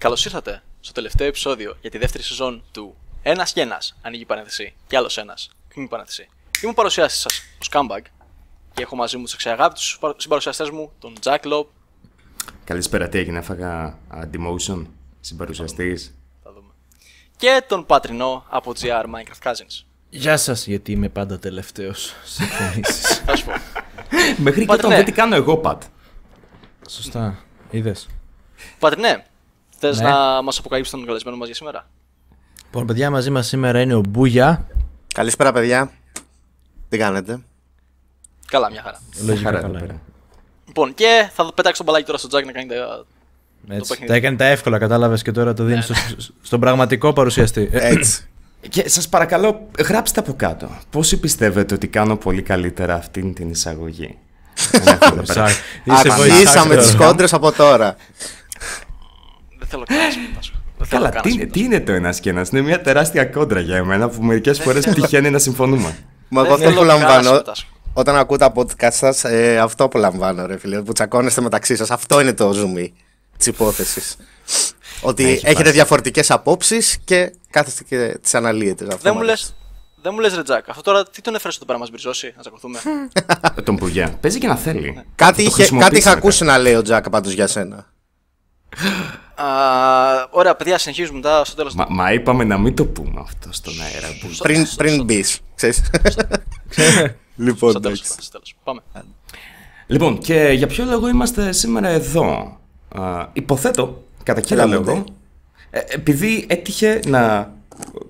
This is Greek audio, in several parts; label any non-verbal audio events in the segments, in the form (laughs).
Καλώς ήρθατε στο τελευταίο επεισόδιο για τη δεύτερη σεζόν του Ένας και ένας. Ανοίγει παρένθεση. Και άλλος ένας. Κλείνει παρένθεση; Είμαι ο παρουσιάστη σας, ο Scumbag. Και έχω μαζί μου τους αξιαγάπητου συμπαρουσιαστές μου, τον Jack Lob. Καλησπέρα, τι έγινε, έφαγα uh, demotion συμπαρουσιαστής. Θα δούμε. Και τον Πατρινό από GR Minecraft Cousins. Γεια σας, γιατί είμαι πάντα τελευταίος σε εμφανίσει. (laughs) Θα σου πω. Μέχρι και Πάτε, όταν ναι. δεν τι κάνω εγώ, Πατ. Σωστά. Είδες. Πατρινέ, θες Ναι. να μας αποκαλύψεις τον καλεσμένο μας για σήμερα; Λοιπόν, παιδιά, μαζί μας σήμερα είναι ο Μπούγια. Καλησπέρα, παιδιά. Τι κάνετε; Καλά, μια χαρά. Λογικά Χαρά εδώ καλά. πέρα. είναι. Λοιπόν, και θα πετάξω τον μπαλάκι τώρα στο Jack να κάνει τα. Έτσι. παιχνίδι. Τα έκανε τα εύκολα, κατάλαβες και τώρα το δίνεις στο, στον πραγματικό παρουσιαστή. Ε, Έτσι. Και σας παρακαλώ, γράψτε από κάτω. Πόσοι πιστεύετε ότι κάνω πολύ καλύτερα αυτήν την εισαγωγή; Να έχω εδώ πέρα. Σάρ. Είσαι Αρχίσαμε βοηθάς τι τώρα. κόντρες από τώρα. Δεν θέλω καν να συμμετάσχω. Δεν θέλω Καλά, καν τι να είναι, συμμετάσχω. τι είναι το ένας και ένας; Είναι μια τεράστια κόντρα για εμένα που μερικές φορές τυχαίνει να συμφωνούμε. Μα Δεν εγώ αυτό θέλω καν να απολαμβάνω. συμμετάσχω. Όταν ακούω τα podcast σας, ε, αυτό απολαμβάνω, ρε φίλε. Που τσακώνεστε μεταξύ σας. Αυτό είναι το ζουμί της υπόθεσης. Ότι Έχει έχετε βάση. διαφορετικές απόψεις και κάθεστε και τις αναλύετε. Αυτό Δεν μου μου λε. αρέσει. Δεν μου λες, ρε Τζακ, αυτό τώρα τι τον έφερε εδώ πέρα να μα μπριζώσει, να τσακωθούμε; Ε, Τον Πουγιά. Παίζει και να θέλει. Κάτι, Θα το είχε, χρησιμοποιήσει κάτι είχα μετά. ακούσει να λέει ο Τζακ πάντω για σένα. Α, ωραία, παιδιά, συνεχίζουμε μετά στο τέλος. Μα, μα είπαμε να μην το πούμε αυτό στον αέρα. Που... Πριν, πριν μπεις. (laughs) λοιπόν, Στο τέλος. εντάξει. Στο τέλος. Πάμε. Λοιπόν, και για ποιο λόγο είμαστε σήμερα εδώ; Α, υποθέτω, κατά κύριο Έλα, λόγο, ναι. ε, επειδή έτυχε να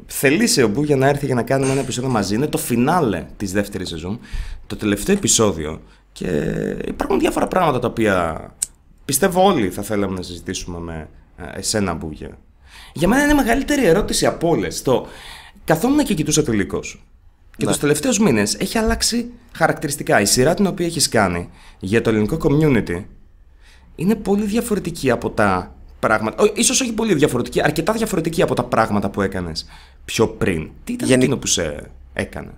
θελήσει ο Μπού για να έρθει για να κάνουμε ένα επεισόδιο μαζί. Είναι το φινάλε της δεύτερης σεζόν, το τελευταίο επεισόδιο. Και υπάρχουν διάφορα πράγματα τα οποία πιστεύω όλοι θα θέλαμε να συζητήσουμε με ε, εσένα, Μπούγια. Για μένα είναι η μεγαλύτερη ερώτηση από όλες το καθόμουν και κοιτούσα το υλικό σου. Και Ναι. τους τελευταίους μήνες έχει αλλάξει χαρακτηριστικά. Η σειρά την οποία έχεις κάνει για το ελληνικό community είναι πολύ διαφορετική από τα πράγματα. Ό, ίσως όχι πολύ διαφορετική, αρκετά διαφορετική από τα πράγματα που έκανες πιο πριν. Τι ήταν Γενι- εκείνο που σε έκανε;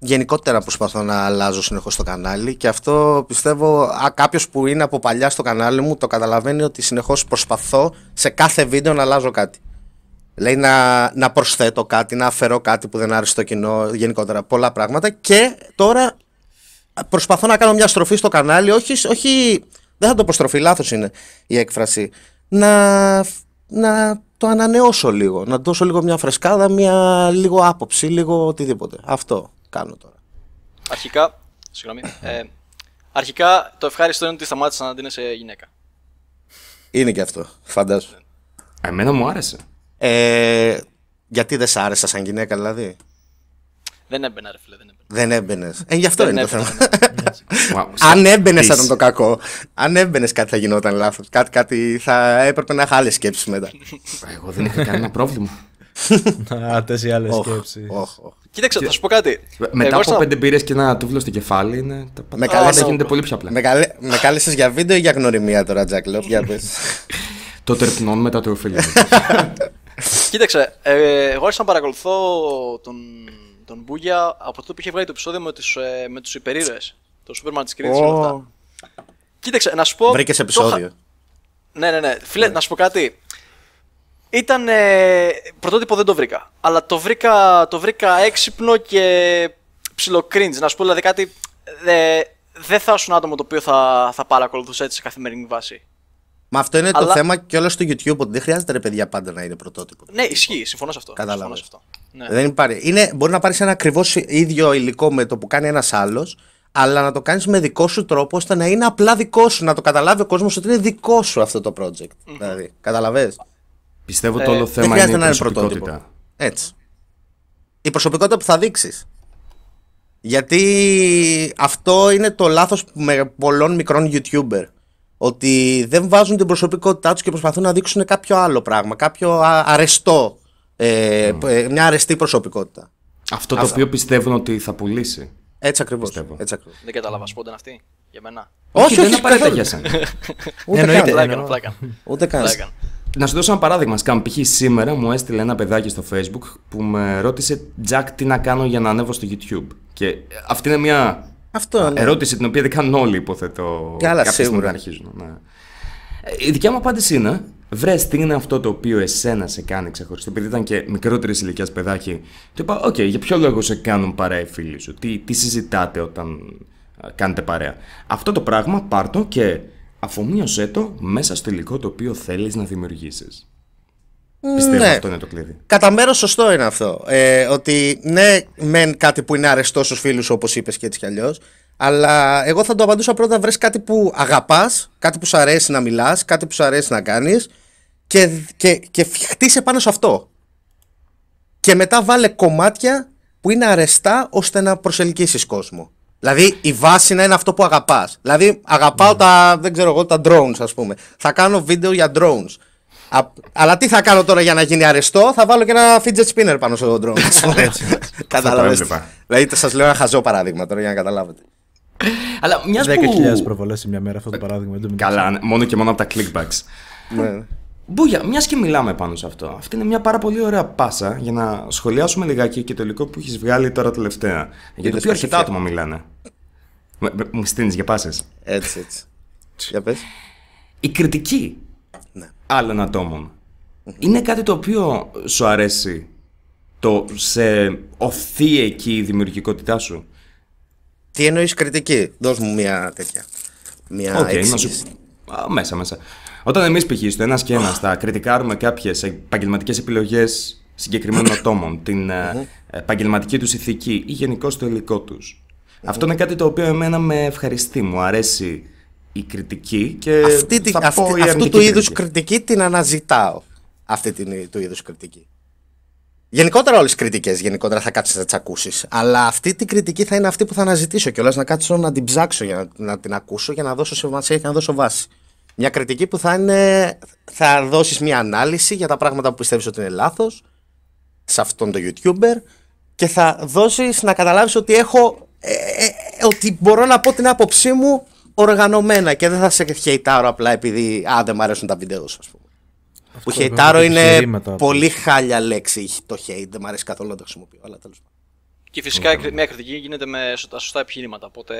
Γενικότερα προσπαθώ να αλλάζω συνεχώς το κανάλι και αυτό πιστεύω α, κάποιος που είναι από παλιά στο κανάλι μου το καταλαβαίνει ότι συνεχώς προσπαθώ σε κάθε βίντεο να αλλάζω κάτι. Λέει να, να προσθέτω κάτι, να αφαιρώ κάτι που δεν άρεσε στο κοινό, γενικότερα πολλά πράγματα και τώρα προσπαθώ να κάνω μια στροφή στο κανάλι, όχι, όχι δεν θα το πω στροφή, λάθος είναι η έκφραση, να, να το ανανεώσω λίγο, να δώσω λίγο μια φρεσκάδα, μια λίγο άποψη, λίγο οτιδήποτε. Αυτό κάνω τώρα. Αρχικά. Συγγνώμη. (clears throat) Ε, αρχικά το ευχάριστο είναι ότι σταμάτησα να δίνεσαι γυναίκα. Είναι και αυτό, φαντάζομαι. Εμένα μου άρεσε. Ε, γιατί δεν σ' άρεσα σαν γυναίκα, δηλαδή; Δεν έμπαινα, ρε φίλε, δεν έμπαινα. Δεν έμπαινες. Ε, γι' αυτό Δεν είναι το έμπαινα, θέμα. Wow, (laughs) Αν έμπαινες, θα Της- ήταν το κακό. Αν έμπαινες, κάτι θα γινόταν λάθος. Κάτι, κάτι θα έπρεπε να είχα άλλες σκέψεις μετά. Εγώ δεν είχα κανένα πρόβλημα. Α, τέσσερι άλλες Όχ, σκέψεις. όχ, όχ. Κοίταξε, θα σου πω κάτι. Μετά Εγώ από στα- πέντε μπύρες και ένα τούβλο στο κεφάλι, είναι, τα Με πάντα καλέσαι- γίνεται πολύ πιο απλά. Με, καλέ... με κάλεσες για βίντεο ή για γνωριμία τώρα, Τζακ Λόπ, για πες. (laughs) Το τερπνών μετά το οφείλει. (laughs) Κοίταξε, ε, εγώ άρχισα να παρακολουθώ τον, τον Μπούγια από τότε που είχε βγάλει το επεισόδιο με τους, ε, με τους υπερήρωες. Το Superman της Κρήτης και όλα αυτά. Ω, Κοίταξε, να σου πω... Βρήκες το επεισόδιο. είχα- Ναι, ναι, ναι. Φίλε, να σου πω κάτι. Ήταν. Ε, πρωτότυπο δεν το βρήκα. Αλλά το βρήκα, το βρήκα έξυπνο και ψιλο cringe. Να σου πω δηλαδή κάτι. ε, δεν θα ήσουν άτομο το οποίο θα, θα παρακολουθούσε έτσι σε καθημερινή βάση. Μα αυτό είναι το Αλλά- θέμα και όλο στο YouTube, ότι δεν χρειάζεται ρε παιδιά πάντα να είναι πρωτότυπο. Ναι, ισχύει. Συμφωνώ σε αυτό. Κατάλαβες. Συμφωνώ σε αυτό. Ναι. Δεν υπάρχει. Είναι, μπορεί να πάρεις ένα ακριβώς ίδιο υλικό με το που κάνει ένας άλλος, αλλά να το κάνεις με δικό σου τρόπο ώστε να είναι απλά δικό σου. Να το καταλάβει ο κόσμος ότι είναι δικό σου αυτό το project. Δηλαδή, καταλαβες; Πιστεύω Ε, το όλο δεν θέμα είναι χρειάζεται η να είναι προσωπικότητα. πρωτότυπο. Έτσι. Η προσωπικότητα που θα δείξεις. Γιατί αυτό είναι το λάθος με πολλών μικρών YouTuber. Ότι δεν βάζουν την προσωπικότητά τους και προσπαθούν να δείξουν κάποιο άλλο πράγμα. Κάποιο α- αρεστό. Ε, ε, μια αρεστή προσωπικότητα. Αυτό το οποίο πιστεύουν ότι θα πουλήσει. Έτσι ακριβώς. Πιστεύω. Έτσι ακριβώς. Δεν κατάλαβα. Σπόνταν αυτή για μένα. Όχι, δεν όχι, απαραίτητα καθόλου. για σένα. Ούτε Εννοείται. καν. Πλάκα, εννοώ. πλάκα. Ούτε καν. Πλάκα. Να σου δώσω ένα παράδειγμα. Σκάμ, π.χ. σήμερα μου έστειλε ένα παιδάκι στο Facebook που με ρώτησε Τζακ τι να κάνω για να ανέβω στο YouTube; Και αυτή είναι μια Αυτό ναι. ερώτηση την οποία δεν κάνουν όλοι, υποθέτω. Και άλλα κάποια στιγμή σίγουρα. να αρχίζουν. Ναι. Ε, Η δικιά μου απάντηση είναι βρες τι είναι αυτό το οποίο εσένα σε κάνει ξεχωριστό; Επειδή ήταν και μικρότερης ηλικίας παιδάκι, του είπα: Οκ, για ποιο λόγο σε κάνουν παρέα οι φίλοι σου, τι, τι συζητάτε όταν α, κάνετε παρέα; Αυτό το πράγμα πάρ' το και αφομοίωσέ το μέσα στο υλικό το οποίο θέλεις να δημιουργήσεις. Πιστεύω ναι. αυτό είναι το κλειδί. Κατά μέρος σωστό είναι αυτό. Ε, ότι ναι, μεν κάτι που είναι αρεστό στους φίλους, όπως είπες και έτσι κι αλλιώς. Αλλά εγώ θα το απαντούσα πρώτα να βρει κάτι που αγαπάς, κάτι που σου αρέσει να μιλάς, κάτι που σου αρέσει να κάνεις και, και, και χτίσε πάνω σε αυτό. Και μετά βάλε κομμάτια που είναι αρεστά ώστε να προσελκύσεις κόσμο. Δηλαδή η βάση να είναι αυτό που αγαπάς. Δηλαδή αγαπάω τα, δεν ξέρω εγώ, τα drones, ας πούμε. Θα κάνω βίντεο για drones. Α, αλλά τι θα κάνω τώρα για να γίνει αρεστό, θα βάλω και ένα fidget spinner πάνω στο drone. (laughs) Κατάλαβες; έβλεπα. Δηλαδή σας λέω ένα χαζό παράδειγμα τώρα για να καταλάβετε. Αλλά μιας 10.000 που... προβολές σε μια μέρα αυτό το παράδειγμα. εν τω μεταξύ. Καλά, ναι, μόνο και μόνο από τα clickbacks. ναι. Μπούγια, μιας και μιλάμε πάνω σε αυτό. Αυτή είναι μια πάρα πολύ ωραία πάσα για να σχολιάσουμε λιγάκι και το υλικό που έχεις βγάλει τώρα τελευταία. Για το Είδες οποίο τα αρκετά χέρια. άτομα μιλάνε. Με- με- Μου στείνεις για πάσες. Έτσι, έτσι. για πες. Η κριτική Ναι. άλλων ατόμων είναι κάτι το οποίο σου αρέσει. Το σε ωθεί εκεί η δημιουργικότητά σου; Τι εννοείς κριτική, δώσ' μου μια τέτοια. Μια Οκ, να εξήγηση. σου. Α, μέσα, μέσα. Όταν εμείς π.χ. στο ένα και ένα θα κριτικάρουμε κάποιες επαγγελματικές επιλογές συγκεκριμένων (coughs) ατόμων, την ε, επαγγελματική τους ηθική ή γενικώς το υλικό τους. Αυτό είναι κάτι το οποίο εμένα με ευχαριστεί. Μου αρέσει η κριτική και. Αυτή, τη- θα αυτή- πω η αυτού αρνητική του είδους κριτική. κριτική την αναζητάω. Αυτή την, του είδους κριτική. Γενικότερα όλες τι κριτικές γενικότερα θα κάτσεις να τις ακούσεις. Αλλά αυτή την κριτική θα είναι αυτή που θα αναζητήσω κιόλας να κάτσω να την ψάξω για να, να την ακούσω για να δώσω σημασία και να δώσω βάση. Μια κριτική που θα είναι. θα δώσεις μια ανάλυση για τα πράγματα που πιστεύεις ότι είναι λάθος σε αυτόν τον YouTuber και θα δώσεις να καταλάβεις ότι έχω ε, ε, ε, ότι μπορώ να πω την άποψή μου οργανωμένα και δεν θα σε χεϊτάρω απλά επειδή α, δεν μου αρέσουν τα βίντεο σου ας πούμε. που βέβαια, χεϊτάρω τα είναι επιχειρήματα. πολύ χάλια λέξη το hate, δεν μου αρέσει καθόλου να το χρησιμοποιώ αλλά τέλος πάντων. Και φυσικά η- μια κριτική γίνεται με σω- τα σωστά επιχειρήματα. Οπότε.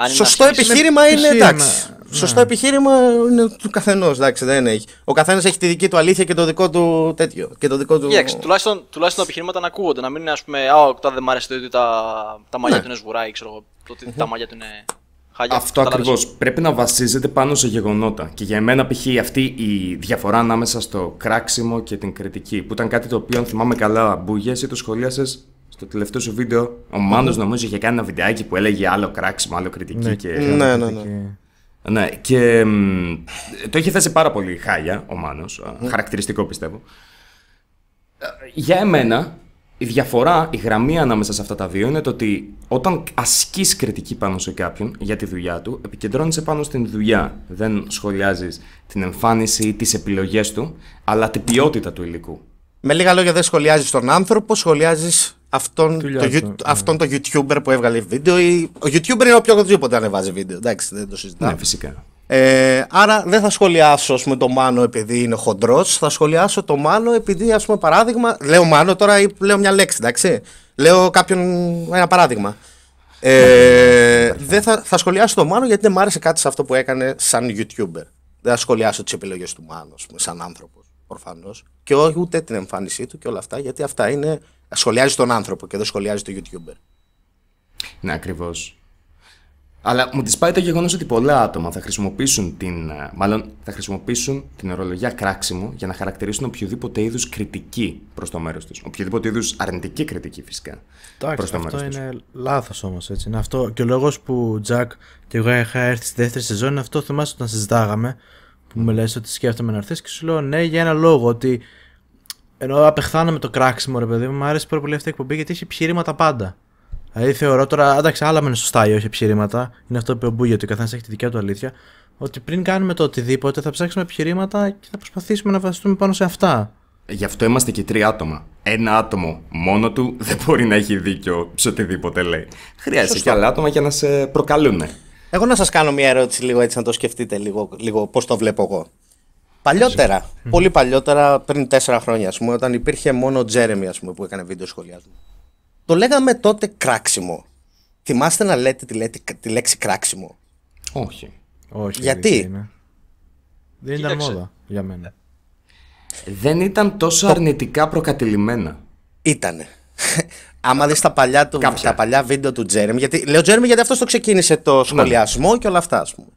Αν είναι Σωστό να σκεφτείς- επιχείρημα είναι επιχείρημα, εντάξει. ναι. Σωστό επιχείρημα είναι του καθενός. Δεν έχει. Ο καθένας έχει τη δική του αλήθεια και το δικό του τέτοιο. Και το δικό του. Κοίταξε, τουλάχιστον, τουλάχιστον τα επιχειρήματα να ακούγονται. Να μην είναι, ας πούμε, Α, τώρα δεν μ' άρεσε το ότι τα, τα μαλλιά Ναι. του είναι σβουράει, ξέρω εγώ. Το ότι τα μαλλιά του είναι χάλια. Αυτό Κατάλαβες. ακριβώς. Πρέπει να βασίζεται πάνω σε γεγονότα. Και για εμένα, π.χ. αυτή η διαφορά ανάμεσα στο κράξιμο και την κριτική, που ήταν κάτι το οποίο, αν θυμάμαι καλά, Μπούγε, ή το σχολίασες στο τελευταίο σου βίντεο. Ο Μάνος, νομίζω, είχε κάνει ένα βιντεάκι που έλεγε άλλο κράξιμο, άλλο κριτική. και... Ναι, ναι, ναι. Και- Ναι, και μ, το είχε θέσει πάρα πολύ χάλια ο Μάνος, α, χαρακτηριστικό πιστεύω. Ε, Για εμένα, η διαφορά, η γραμμή ανάμεσα σε αυτά τα δύο είναι το ότι όταν ασκείς κριτική πάνω σε κάποιον για τη δουλειά του, επικεντρώνεσαι πάνω στην δουλειά. Δεν σχολιάζεις την εμφάνιση ή τις επιλογές του, αλλά την ποιότητα του υλικού. Με λίγα λόγια, δεν σχολιάζεις τον άνθρωπο, σχολιάζεις αυτόν, Δουλειά το, του, you- ναι. αυτόν το YouTuber που έβγαλε βίντεο. Ή... Ο YouTuber είναι οποιοδήποτε ανεβάζει βίντεο. Εντάξει, δεν το συζητάω. Ναι, φυσικά. Ε, άρα δεν θα σχολιάσω ας πούμε, το Μάνο επειδή είναι χοντρός. Θα σχολιάσω το Μάνο επειδή, ας πούμε, παράδειγμα. Λέω Μάνο τώρα ή λέω μια λέξη, εντάξει. Λέω κάποιον ένα παράδειγμα. Ε, δεν θα, θα σχολιάσω το Μάνο γιατί δεν μ' άρεσε κάτι σε αυτό που έκανε σαν YouTuber. Δεν θα σχολιάσω τις επιλογές του Μάνου, ας πούμε, σαν άνθρωπος. Προφανώς. Και όχι ούτε την εμφάνισή του και όλα αυτά, γιατί αυτά είναι. Σχολιάζει τον άνθρωπο και δεν σχολιάζει το YouTuber. Ναι, ακριβώς. Αλλά μου τη πάει το γεγονός ότι πολλά άτομα θα χρησιμοποιήσουν την. ε, Μάλλον θα χρησιμοποιήσουν την ορολογία κράξιμο για να χαρακτηρίσουν οποιοδήποτε είδους κριτική προς το μέρος τους. Οποιοδήποτε είδους αρνητική κριτική φυσικά. Εντάξει, προς το αυτό μέρος τους. είναι λάθος όμως. Είναι αυτό. Και ο λόγος που Τζακ και εγώ είχα έρθει στη δεύτερη σεζόν είναι αυτό. Θυμάσαι όταν συζητάγαμε που μου λες ότι σκέφτομαι να έρθεις και σου λέω ναι για ένα λόγο. Ότι ενώ απεχθάνομαι το κράξιμο ρε παιδί μου, μου άρεσε πάρα πολύ αυτή η εκπομπή γιατί έχει επιχειρήματα πάντα. Δηλαδή θεωρώ τώρα, εντάξει, άλλα με είναι σωστά ή όχι επιχειρήματα. Είναι αυτό που είπε ο Μπούγια, ότι ο καθένας έχει τη δικιά του αλήθεια. Ότι πριν κάνουμε το οτιδήποτε θα ψάξουμε επιχειρήματα και θα προσπαθήσουμε να βασιστούμε πάνω σε αυτά. Γι' αυτό είμαστε και τρία άτομα. Ένα άτομο μόνο του δεν μπορεί να έχει δίκιο σε οτιδήποτε λέει. Χρειάζεται και άλλα άτομα για να σε προκαλούν. Εγώ να σας κάνω μια ερώτηση λίγο έτσι να το σκεφτείτε λίγο, λίγο πώς το βλέπω εγώ. Παλιότερα, πολύ παλιότερα, πριν τέσσερα χρόνια, ας πούμε, όταν υπήρχε μόνο ο Τζέρεμι ας πούμε, που έκανε βίντεο σχολιάσμα. Το λέγαμε τότε κράξιμο. Θυμάστε να λέτε τη, λέτη- τη λέξη κράξιμο; Όχι. Όχι. Γιατί; αλήθεια είναι. Δεν ήταν Κοίταξε. μόδα για μένα. δεν ήταν τόσο αρνητικά προκατηλημένα. Ήτανε. (laughs) Άμα δεις τα, παλιά του, Κάποια. τα παλιά βίντεο του Τζέρεμι, γιατί λέω Τζέρεμι γιατί αυτός το ξεκίνησε το σχολιασμό και όλα αυτά, ας πούμε.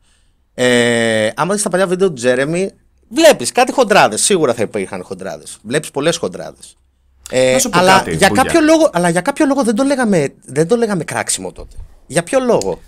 Ε, άμα δεις τα παλιά βίντεο του Τζέρεμι, βλέπεις κάτι χοντράδες. Σίγουρα θα υπήρχαν χοντράδες. Βλέπεις πολλές χοντράδες. Ε, Να σου πω αλλά, κάτι, για Μπούγια. κάποιο λόγο, αλλά για κάποιο λόγο δεν το, λέγαμε, δεν το λέγαμε κράξιμο τότε. Για ποιο λόγο;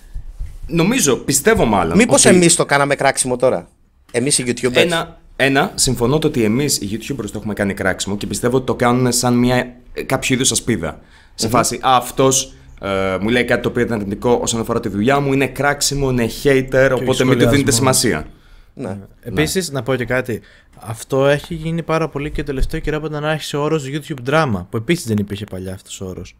Νομίζω, πιστεύω μάλλον. Μήπως ότι εμείς το κάναμε κράξιμο τώρα; Εμείς οι YouTubers. Ένα, ένα, συμφωνώ το ότι εμείς οι YouTubers το έχουμε κάνει κράξιμο και πιστεύω ότι το κάνουν σαν μια ε, κάποιο είδους ασπίδα. Σε φάση, α, αυτός ε, μου λέει κάτι το οποίο ήταν αρνητικό όσον αφορά τη δουλειά μου, είναι κράξιμο, είναι hater, οπότε μην του σχολιασμό. δίνετε σημασία. Ναι. Επίσης, να πω και κάτι. Αυτό έχει γίνει πάρα πολύ και τελευταίο καιρό από όταν άρχισε ο όρος YouTube drama. Που επίσης δεν υπήρχε παλιά αυτός ο όρος.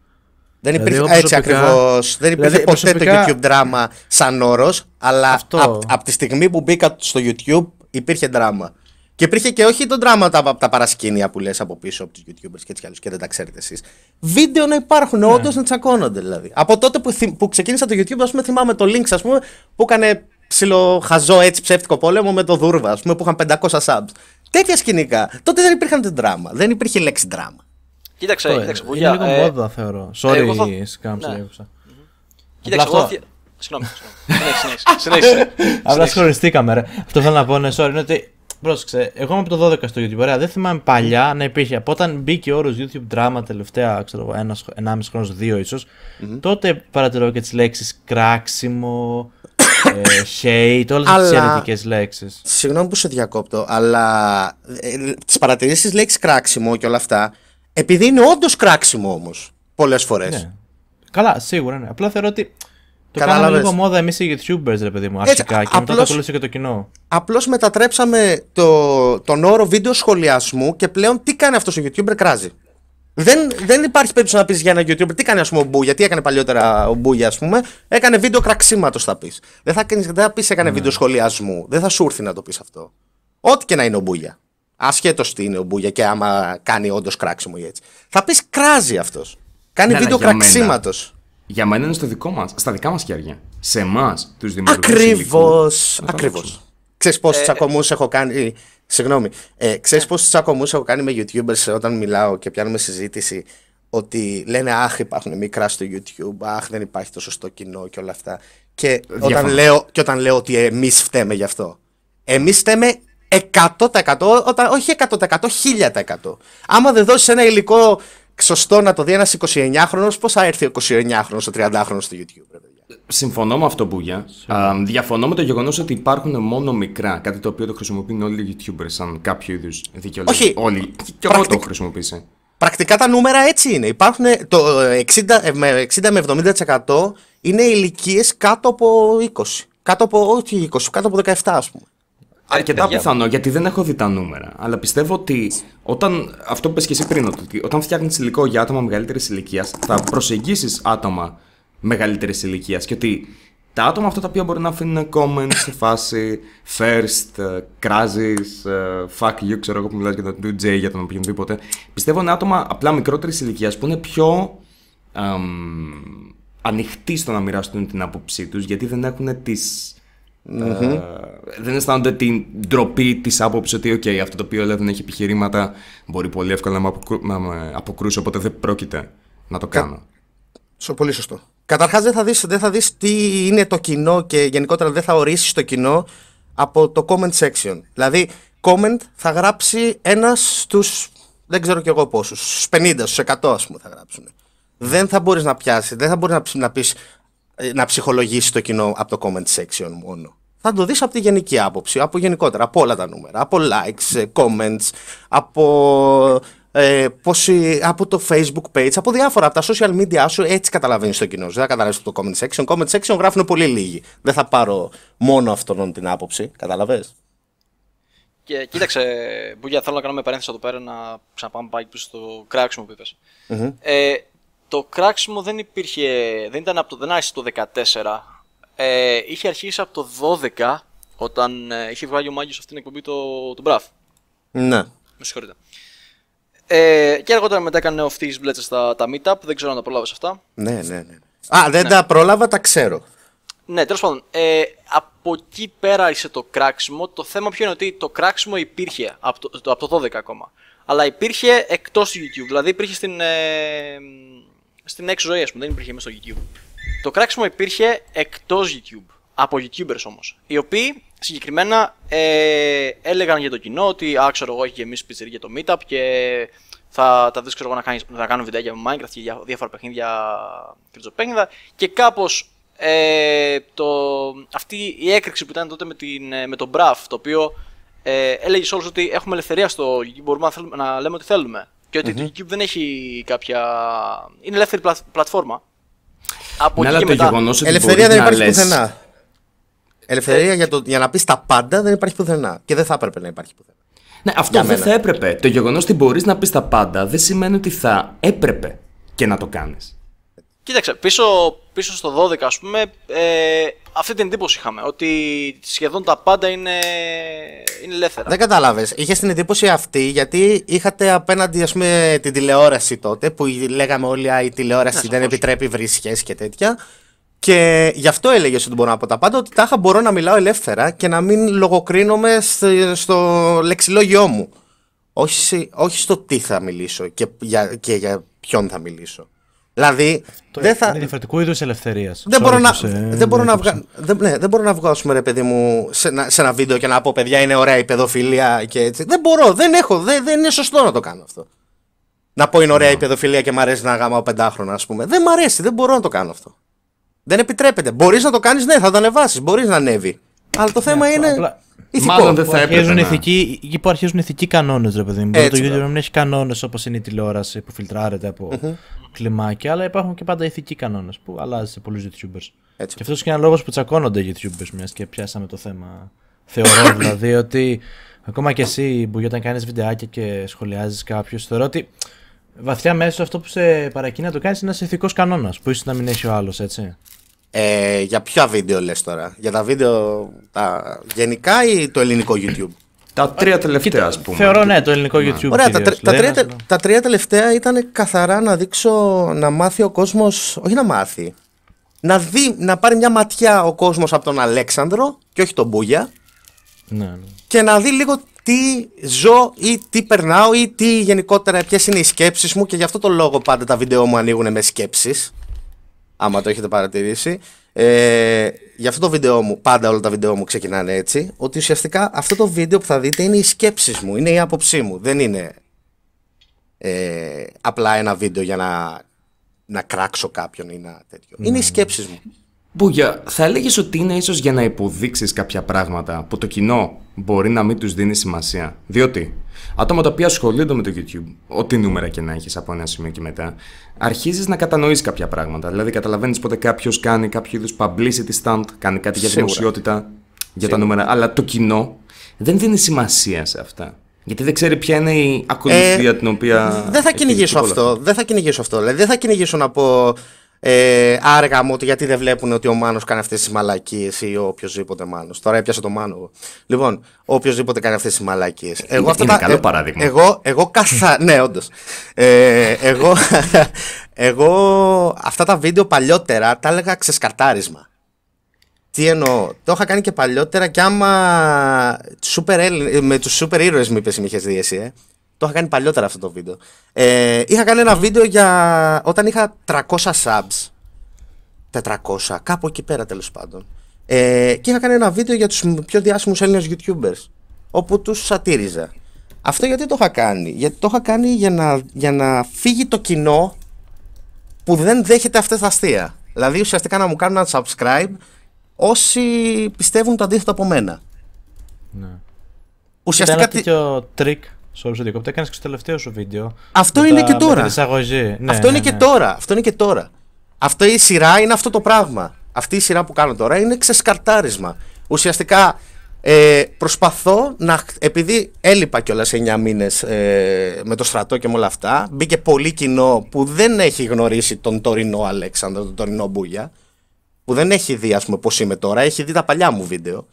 Δεν Δηλαδή, υπήρχε, εγώ έτσι προσωπικά- ακριβώς. Δεν υπήρχε δηλαδή, ποτέ προσωπικά- το YouTube drama σαν όρος, αλλά Αυτό. από απ τη στιγμή που μπήκα στο YouTube υπήρχε drama. Και υπήρχε και όχι το drama τα, τα παρασκήνια που λες από πίσω από τους YouTubers και έτσι κι αλλιώς και δεν τα ξέρετε εσείς. Βίντεο να υπάρχουν, ναι. όντως να τσακώνονται δηλαδή. Από τότε που, θυ- που ξεκίνησα το YouTube, ας πούμε, θυμάμαι το Links, ας πούμε, που έκανε ψηλό χαζό έτσι ψεύτικο πόλεμο με το Δούρβα, ας πούμε, που είχαν 500 subs. Τέτοια σκηνικά. Τότε δεν υπήρχαν drama. Δεν υπήρχε λέξη drama. Κοίταξε, Αυτό, κοίταξε. είναι Βουλιά, λίγο ε, μόδα θεωρώ. Sorry, εγώ θα- Σκάμ, σε Ναι. διέκοψα. Κοίταξε, Απλά εγώ. αυτό- θυ- Συγγνώμη, συγγνώμη. Συνέχισε, συνέχισε. (laughs) συνέχισε. Απλά σχολιστήκαμε, ρε. Αυτό θέλω να πω, ναι, sorry, είναι ότι. Πρόσεξε, εγώ είμαι από το 12 στο YouTube. Ωραία, δεν θυμάμαι παλιά να υπήρχε. Από όταν μπήκε ο όρος YouTube drama τελευταία, ξέρω εγώ, ένας, ενάμιση χρόνος, δύο ίσως, τότε παρατηρώ και τις λέξεις κράξιμο, ε, hate, όλες Αλλά- τι αρνητικέ λέξεις. Συγγνώμη που σε διακόπτω, αλλά ε, τις παρατηρήσεις λέξης κράξιμο και όλα αυτά, επειδή είναι όντως κράξιμο όμως πολλές φορές. Ναι. Καλά, σίγουρα ναι. Απλά θεωρώ ότι. Το Κατάλαβες. κάναμε λίγο μόδα εμείς οι YouTubers, ρε παιδί μου, αρχικά. και μετά απλώς- το ακολούθησε και το κοινό. Απλώς μετατρέψαμε το, τον όρο βίντεο σχολιασμού και πλέον τι κάνει αυτός ο YouTuber, κράζει. Δεν, δεν υπάρχει περίπτωση να πεις για ένα YouTuber τι κάνει ας πούμε, ο Μπούγια, τι έκανε παλιότερα ο Μπούγια, ας πούμε. Έκανε βίντεο κραξίματος θα πεις. Δεν θα, κάνεις- δεν θα πεις έκανε βίντεο σχολιασμού. Δεν θα σου έρθει να το πεις αυτό. Ό,τι και να είναι ο Μπούγια. Ασχέτως τι είναι ο Μπούγια και άμα κάνει όντως κράξιμο ή έτσι. Θα πεις κράζει αυτός. Κάνει Ναι, ναι, βίντεο για μένα. κραξίματος. Για μένα είναι στο δικό μας, στα δικά μας χέρια. Σε εμάς, τους δημιουργούς. Ακριβώς. υλικού, να το Ακριβώς. αλλάξουμε. Ξέρεις πόσους τσακωμούς έχω κάνει. Συγγνώμη. Ε, Ξέρεις πόσους τσακωμούς έχω κάνει με YouTubers όταν μιλάω και πιάνουμε συζήτηση. Ότι λένε Αχ, υπάρχουν μικρά στο YouTube. Αχ, δεν υπάρχει το σωστό κοινό και όλα αυτά. Και όταν, Διαφωνώ. λέω, και όταν λέω ότι εμείς φταίμε γι' αυτό. Εμείς φταίμε 100%, όταν, όχι 100%, 1000%. Άμα δεν δώσεις ένα υλικό σωστό να το δει ένας 29χρονο, πώς θα έρθει ο 29χρονο, ο 30χρονο στο YouTube, ρε παιδιά. Συμφωνώ με αυτό, Μπούγια. Α, διαφωνώ με το γεγονός ότι υπάρχουν μόνο μικρά. Κάτι το οποίο το χρησιμοποιούν όλοι οι YouTubers σαν κάποιο είδους δικαιολογία. Όχι. Όλοι. Και εγώ το Πρακτικ- έχω χρησιμοποιήσει. Πρακτικά τα νούμερα έτσι είναι. Υπάρχουν το 60 ε, με 60 με 70% είναι ηλικίες κάτω από 20. Κάτω από, όχι 20, κάτω από 17 ας πούμε. Αρκετά παιδιά. πιθανό, γιατί δεν έχω δει τα νούμερα. Αλλά πιστεύω ότι όταν. Αυτό που πες και εσύ πριν, ότι όταν φτιάχνεις υλικό για άτομα μεγαλύτερης ηλικίας, θα προσεγγίσεις άτομα μεγαλύτερης ηλικίας. Και ότι τα άτομα αυτά τα οποία μπορεί να αφήνουν comments σε φάση first, ε, κράζεις, fuck you, ξέρω εγώ που μιλάς για τον 2J, για τον οποιονδήποτε. Πιστεύω είναι άτομα απλά μικρότερης ηλικίας που είναι πιο αμ, ανοιχτοί στο να μοιραστούν την άποψή τους, γιατί δεν έχουν τις ε, δεν αισθάνονται την ντροπή της άποψης ότι okay, αυτό το οποίο λέει δεν έχει επιχειρήματα μπορεί πολύ εύκολα να με, αποκρού, να με αποκρούσει, οπότε δεν πρόκειται να το κάνω. Σω, πολύ σωστό. Καταρχάς δεν θα, δεις, δεν θα δεις τι είναι το κοινό και γενικότερα δεν θα ορίσεις το κοινό από το comment section. Δηλαδή, comment θα γράψει ένας στους, δεν ξέρω κι εγώ πόσους, στους 50, στους 100 ας πούμε θα γράψουν. Δεν θα μπορείς να πιάσεις, δεν θα μπορείς να, ψ- να πεις, ε, να ψυχολογήσεις το κοινό από το comment section μόνο. Θα το δεις από τη γενική άποψη, από γενικότερα, από όλα τα νούμερα, από likes, ε, comments, από, ε, πόσοι- από το facebook page, από διάφορα, από τα social media σου, έτσι καταλαβαίνεις το κοινό σου. Δεν θα καταλάβεις το comment section. Comment section γράφουν πολύ λίγοι. Δεν θα πάρω μόνο αυτόν την άποψη, καταλαβες; Και κοίταξε, Μπούγια, θέλω να κάνουμε παρένθεση εδώ πέρα να ξαναπάμε πάλι πίσω στο κράξιμο που ειπες Ε, το κράξιμο δεν υπήρχε, δεν ήταν από το, δεν άρχισε το 14. Ε, είχε αρχίσει από το 12 όταν ε, είχε βγάλει ο Μάγκης αυτήν την εκπομπή το, το Μπραφ. Ναι. Με συγχωρείτε. Ε, και αργότερα μετά έκανε off τις μπλέτσες στα τα meetup, δεν ξέρω αν τα προλάβες αυτά. Ναι, ναι, ναι. Α, δεν τα πρόλαβα, τα ξέρω. Ναι, τέλος πάντων. Ε, από εκεί πέρα είσαι το κράξιμο. Το θέμα ποιο είναι ότι το κράξιμο υπήρχε από το, το, από το 12 ακόμα. Αλλά υπήρχε εκτός του YouTube. Δηλαδή υπήρχε στην, ε, στην έξω ζωή, ας πούμε. Δεν υπήρχε μέσα στο YouTube. Το κράξιμο υπήρχε εκτός YouTube. Από YouTubers όμως. Οι οποίοι συγκεκριμένα ε, έλεγαν για το κοινό ότι α, ξέρω εγώ, έχει γεμίσει πιτσερί για το meetup και θα τα δεις ξέρω εγώ να, κάνεις, να κάνω βιντεάκια με Minecraft και για διάφορα παιχνίδια κρυζοπέχνιδα και κάπως ε, το, αυτή η έκρηξη που ήταν τότε με, την, ε, με τον Braff το οποίο ε, έλεγε σε όλους ότι έχουμε ελευθερία στο YouTube, μπορούμε να, θέλουμε, να λέμε ό,τι θέλουμε και ότι το YouTube δεν έχει κάποια... είναι ελεύθερη πλα, πλατφόρμα. Από Ναι, εκεί αλλά και το μετά, γεγονός ότι Ελευθερία μπορείς δεν να υπάρχει λες- πουθενά. Ελευθερία για, το, για να πεις τα πάντα δεν υπάρχει πουθενά. Και δεν θα έπρεπε να υπάρχει πουθενά. Ναι, αυτό Για δεν μένα. θα έπρεπε. Το γεγονός ότι μπορείς να πεις τα πάντα δεν σημαίνει ότι θα έπρεπε και να το κάνεις. Κοίταξε, πίσω, πίσω στο 12 ας πούμε, ε, αυτή την εντύπωση είχαμε, ότι σχεδόν τα πάντα είναι, είναι ελεύθερα. Δεν κατάλαβες. Είχες την εντύπωση αυτή γιατί είχατε απέναντι ας πούμε, την τηλεόραση τότε που λέγαμε όλοι «Α, η τηλεόραση δεν σαφώς. επιτρέπει βρισχέ και τέτοια. Και γι' αυτό έλεγε ότι μπορώ να πω τα πάντα, ότι τάχα μπορώ να μιλάω ελεύθερα και να μην λογοκρίνομαι στο, στο λεξιλόγιό μου. Όχι, σε- όχι στο τι θα μιλήσω και για, και για ποιον θα μιλήσω. Δηλαδή, δεν θα, Είναι διαφορετικού είδου ελευθερίας. δεν μπορώ, να, ε, δεν, μπορώ να βγα... δεν, ναι, δεν μπορώ να βγω, ας πούμε, ρε παιδί μου, σε ένα, σε ένα βίντεο και να πω παιδιά είναι ωραία η παιδοφιλία και έτσι. Δεν μπορώ, δεν έχω, δεν, δεν είναι σωστό να το κάνω αυτό. Να πω είναι ωραία η παιδοφιλία και μ' αρέσει να γάμα πεντάχρονα, ας πούμε. Δεν μ' αρέσει, δεν μπορώ να το κάνω αυτό. Δεν επιτρέπεται. Μπορείς να το κάνεις, ναι, θα το ανεβάσεις, μπορείς να ανέβει. Αλλά το θέμα είναι. απλά- Ηθικό. Μάλλον δεν Που θα έπρεπε. αρχίζουν να- ηθικοί, εκεί που αρχίζουν ηθικοί κανόνες, ρε παιδί μου. Μπορεί το Έτσι, YouTube μπράβο. να μην έχει κανόνες όπως είναι η τηλεόραση που φιλτράρεται από κλιμάκια, αλλά υπάρχουν και πάντα ηθικοί κανόνες που αλλάζει σε πολλούς YouTubers. Έτσι. Και αυτός και ένα λόγος που τσακώνονται οι YouTubers, μιας και πιάσαμε το θέμα. Θεωρώ (coughs) δηλαδή ότι ακόμα και εσύ που όταν κάνεις βιντεάκια και σχολιάζεις κάποιου, θεωρώ ότι βαθιά μέσα αυτό που σε παρακινεί να το κάνεις είναι ένας ηθικός κανόνας που ίσως να μην έχει ο άλλος, έτσι. Ε, για ποια βίντεο λες τώρα, Για τα βίντεο τα γενικά ή το ελληνικό YouTube; Τα τρία τελευταία, ας πούμε. Θεωρώ ναι, το ελληνικό YouTube. Ωραία, τα, κυρίως. τρι- τα, Δεν τρία, είναι τε- τα τρία τελευταία ήταν καθαρά να δείξω, να μάθει ο κόσμος, όχι να μάθει, να δει, να πάρει μια ματιά ο κόσμος από τον Αλέξανδρο και όχι τον Μπούγια Ναι, ναι. και να δει λίγο τι ζω ή τι περνάω ή τι γενικότερα ποιες είναι οι σκέψεις μου και γι' αυτό το λόγο πάντα τα βίντεο μου ανοίγουν με σκέψεις άμα το έχετε παρατηρήσει. Ε, για αυτό το βίντεο μου, πάντα όλα τα βίντεο μου ξεκινάνε έτσι ότι ουσιαστικά αυτό το βίντεο που θα δείτε είναι οι σκέψεις μου, είναι η άποψή μου. Δεν είναι ε, απλά ένα βίντεο για να, να κράξω κάποιον ή να τέτοιο. Είναι οι σκέψεις μου Μπούγια, θα έλεγες ότι είναι ίσως για να υποδείξεις κάποια πράγματα που το κοινό μπορεί να μην τους δίνει σημασία; Διότι άτομα τα οποία ασχολούνται με το YouTube, ό,τι νούμερα και να έχεις από ένα σημείο και μετά, αρχίζεις να κατανοείς κάποια πράγματα. Δηλαδή, καταλαβαίνεις πότε κάποιος κάνει κάποιο είδους publicity stunt, κάνει κάτι για Σίγουρα. δημοσιότητα, για τα νούμερα. Αλλά το κοινό δεν δίνει σημασία σε αυτά. Γιατί δεν ξέρει ποια είναι η ακολουθία την οποία. Δεν θα έχει κυνηγήσω όλο αυτό. Δεν θα κυνηγήσω αυτό. Δηλαδή, δεν θα κυνηγήσω να πω ε, άργα μου ότι γιατί δεν βλέπουν ότι ο Μάνος κάνει αυτές τις μαλακίες ή ο οποιοδήποτε Μάνος. Τώρα έπιασα το Μάνο εγώ. Λοιπόν, ο οποιοδήποτε κάνει αυτές τις μαλακίες. Εγώ αυτά είναι τα- καλό ε, παράδειγμα. Εγώ, εγώ καθα... (laughs) ναι, όντως. Ε, εγώ, (laughs) εγώ αυτά τα βίντεο παλιότερα τα έλεγα ξεσκαρτάρισμα. Τι εννοώ, το είχα κάνει και παλιότερα και άμα super Έλλη- με τους super ήρωες μου είπες μη είχες δει εσύ, ε. Το είχα κάνει παλιότερα αυτό το βίντεο. Ε, είχα κάνει ένα βίντεο για όταν είχα 300 subs. 400, κάπου εκεί πέρα τέλος πάντων. Ε, και είχα κάνει ένα βίντεο για τους πιο διάσημους Έλληνες YouTubers, όπου τους σατίριζα. Αυτό γιατί το είχα κάνει; Γιατί το είχα κάνει για να, για να φύγει το κοινό που δεν δέχεται αυτές τα αστεία. Δηλαδή ουσιαστικά να μου κάνουν unsubscribe όσοι πιστεύουν το αντίθετο από μένα. Ναι. Ουσιαστικά Ήταν τι- ένα τέτοιο τρικ στο που διακόπτω. Έκανες και στο τελευταίο σου βίντεο. Αυτό Με είναι τα- και με τώρα. την εισαγωγή. Ναι, αυτό είναι ναι, και ναι. τώρα. Αυτό είναι και τώρα. Αυτή η σειρά είναι αυτό το πράγμα. Αυτή η σειρά που κάνω τώρα είναι ξεσκαρτάρισμα. Ουσιαστικά ε, προσπαθώ να. χ- Επειδή έλειπα κιόλας 9 μήνες ε, με το στρατό και με όλα αυτά, μπήκε πολύ κοινό που δεν έχει γνωρίσει τον τωρινό Αλέξανδρο, τον τωρινό Μπούγια, που δεν έχει δει, ας πούμε, πώς είμαι τώρα, έχει δει τα παλιά μου βίντεο.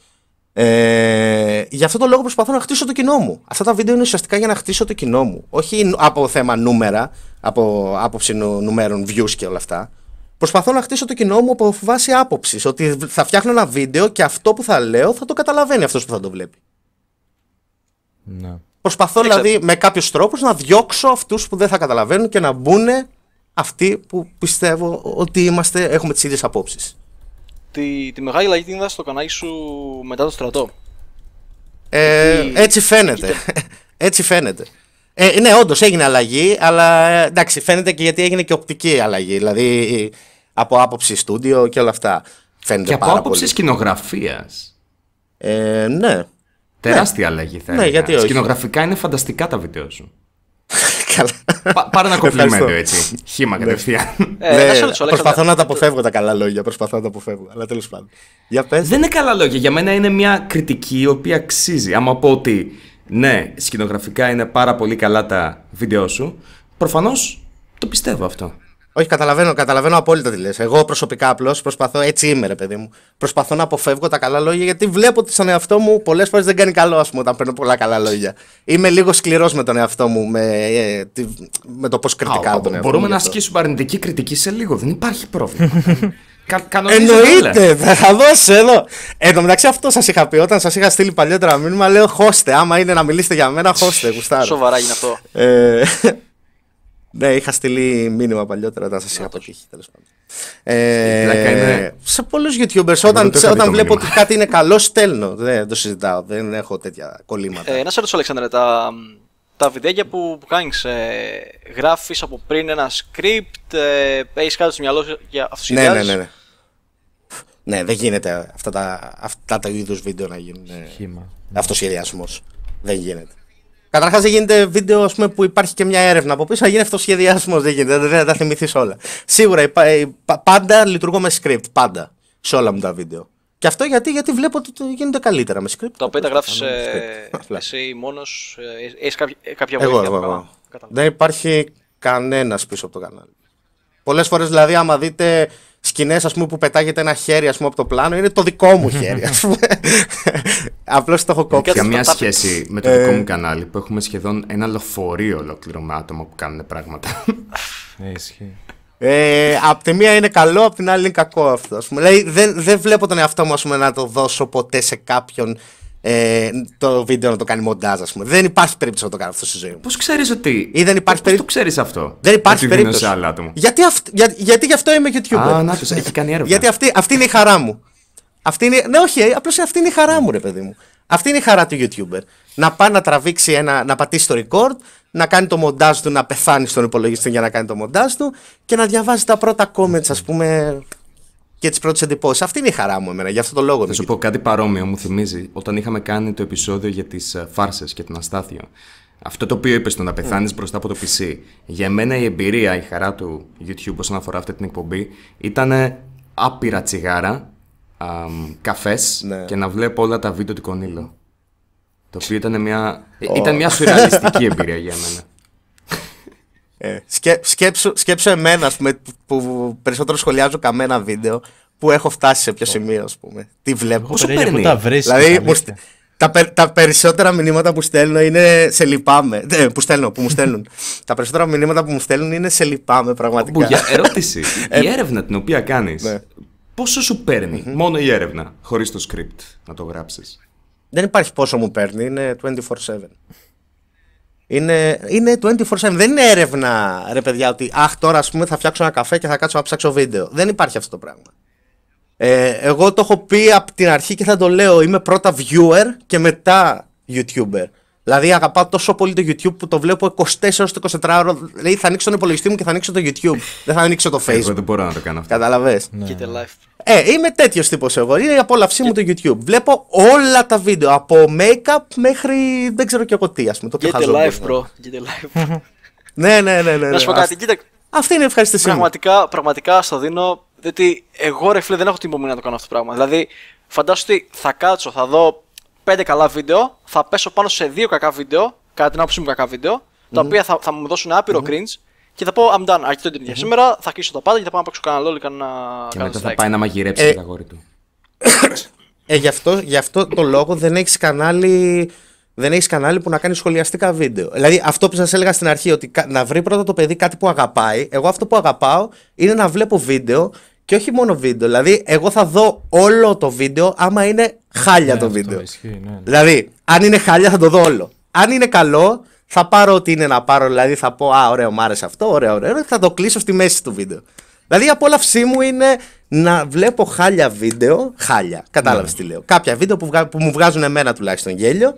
Ε, γι' αυτό το λόγο προσπαθώ να χτίσω το κοινό μου. Αυτά τα βίντεο είναι ουσιαστικά για να χτίσω το κοινό μου. Όχι από θέμα νούμερα, από άποψη νου- νούμερων, views και όλα αυτά. Προσπαθώ να χτίσω το κοινό μου από βάση άποψης. Ότι θα φτιάχνω ένα βίντεο και αυτό που θα λέω θα το καταλαβαίνει αυτός που θα το βλέπει. Ναι. Προσπαθώ Δεν ξέρω. δηλαδή με κάποιους τρόπους να διώξω αυτούς που δεν θα καταλαβαίνουν και να μπουν αυτοί που πιστεύω ότι είμαστε, έχουμε τις ίδιες απόψεις. Τη, τη μεγάλη αλλαγή την είδα στο κανάλι σου μετά το στρατό. Ε, Γιατί- έτσι φαίνεται. (laughs) έτσι φαίνεται. Ε, ναι, όντως έγινε αλλαγή, αλλά ε, εντάξει, φαίνεται και γιατί έγινε και οπτική αλλαγή. Δηλαδή από άποψη στούντιο και όλα αυτά. Φαίνεται Και από πάρα άποψη πολύ. σκηνογραφίας. Ε, ναι. Τεράστια αλλαγή θα Ναι, έλεγα. γιατί όχι. Σκηνογραφικά είναι φανταστικά τα βίντεο σου. (laughs) Καλά. Πα- πάρε ένα Ευχαριστώ. κομπλιμέντο έτσι. Χήμα κατευθείαν. Ε, Ναι, να σε ρωτήσω, προσπαθώ Αλέξανδρα, να τα αποφεύγω τα καλά λόγια. Προσπαθώ να τα αποφεύγω. Αλλά τέλος πάντων. Για πες. Δεν είναι καλά λόγια. Για μένα είναι μια κριτική η οποία αξίζει. Άμα πω ότι ναι, σκηνογραφικά είναι πάρα πολύ καλά τα βίντεο σου, προφανώς το πιστεύω αυτό. Όχι, καταλαβαίνω, καταλαβαίνω απόλυτα τι λες. Εγώ προσωπικά απλώς προσπαθώ, έτσι είμαι ρε παιδί μου. Προσπαθώ να αποφεύγω τα καλά λόγια γιατί βλέπω ότι στον εαυτό μου πολλές φορές δεν κάνει καλό, ας πούμε, όταν παίρνω πολλά καλά λόγια. Είμαι λίγο σκληρός με τον εαυτό μου, με, ε, τη- με το πώς κριτικά Α, τον εαυτό μπορούμε μου. να γι' αυτό. ασκήσουμε αρνητική κριτική σε λίγο. Δεν υπάρχει πρόβλημα. (laughs) Κα, κανονίζεται όλα. Εννοείται, θα θα δώσω εδώ. Εν τω μεταξύ, αυτό σας είχα πει όταν σας είχα στείλει παλιότερα μήνυμα. Λέω χώστε. Άμα είναι να μιλήσετε για μένα, χώστε. Γουστάρω. Σοβαρά γίνει αυτό. Ε, ναι, είχα στείλει μήνυμα παλιότερα όταν σας είχα πετύχει. Τέλος πάντων. Ε, πλάκα είναι- Σε πολλούς YouTubers, όταν, δεν το είχα δει όταν το βλέπω μήνυμα. ότι κάτι είναι καλό, στέλνω. Δεν το συζητάω. Δεν έχω τέτοια κολλήματα. Ε, να σε ρωτήσω, Αλέξανδρε, τα, τα βιντεάκια που, που κάνεις, ε, γράφεις από πριν ένα script, ε, έχεις κάτι στο μυαλό σου για αυτούς ναι, ναι, ναι, ναι. Ναι, δεν γίνεται αυτά τα, αυτά τα είδους βίντεο να γίνουν. ε, Χήμα. Αυτοσχεδιασμός. Δεν γίνεται. Καταρχάς δεν γίνεται βίντεο ας πούμε, που υπάρχει και μια έρευνα από πίσω, να γίνει αυτοσχεδιασμό. Δεν γίνεται, δεν θα τα θυμηθείς όλα. Σίγουρα υπά- ε, πα- πάντα λειτουργώ με script. Πάντα. Σε όλα μου τα βίντεο. Και αυτό γιατί, γιατί βλέπω ότι το γίνονται καλύτερα με script. Τα οποία τα γράφεις Κάνω script. (laughs) Απλά. εσύ μόνος, έχεις κάποια, ε, κάποια Εγώ, βοήθεια. εγώ, από εγώ. κάτω. Κατάλαβα. Δεν υπάρχει κανένας πίσω από το κανάλι. Πολλές φορές δηλαδή, άμα δείτε σκηνές που πετάγεται ένα χέρι ας πούμε, από το πλάνο, είναι το δικό μου (laughs) χέρι. ας πούμε. Απλώς το έχω κόψει. Κάτσε, Καμία τα- σχέση με το Ε. δικό μου κανάλι που έχουμε σχεδόν ένα λεωφορείο ολόκληρο με άτομα που κάνουν πράγματα. Ναι, ισχύει. Ε, απ' τη μία είναι καλό, απ' την άλλη είναι κακό αυτό. Ας πούμε. Δηλαδή, δεν, δεν βλέπω τον εαυτό μου ας πούμε, να το δώσω ποτέ σε κάποιον ε, το βίντεο να το κάνει μοντάζ. Ας πούμε. Δεν υπάρχει περίπτωση να το κάνω αυτό στη ζωή μου. Πώς ξέρεις ότι. Ή δεν υπάρχει Πώς το περίπτωση. ξέρεις αυτό; Δεν υπάρχει ότι δίνω περίπτωση. σε άλλα άτομα. Γιατί, αυ... για... γιατί γι' αυτό είμαι YouTuber; Α, να το έχει κάνει έρευνα. Γιατί αυτή, αυτή είναι η χαρά μου. Αυτή είναι, ναι, όχι, απλώς αυτή είναι η χαρά μου, ρε παιδί μου. Αυτή είναι η χαρά του YouTuber. Να πάει να τραβήξει ένα, να πατήσει το record, να κάνει το μοντάζ του, να πεθάνει στον υπολογιστή για να κάνει το μοντάζ του και να διαβάζει τα πρώτα comments, ας πούμε, και τις πρώτες εντυπώσεις. Αυτή είναι η χαρά μου, εμένα, γι' αυτό το λόγο. Θα είμαι σου πω κάτι παρόμοιο, μου θυμίζει όταν είχαμε κάνει το επεισόδιο για τις φάρσες και τον Αστάθιο. Αυτό το οποίο είπες στο να πεθάνεις μπροστά από το PC. Για μένα η εμπειρία, η χαρά του YouTube όσον αφορά αυτή την εκπομπή ήταν άπειρα τσιγάρα, καφές Ναι. και να βλέπω όλα τα βίντεο του Κονίλο. Το οποίο ήταν μια, ήταν μια σουρεαλιστική εμπειρία για μένα. Ε, σκέ, σκέψου, σκέψου εμένα, ας πούμε, που, που περισσότερο σχολιάζω καμένα βίντεο, που έχω φτάσει σε ποιο σημείο, ας πούμε. Τι βλέπω. Πόσο Πόσο παίρνει; Πού τα βρεις, Δηλαδή, αλήθεια. μου στε- τα, περ- τα περισσότερα μηνύματα που στέλνω είναι σε λυπάμαι. Ε, που στέλνω, που μου στέλνουν. (laughs) τα περισσότερα μηνύματα που μου στέλνουν είναι σε λυπάμαι, πραγματικά. Που, για ερώτηση. η έρευνα την οποία κάνεις, Ναι. Πόσο σου παίρνει μόνο η έρευνα, χωρίς το script να το γράψεις; Δεν υπάρχει πόσο μου παίρνει, είναι 24-7. Είναι, είναι 24-7. Δεν είναι έρευνα, ρε παιδιά, ότι αχ, τώρα ας πούμε θα φτιάξω ένα καφέ και θα κάτσω να ψάξω βίντεο. Δεν υπάρχει αυτό το πράγμα. Ε, εγώ το έχω πει από την αρχή και θα το λέω. Είμαι πρώτα viewer και μετά YouTuber. Δηλαδή αγαπάω τόσο πολύ το YouTube που το βλέπω 24 ώρες το 24 ώρο. Δηλαδή θα ανοίξω τον υπολογιστή μου και θα ανοίξω το YouTube. δεν θα ανοίξω το Εγώ Facebook. δεν μπορώ να το κάνω αυτό. Καταλαβες. Κοίτα live. Ε, είμαι τέτοιος τύπος εγώ. Είναι η απόλαυσή μου το YouTube. Βλέπω όλα τα βίντεο. Από make-up μέχρι δεν ξέρω και εγώ τι, ας πούμε. Το πιο Get χαζό. live, μπορεί να bro. Get live. (laughs) Ναι, ναι, ναι. ναι, Να σου πω ναι. κάτι, κοίτα, Αυτή είναι η ευχαριστησή μου. Πραγματικά, πραγματικά στο δίνω. Διότι εγώ ρε φίλε δεν έχω την υπομονή να το κάνω αυτό το πράγμα. Δηλαδή, φαντάσου ότι θα κάτσω, θα δω πέντε καλά βίντεο, θα πέσω πάνω σε δύο κακά βίντεο, κατά την άποψή μου κακά βίντεο, τα οποία θα, θα μου δώσουν άπειρο cringe και θα πω I'm done, αρκετό την για σήμερα, θα κλείσω τα πάντα και θα πάω να παίξω κανένα LOL ή κανένα Και κανένα μετά θα strike. πάει να μαγειρέψει Ε, το αγόρι του. Ε, γι, αυτό, γι' αυτό το λόγο δεν έχεις κανάλι δεν έχεις κανάλι που να κάνεις σχολιαστικά βίντεο. Δηλαδή, αυτό που σας έλεγα στην αρχή, ότι κα- να βρει πρώτα το παιδί κάτι που αγαπάει. Εγώ αυτό που αγαπάω είναι να βλέπω βίντεο και όχι μόνο βίντεο. Δηλαδή, εγώ θα δω όλο το βίντεο άμα είναι χάλια Ναι, το αυτό βίντεο. ισχύει, ναι, ναι. Δηλαδή, αν είναι χάλια θα το δω όλο. Αν είναι καλό, θα πάρω ό,τι είναι να πάρω. Δηλαδή, θα πω Α, ωραίο, μου άρεσε αυτό, ωραίο, ωραίο. Θα το κλείσω στη μέση του βίντεο. Δηλαδή, η απόλαυσή μου είναι να βλέπω χάλια βίντεο. Χάλια, κατάλαβες Ναι. τι λέω. Κάποια βίντεο που, βγα- που μου βγάζουν εμένα τουλάχιστον γέλιο.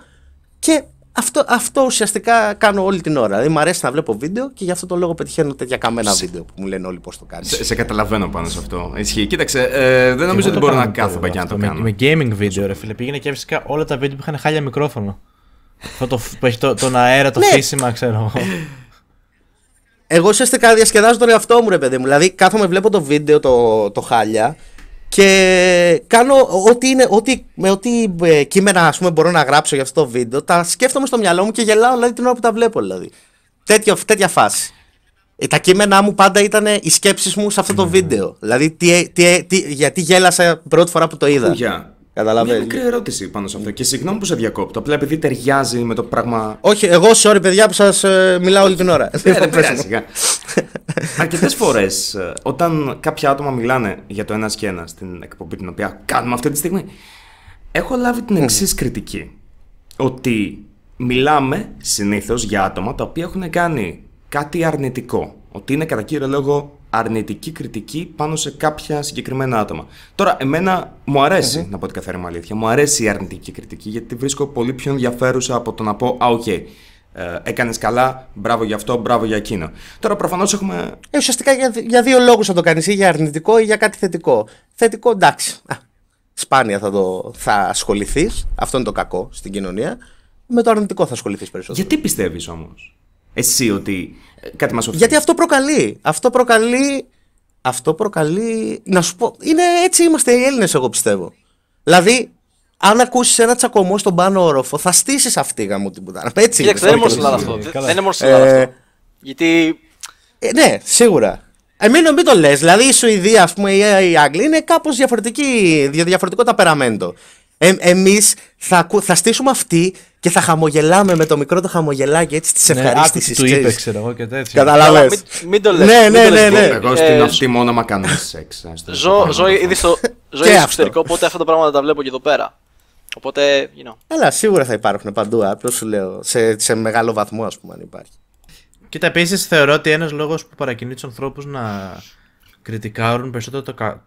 Και αυτό, αυτό ουσιαστικά κάνω όλη την ώρα. Δηλαδή, μου αρέσει να βλέπω βίντεο και γι' αυτό το λόγο πετυχαίνω τέτοια καμένα βίντεο που μου λένε όλοι πώς το κάνεις. Σε, σε καταλαβαίνω πάνω σε αυτό. Ισχύει. Κοίταξε, ε, δεν νομίζω Εγώ ότι το μπορώ να κάνω κάθομαι τώρα και να το αυτό, κάνω. Με, με gaming βίντεο, ρε φίλε. Πήγαινε και έβρισκα όλα τα βίντεο που είχαν χάλια μικρόφωνο. Αυτό το, που έχει το, τον αέρα, το Ναι. φύσιμα, ξέρω εγώ. Εγώ ουσιαστικά διασκεδάζω τον εαυτό μου, ρε παιδί μου. Δηλαδή, κάθομαι, βλέπω το βίντεο, το, το χάλια και κάνω ό,τι, είναι, ό,τι, με ό,τι ε, κείμενα ας πούμε, μπορώ να γράψω για αυτό το βίντεο. Τα σκέφτομαι στο μυαλό μου και γελάω δηλαδή, την ώρα που τα βλέπω. Δηλαδή. Τέτοιο, τέτοια φάση. Ε, τα κείμενά μου πάντα ήταν οι σκέψεις μου σε αυτό το βίντεο. Δηλαδή, τι, τι, τι, γιατί γέλασα πρώτη φορά που το είδα. Για. Μια Καταλαβαίνεις. μικρή ερώτηση πάνω σε αυτό. Και συγγνώμη που σε διακόπτω. Απλά επειδή ταιριάζει με το πράγμα. Όχι, εγώ sorry παιδιά που σας μιλάω όλη την ώρα. Ε, δεν πειράζει. Αρκετές φορές, όταν κάποια άτομα μιλάνε για το ένας και ένας στην εκπομπή την οποία κάνουμε αυτή τη στιγμή, έχω λάβει την εξής κριτική. Ότι μιλάμε συνήθως για άτομα τα οποία έχουν κάνει κάτι αρνητικό. Ότι είναι κατά κύριο λόγο αρνητική κριτική πάνω σε κάποια συγκεκριμένα άτομα. Τώρα, εμένα μου αρέσει να πω την καθαρή μου αλήθεια, μου αρέσει η αρνητική κριτική γιατί τη βρίσκω πολύ πιο ενδιαφέρουσα από το να πω Α, οκ, ε, έκανες καλά, μπράβο για αυτό, μπράβο για εκείνο. Τώρα, προφανώς έχουμε. Ε, ουσιαστικά για, για δύο λόγους θα το κάνεις, ή για αρνητικό ή για κάτι θετικό. Θετικό, εντάξει. Α, σπάνια θα, το, θα ασχοληθείς. Αυτό είναι το κακό στην κοινωνία. Με το αρνητικό θα ασχοληθείς περισσότερο. Γιατί πιστεύεις όμως, εσύ ότι. ε, Κάτι μας οφείλεις. Γιατί αυτό προκαλεί. Αυτό προκαλεί. Αυτό προκαλεί. Να σου πω. Είναι έτσι είμαστε οι Έλληνες, εγώ πιστεύω. Δηλαδή, αν ακούσεις ένα τσακωμό στον πάνω όροφο, θα στήσεις αυτή γαμού την πουτάνα. Έτσι. Κοίταξε, είναι. δεν είναι μόνο στην Ελλάδα αυτό. Ε, Δεν- καλά. Δεν είναι μόνο στην Ελλάδα Ε, αυτό. Γιατί Ε, ναι, σίγουρα. Ε, μην, μην το λες. Δηλαδή η Σουηδία, ας πούμε, ή η Αγγλία είναι κάπως διαφορετικό ταπεραμέντο. Ε, Εμείς θα, ακού- θα στήσουμε αυτή και θα χαμογελάμε με το μικρό το χαμογελάκι έτσι της Ναι, άκου τι ευχαρίστησης. του είπες, ξέρω εγώ και τέτοια. Καταλαβες. μην- μην το λες, Ναι, μην ναι, το λες. ναι, ναι. Εγώ Ε, στην ζ- αυτή μόνο μα κάνουμε σεξ. ας το- Ζω, ζω ήδη στο, ζω ήδη στο αυτό. εξωτερικό, οπότε αυτά τα πράγματα τα βλέπω και εδώ πέρα. Οπότε, you know. Αλλά σίγουρα θα υπάρχουν παντού. Απλώ σου λέω. Σε, σε μεγάλο βαθμό, ας πούμε, αν υπάρχει. Κοίτα, επίσης θεωρώ ότι ένας λόγος που παρακινεί τους ανθρώπους να κριτικάρουν περισσότερο το κα...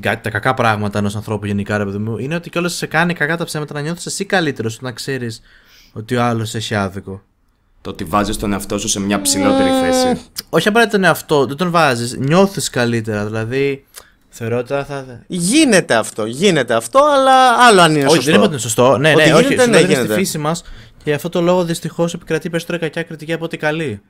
την κα- τα κακά πράγματα ενός ανθρώπου γενικά, ρε παιδί μου, είναι ότι κιόλας σε κάνει κακά τα ψέματα να νιώθεις εσύ καλύτερος όταν ξέρεις ότι ο άλλος έχει άδικο. Το ότι βάζεις τον εαυτό σου σε μια ψηλότερη θέση. Όχι απαραίτητα τον εαυτό, δεν τον βάζεις. Νιώθεις καλύτερα. Δηλαδή, θεωρώ ότι θα. Γίνεται αυτό, γίνεται αυτό, αλλά άλλο αν είναι όχι, σωστό. δεν είπα ότι είναι σωστό. Ναι, Ότι ναι, όχι. γίνεται, σου ναι, λέω ότι είναι στη γίνεται. φύση μας και γι' αυτό το λόγο δυστυχώς επικρατεί περισσότερο κακιά κριτική από ότι καλή.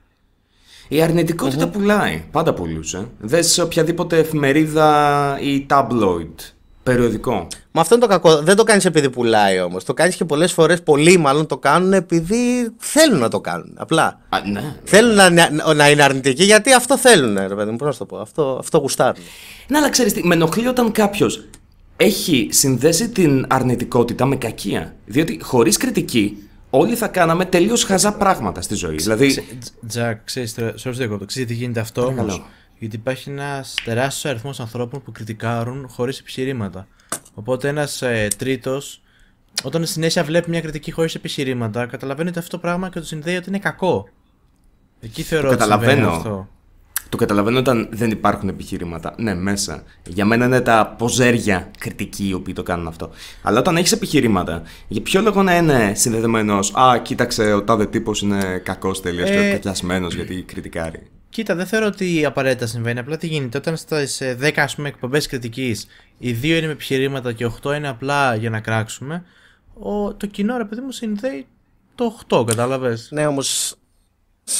Η αρνητικοτητα πουλάει. Πάντα πουλούσε. Δες σε οποιαδήποτε εφημερίδα ή tabloid. Περιοδικό. Μα αυτό είναι το κακό. Δεν το κάνεις επειδή πουλάει όμως. Το κάνεις και πολλές φορές, πολλοί μάλλον το κάνουν επειδή θέλουν να το κάνουν. Απλά. Α, ναι. Θέλουν να, να, να είναι αρνητικοί γιατί αυτό θέλουν, ρε παιδί μου. Πώς να σου το πω. Αυτό, αυτό γουστάρουν. Ναι, αλλά ξέρεις τι, με ενοχλεί όταν κάποιος έχει συνδέσει την αρνητικότητα με κακία. Διότι χωρίς κριτική, όλοι θα κάναμε τελείως χαζά πράγματα στη ζωή. Δηλαδή. Τζ- Τζακ, ξέρεις, σε όλο διακόπτω. Ξέρεις τι γίνεται αυτό όμως; Παρακαλώ. Γιατί υπάρχει ένας τεράστιος αριθμός ανθρώπων που κριτικάρουν χωρίς επιχειρήματα. Οπότε ένας ε, τρίτος, όταν συνέχεια βλέπει μια κριτική χωρίς επιχειρήματα, καταλαβαίνει ότι αυτό το πράγμα και το συνδέει ότι είναι κακό. Εκεί θεωρώ ότι συμβαίνει καταλαβαίνω. αυτό. Το καταλαβαίνω όταν δεν υπάρχουν επιχειρήματα. Ναι, μέσα. Για μένα είναι τα ποζέρια κριτικοί οι οποίοι το κάνουν αυτό. Αλλά όταν έχεις επιχειρήματα, για ποιο λόγο να είναι συνδεδεμένος. Α, κοίταξε, ο τάδε τύπος είναι κακός τελείως Ε, και κακιασμένος γιατί κριτικάρει. Κοίτα, δεν θεωρώ ότι απαραίτητα συμβαίνει. Απλά τι γίνεται, όταν στις 10 ας πούμε, εκπομπές κριτικής, οι δύο είναι με επιχειρήματα και 8 είναι απλά για να κράξουμε, ο, το κοινό ρε παιδί μου συνδέει το 8, κατάλαβες; Ναι, όμως.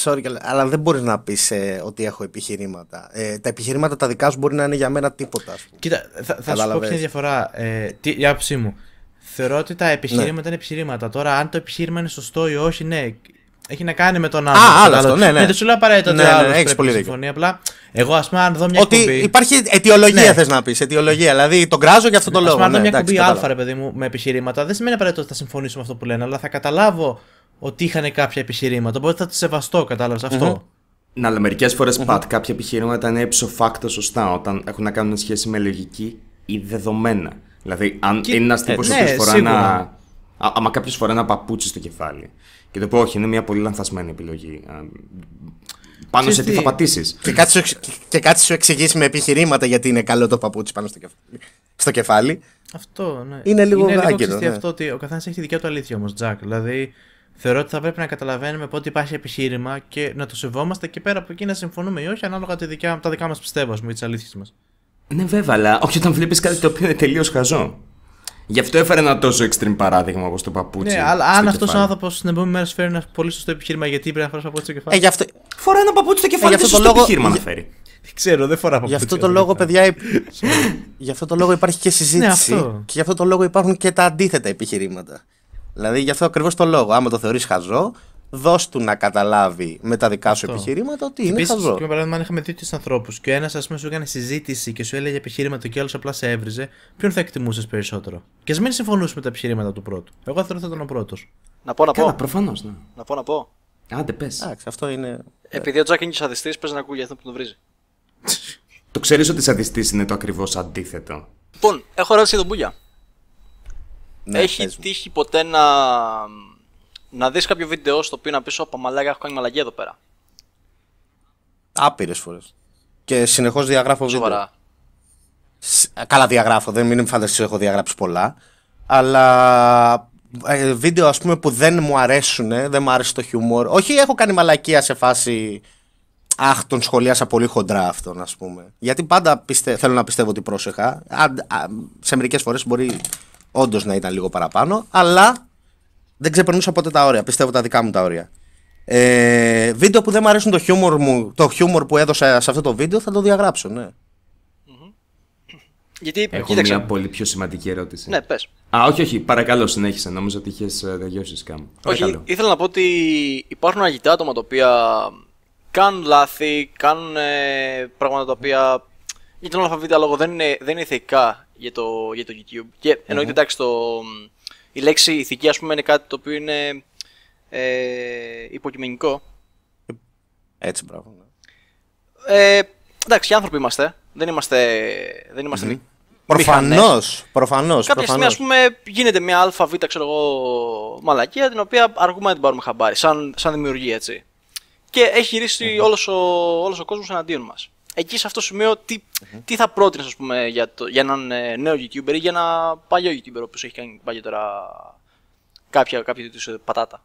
Sorry, καλά, αλλά δεν μπορείς να πεις ε, ότι έχω επιχειρήματα. Ε, τα επιχειρήματα τα δικά σου μπορεί να είναι για μένα τίποτα. ας πούμε. Κοίτα, θα, θα σου πω Κατάλαβες; ποια είναι η διαφορά. Ε, τι, η άποψή μου. Θεωρώ ότι τα επιχειρήματα είναι επιχειρήματα. Τώρα, αν το επιχείρημα είναι σωστό ή όχι, ναι. έχει να κάνει με τον άλλο. άλλο κατάλαβες. αυτό, ναι, ναι. δεν σου λέω απαραίτητα ότι Ναι, ο ναι, άλλος έχεις πρέπει πολύ να δίκιο. συμφωνεί. Απλά εγώ, ας πούμε, αν δω μια Ότι εκπομπή. υπάρχει αιτιολογία, Ναι. θες να πεις. Αιτιολογία. Δηλαδή τον κράζω για αυτόν τον Ας λόγο. πούμε, αν δω Ναι, μια εντάξει, εκπομπή κατάλαβα. Α, ρε παιδί μου, με επιχειρήματα, δεν σημαίνει απαραίτητο ότι θα συμφωνήσω με αυτό που λένε, αλλά θα καταλάβω ότι είχαν κάποια επιχειρήματα. Οπότε θα τη σεβαστώ, κατάλαβες αυτό. Ναι, αλλά μερικές φορές πατ κάποια επιχειρήματα είναι ύψο φάκτο σωστά όταν έχουν να κάνουν σχέση με λογική ή δεδομένα. Δηλαδή, αν Και- είναι ένας τύπος ε, ο ναι, οποίο φορά σίγουρα. ένα. Α, άμα κάποιος φορά ένα παπούτσι στο κεφάλι και το πω, Όχι, είναι μια πολύ λανθασμένη επιλογή. Α, Πάνω Ξέρεις σε τι τι, θα πατήσεις; Και κάτι, σου, εξ- και κάτι σου εξηγήσει με επιχειρήματα γιατί είναι καλό το παπούτσι πάνω στο κεφάλι. Στο κεφάλι. Αυτό, ναι. Είναι λίγο γάγκυρο, ξέρεις τι, ναι. αυτό ότι ο καθένας έχει τη δικιά του αλήθεια όμως, Τζακ. Δηλαδή, θεωρώ ότι θα πρέπει να καταλαβαίνουμε πότε υπάρχει επιχείρημα και να το σεβόμαστε και πέρα από εκεί να συμφωνούμε ή όχι, ανάλογα τη δικιά, τα δικά μας πιστεύω, ας πούμε, τις αλήθειες μας. Ναι, βέβαια, αλλά όχι όταν βλέπεις κάτι το οποίο είναι τελείως χαζό. Γι' αυτό έφερε ένα τόσο extreme παράδειγμα όπως το παπούτσι. Ναι, αλλά στο αν αυτός ο κεφάλι. άνθρωπος την επόμενη μέρα σου φέρει ένα πολύ σωστό επιχείρημα γιατί πρέπει να φοράς από στο Ε, κεφάλι. γι' αυτό, Φορά ένα παπούτσι στο κεφάλι, γι' δεν αυτό σωστό το λόγο- επιχείρημα να για- φέρει. Δεν ξέρω, δεν φορά από γι' αυτό το λόγο, παιδιά, υπ- γι' αυτό το λόγο υπάρχει και συζήτηση. Ναι, αυτό. και γι' αυτό το λόγο υπάρχουν και τα αντίθετα επιχειρήματα. Δηλαδή, γι' αυτό ακριβώς το λόγο. Άμα το θεωρείς χαζό, δώσ' του να καταλάβει με τα δικά σου Αυτό. επιχειρήματα ότι είναι Επίσης, χαζό. και με παράδειγμα, αν είχαμε δύο ανθρώπους και ο ένας ας πούμε σου έκανε συζήτηση και σου έλεγε επιχείρηματα και ο άλλος απλά σε έβριζε, ποιον θα εκτιμούσες περισσότερο; Και ας μην συμφωνούσουμε με τα επιχειρήματα του πρώτου. Εγώ θεωρώ ότι θα ήταν ο πρώτος. Να πω, να Καλά, πω. προφανώς, ναι. Να πω, να πω. Άντε, πες. Εντάξει, αυτό είναι. Επειδή ο Τζακ είναι σαδιστής, παίζει να ακούει αυτό που τον βρίζει. Το ξέρεις ότι σαντιστή είναι το ακριβώς αντίθετο; Λοιπόν, έχω ερώτηση για τον Μπούγια. Ναι, Έχει πες μου. τύχει ποτέ να, να δεις κάποιο βίντεο στο οποίο να πεις: Ωπα μαλάκα, έχω κάνει μαλακία εδώ πέρα. Άπειρες φορές. Και συνεχώς διαγράφω βίντεο. Σοβαρά. Σ- Καλά διαγράφω, δεν μην φανταστείς ότι έχω διαγράψει πολλά. Αλλά ε, βίντεο ας πούμε που δεν μου αρέσουν, δεν μου άρεσε το χιούμορ. Όχι έχω κάνει μαλακία σε φάση Αχ, τον σχολίασα πολύ χοντρά αυτόν, ας πούμε. Γιατί πάντα πιστε... θέλω να πιστεύω ότι πρόσεχα. Α, α, σε μερικές φορές μπορεί όντως να ήταν λίγο παραπάνω, αλλά δεν ξεπερνούσα ποτέ τα όρια. Πιστεύω τα δικά μου τα όρια. Ε, βίντεο που δεν μου αρέσουν το χιούμορ μου, το χιούμορ που έδωσα σε αυτό το βίντεο θα το διαγράψω, ναι. Γιατί, Έχω κοίταξε. μια πολύ πιο σημαντική ερώτηση. Ναι, πες. Α, όχι, όχι, παρακαλώ, συνέχισε. Νόμιζα ότι είχες τελειώσει κάμου. Όχι, Παρακαλώ. ήθελα να πω ότι υπάρχουν αρκετά άτομα τα οποία κάνουν λάθη, κάνουν ε, πράγματα τα οποία για τον αλφαβήτα λόγο δεν είναι, δεν είναι ηθικά για το, για το YouTube. Και εννοείται εντάξει, το, η λέξη ηθική ας πούμε είναι κάτι το οποίο είναι ε, υποκειμενικό. Έτσι, μπράβο. Ναι. Ε, εντάξει, οι άνθρωποι είμαστε. Δεν είμαστε. Δεν είμαστε μη- Προφανώ. μηχανές. Προφανώς. Κάποια στιγμή, ας πούμε, γίνεται μια ΑΒ, ξέρω εγώ, μαλακία, την οποία αργούμε να την πάρουμε χαμπάρι, σαν, σαν δημιουργία, έτσι. Και έχει γυρίσει όλος, ο, όλος ο κόσμος εναντίον μας. Εκεί σε αυτό το σημείο, τι, τι θα πρότεινες, ας πούμε, για, το, για έναν ε, νέο YouTuber ή για ένα παλιό YouTuber, ο οποίος έχει κάνει παλιότερα κάποια, κάποια τέτοιου πατάτα;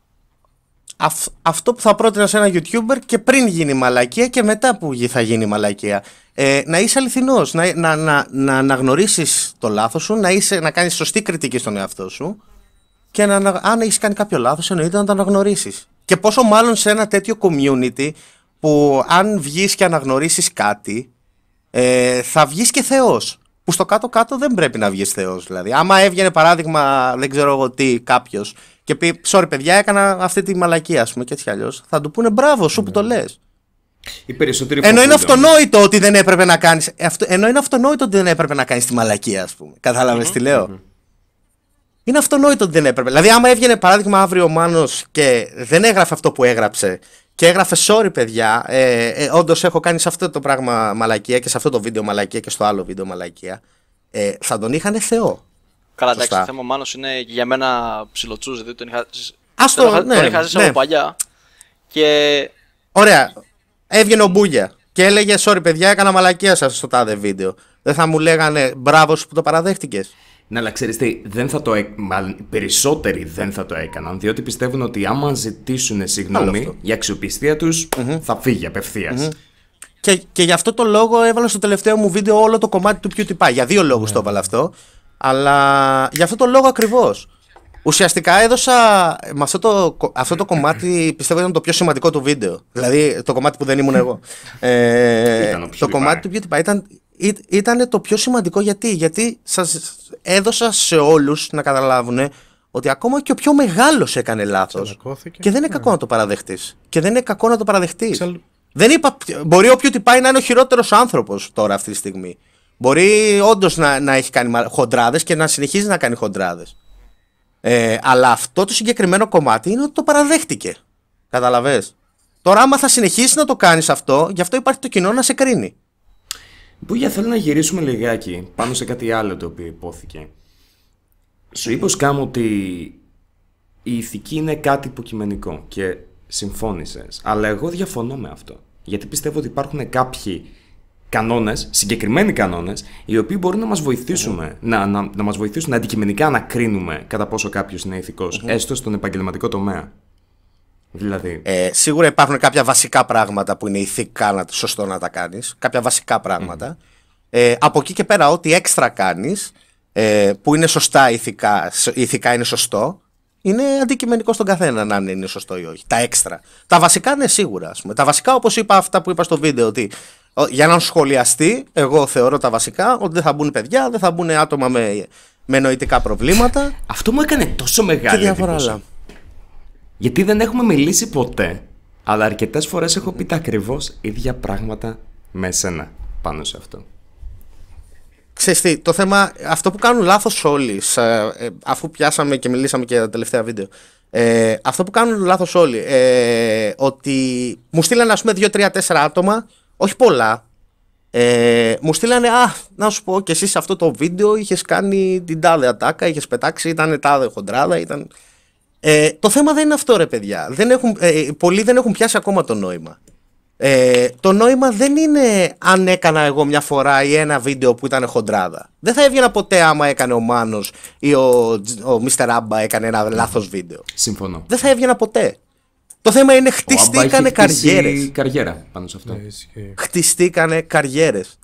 Αυ- αυτό που θα πρότεινα σε ένα YouTuber και πριν γίνει μαλακία και μετά που γι- θα γίνει μαλακία. Ε, να είσαι αληθινός, να, να, να, να αναγνωρίσεις το λάθος σου, να, είσαι, να κάνεις σωστή κριτική στον εαυτό σου και να, ανα- αν έχεις κάνει κάποιο λάθος εννοείται να το αναγνωρίσεις. Και πόσο μάλλον σε ένα τέτοιο community που αν βγεις και αναγνωρίσεις κάτι ε, θα βγεις και θεός. Που στο κάτω-κάτω δεν πρέπει να βγεις θεός δηλαδή. Άμα έβγαινε παράδειγμα, δεν ξέρω εγώ τι, κάποιος και πει: Sorry, παιδιά, έκανα αυτή τη μαλακία, ας πούμε, και έτσι κι αλλιώς. Θα του πούνε μπράβο σου που το λες. Οι περισσότεροι Ενώ είναι φοβούνται όμως. αυτονόητο ότι δεν έπρεπε να κάνεις. Ενώ είναι αυτονόητο ότι δεν έπρεπε να κάνεις τη μαλακία, ας πούμε. Κατάλαβες τι λέω; Είναι αυτονόητο ότι δεν έπρεπε. Δηλαδή, άμα έβγαινε παράδειγμα αύριο ο Μάνος και δεν έγραφε αυτό που έγραψε και έγραφε sorry, παιδιά, ε, ε, όντως έχω κάνει σε αυτό το πράγμα μαλακία και σε αυτό το βίντεο μαλακία και στο άλλο βίντεο μαλακία, ε, θα τον είχαν Θεό. Καλά, εντάξει, Σωστά. το θέμα ο Μάνος είναι και για μένα ψιλοτσούς, δηλαδή τον είχα, Ας τον το- είχα, ναι, τον είχα ζήσει ναι. από παλιά. Και Ωραία. Έβγαινε ο Μπούγια και έλεγε sorry, παιδιά, έκανα μαλακία σας στο τάδε βίντεο. Δεν θα μου λέγανε μπράβο σου που το παραδέχτηκες. Ναι, αλλά ξέρεις τι, δεν θα το έ- μάλλον οι περισσότεροι δεν θα το έκαναν. Διότι πιστεύουν ότι άμα ζητήσουν Άλλο συγγνώμη, αυτό. η αξιοπιστία τους θα φύγει απευθείας. Και, και γι' αυτό το λόγο έβαλα στο τελευταίο μου βίντεο όλο το κομμάτι του PewDiePie. Για δύο λόγους το έβαλα αυτό. Αλλά γι' αυτό το λόγο ακριβώς. Ουσιαστικά έδωσα. Με αυτό το, κο- αυτό το κομμάτι (clears throat) πιστεύω ήταν το πιο σημαντικό του βίντεο. Δηλαδή το κομμάτι που δεν ήμουν εγώ. Ε, Ήταν ο το PewDiePie. κομμάτι του PewDiePie ήταν, ή- ήταν το πιο σημαντικό γιατί. Γιατί σας έδωσα σε όλους να καταλάβουν ότι ακόμα και ο πιο μεγάλος έκανε λάθος. Τσαλακώθηκε. Και δεν είναι Ναι. κακό να το παραδεχτείς. Και δεν είναι κακό να το παραδεχτείς. Ξαλ- Δεν είπα. Μπορεί όποιο τι πάει να είναι ο χειρότερος άνθρωπος τώρα αυτή τη στιγμή. Μπορεί όντως να, να έχει κάνει χοντράδες και να συνεχίζει να κάνει χοντράδες. Ε, αλλά αυτό το συγκεκριμένο κομμάτι είναι ότι το παραδέχτηκε. Καταλαβες; Τώρα, άμα θα συνεχίσει να το κάνεις αυτό, γι' αυτό υπάρχει το κοινό να σε κρίνει. Μπούγια, θέλω να γυρίσουμε λιγάκι πάνω σε κάτι άλλο το οποίο υπόθηκε. Σου είπε ο Σκάμ ότι η ηθική είναι κάτι υποκειμενικό και συμφώνησες. Αλλά εγώ διαφωνώ με αυτό. Γιατί πιστεύω ότι υπάρχουν κάποιοι κανόνες, συγκεκριμένοι κανόνες, οι οποίοι μπορούν να μας βοηθήσουν, να, να, να μας βοηθήσουν αντικειμενικά να κρίνουμε κατά πόσο κάποιος είναι ηθικός, έστω στον επαγγελματικό τομέα. Δηλαδή, Ε, σίγουρα υπάρχουν κάποια βασικά πράγματα που είναι ηθικά να, σωστό να τα κάνεις. Κάποια βασικά πράγματα. Ε, από εκεί και πέρα, ό,τι έξτρα κάνεις, ε, που είναι σωστά ηθικά, σ- ηθικά είναι σωστό, είναι αντικειμενικό στον καθένα να είναι σωστό ή όχι. Τα έξτρα. Τα βασικά είναι σίγουρα. Ας πούμε. Τα βασικά, όπως είπα αυτά που είπα στο βίντεο, ότι ο, για να σχολιαστεί, εγώ θεωρώ τα βασικά ότι δεν θα μπουν παιδιά, δεν θα μπουν άτομα με, με νοητικά προβλήματα αυτό μου έκανε τόσο και μεγάλη διάφορα εντύπωση. άλλα. Γιατί δεν έχουμε μιλήσει ποτέ, αλλά αρκετές φορές έχω πει τα ακριβώς ίδια πράγματα με εσένα πάνω σε αυτό. Ξέρεις τι, το θέμα, αυτό που κάνουν λάθος όλοι, σα- ε, αφού πιάσαμε και μιλήσαμε και για τα τελευταία βίντεο, ε, αυτό που κάνουν λάθος όλοι, ε, ότι μου στείλανε ας πούμε 2-3-4 άτομα, όχι πολλά, ε, μου στείλανε, α, να σου πω και εσύ σε αυτό το βίντεο είχες κάνει την τάδε ατάκα, είχες πετάξει, ήταν τάδε χοντράδα, ήταν... Ε, το θέμα δεν είναι αυτό ρε παιδιά, δεν έχουν, ε, πολλοί δεν έχουν πιάσει ακόμα το νόημα. Ε, το νόημα δεν είναι αν έκανα εγώ μια φορά ή ένα βίντεο που ήταν χοντράδα. Δεν θα έβγαινα ποτέ άμα έκανε ο Μάνος ή ο, ο Mr. Άμπα έκανε ένα λάθος βίντεο. Συμφωνώ. Δεν θα έβγαινα ποτέ. Το θέμα είναι Ο Άμπα χτιστήκανε έχει χτίσει καριέρες. καριέρα πάνω σε αυτό. Ναι, ισχύει. Χτιστήκανε καριέρες.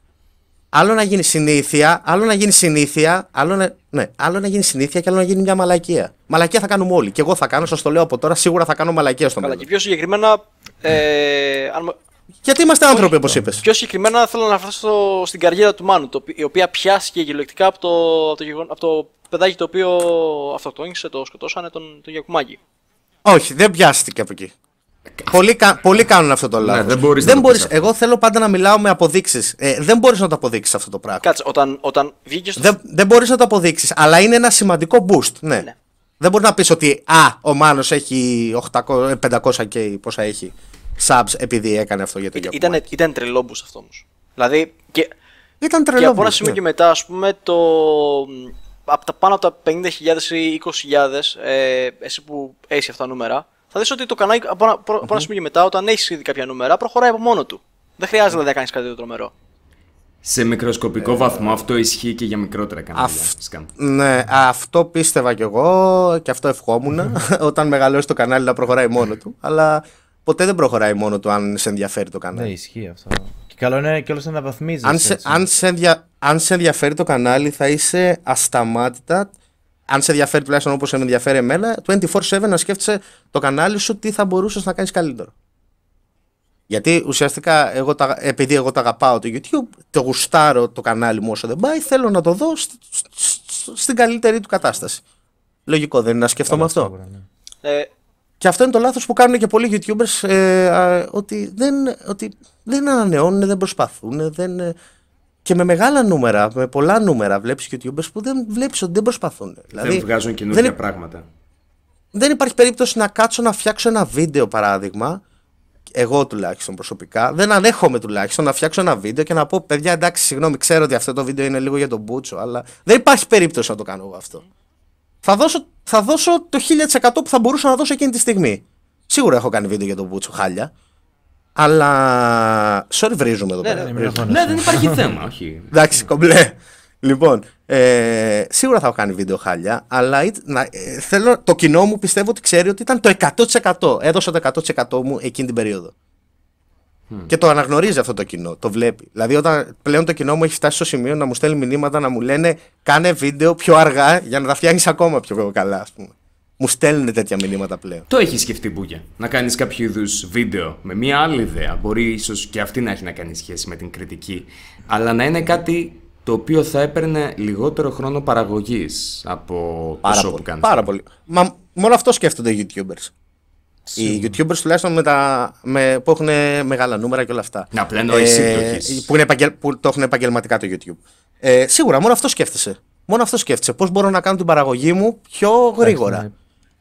Άλλο να γίνει συνήθεια, άλλο να γίνει συνήθεια, άλλο να, ναι, άλλο να γίνει συνήθεια και άλλο να γίνει μια μαλακία. Μαλακία θα κάνουμε όλοι. Και εγώ θα κάνω, σας το λέω από τώρα, σίγουρα θα κάνω μαλακία στο Καλά, μέλλον. και πιο συγκεκριμένα. Ε, αν, μου- Γιατί είμαστε άνθρωποι, όπως είπες. πιο συγκεκριμένα θέλω να αναφερθώ στο- στην καριέρα του Μάνου, το, οποί- η οποία πιάστηκε κυριολεκτικά από το, από το, γεγον- από το παιδάκι το οποίο αυτοκτόνησε, το σκοτώσανε, τον, τον Γιακουμάκη. Όχι, δεν πιάστηκε από εκεί. Πολλοί, κα- πολλοί κάνουν αυτό το λάθος. Ναι, δεν μπορείς να το μπορείς, πεις αυτό. Εγώ θέλω πάντα να μιλάω με αποδείξεις. Ε, δεν μπορείς να το αποδείξεις αυτό το πράγμα. Κάτσε, όταν, όταν βγήκες στο. Δεν, δεν μπορείς να το αποδείξεις, αλλά είναι ένα σημαντικό boost. Ναι. Ναι. Δεν μπορείς να πεις ότι α, ο Μάνος έχει 800, ε, 500 και πόσα έχει subs επειδή έκανε αυτό για το Ήταν, Γιακουμάκη. ήταν, ήταν τρελόμπους αυτό όμως. Δηλαδή. Και, Ήταν και τρελό. από ένα boost, σημείο ναι. και μετά, ας πούμε, το. Από τα πάνω από τα 50.000 ή 20.000, ε, εσύ που έχεις αυτά τα νούμερα, θα δεις ότι το κανάλι από ένα, προ- από ένα σημείο και μετά, όταν έχεις ήδη κάποια νούμερα, προχωράει από μόνο του. Δεν χρειάζεται δηλαδή να κάνεις κάτι το τρομερό. Σε μικροσκοπικό βαθμό αυτό ισχύει και για μικρότερα κανάλια. Αυ- Σκάμ. Ναι, αυτό πίστευα κι εγώ και αυτό ευχόμουν (laughs) όταν μεγαλώσει το κανάλι να προχωράει μόνο του. Αλλά ποτέ δεν προχωράει μόνο του αν σε ενδιαφέρει το Ναι, κανάλι. ισχύει αυτό. Και καλό είναι και όλος να αναβαθμίζεσαι. αν, σε, έτσι. αν, σε ενδια- αν σε ενδιαφέρει το κανάλι θα είσαι ασταμάτητα αν σε ενδιαφέρει τουλάχιστον όπως σε με ενδιαφέρει εμένα 24-7 να σκέφτεσαι το κανάλι σου τι θα μπορούσες να κάνεις καλύτερο. Γιατί ουσιαστικά εγώ τα, επειδή εγώ τα αγαπάω το YouTube το γουστάρω το κανάλι μου όσο δεν πάει θέλω να το δω σ- σ- σ- στην καλύτερη του κατάσταση. Λογικό δεν είναι να σκεφτόμαι αυτό. Σίγουρα, ναι. Ε, και αυτό είναι το λάθος που κάνουν και πολλοί YouTubers ε, α, ότι, δεν, ότι δεν ανανεώνουν, δεν προσπαθούν, δεν, ε, και με μεγάλα νούμερα, με πολλά νούμερα βλέπεις YouTubers που δεν βλέπεις ότι δεν προσπαθούν. Δηλαδή, δεν βγάζουν καινούργια δεν, πράγματα. δεν υπάρχει περίπτωση να κάτσω να φτιάξω ένα βίντεο παράδειγμα, εγώ τουλάχιστον προσωπικά, δεν ανέχομαι τουλάχιστον να φτιάξω ένα βίντεο και να πω παιδιά εντάξει συγγνώμη ξέρω ότι αυτό το βίντεο είναι λίγο για τον Μπούτσο αλλά δεν υπάρχει περίπτωση να το κάνω εγώ αυτό. Θα δώσω, θα δώσω το 1000% που θα μπορούσα να δώσω εκείνη τη στιγμή. Σίγουρα έχω κάνει βίντεο για τον Μπούτσο χάλια. Αλλά. Sorry, βρίζουμε εδώ Ναι, πέρα. ναι, Μην αγχώνεσαι. Ναι, δεν υπάρχει θέμα, όχι. Εντάξει, κομπλέ. Λοιπόν, ε, σίγουρα θα έχω κάνει βίντεο χάλια, αλλά ήτ- να, ε, θέλω, το κοινό μου πιστεύω ότι ξέρει ότι ήταν το 100%. Έδωσα το 100% μου εκείνη την περίοδο. Και το αναγνωρίζει αυτό το κοινό, το βλέπει. Δηλαδή, όταν πλέον το κοινό μου έχει φτάσει στο σημείο να μου στέλνει μηνύματα να μου λένε κάνε βίντεο πιο αργά για να τα φτιάχνεις ακόμα πιο καλά, ας πούμε. Μου στέλνουν τέτοια μηνύματα πλέον. Το έχεις σκεφτεί, Μπούγια. Να κάνεις κάποιο είδους βίντεο με μία άλλη ιδέα. Μπορεί ίσως και αυτή να έχει να κάνει σχέση με την κριτική. Αλλά να είναι κάτι το οποίο θα έπαιρνε λιγότερο χρόνο παραγωγής από το Πάρα show πολύ. που κάνεις. Πάρα πολύ. Μα μόνο αυτό σκέφτονται οι YouTubers. Οι YouTubers τουλάχιστον με τα, με, που έχουν μεγάλα νούμερα και όλα αυτά. Να, απλά εννοώ εσύ το έχεις. που, είναι επαγγελ, που το έχουν επαγγελματικά το YouTube. Ε, σίγουρα, μόνο αυτό σκέφτεσαι. Μόνο αυτό σκέφτεσαι. Πώς μπορώ να κάνω την παραγωγή μου πιο γρήγορα. ναι.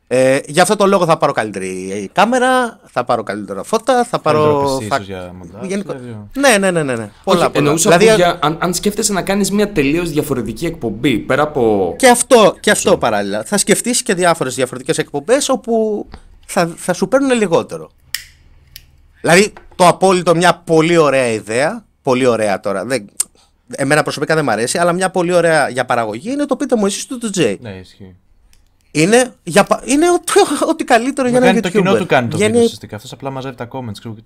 Ε, γι' αυτό το λόγο θα πάρω καλύτερη κάμερα, θα πάρω καλύτερα φώτα, θα Καλύτερο πάρω. PC θα- ίσως για μοντάζ, γενικο- δηλαδή. Ναι, ναι, ναι, ναι. ναι. Πολλά, Όχι, πολλά. εννοούσα Δηλαδή, που για, αν, αν σκέφτεσαι να κάνεις μια τελείως διαφορετική εκπομπή, πέρα από... Και αυτό, και αυτό παράλληλα. Θα σκεφτείς και διάφορες διαφορετικές εκπομπές όπου θα, θα σου παίρνουν λιγότερο. Δηλαδή το απόλυτο μια πολύ ωραία ιδέα, πολύ ωραία τώρα, δεν, εμένα προσωπικά δεν μου αρέσει, αλλά μια πολύ ωραία για παραγωγή είναι το πείτε μου εσείς του του Τζέι. Ναι, ισχύει. Είναι, για, πα- είναι ό,τι, (laughs) ό,τι καλύτερο για Μα ένα κάνει το YouTuber. κοινό του κάνει το Βγαίνει- βίντεο ουσιαστικά. Αυτός απλά μαζεύει τα comments. ξέρω.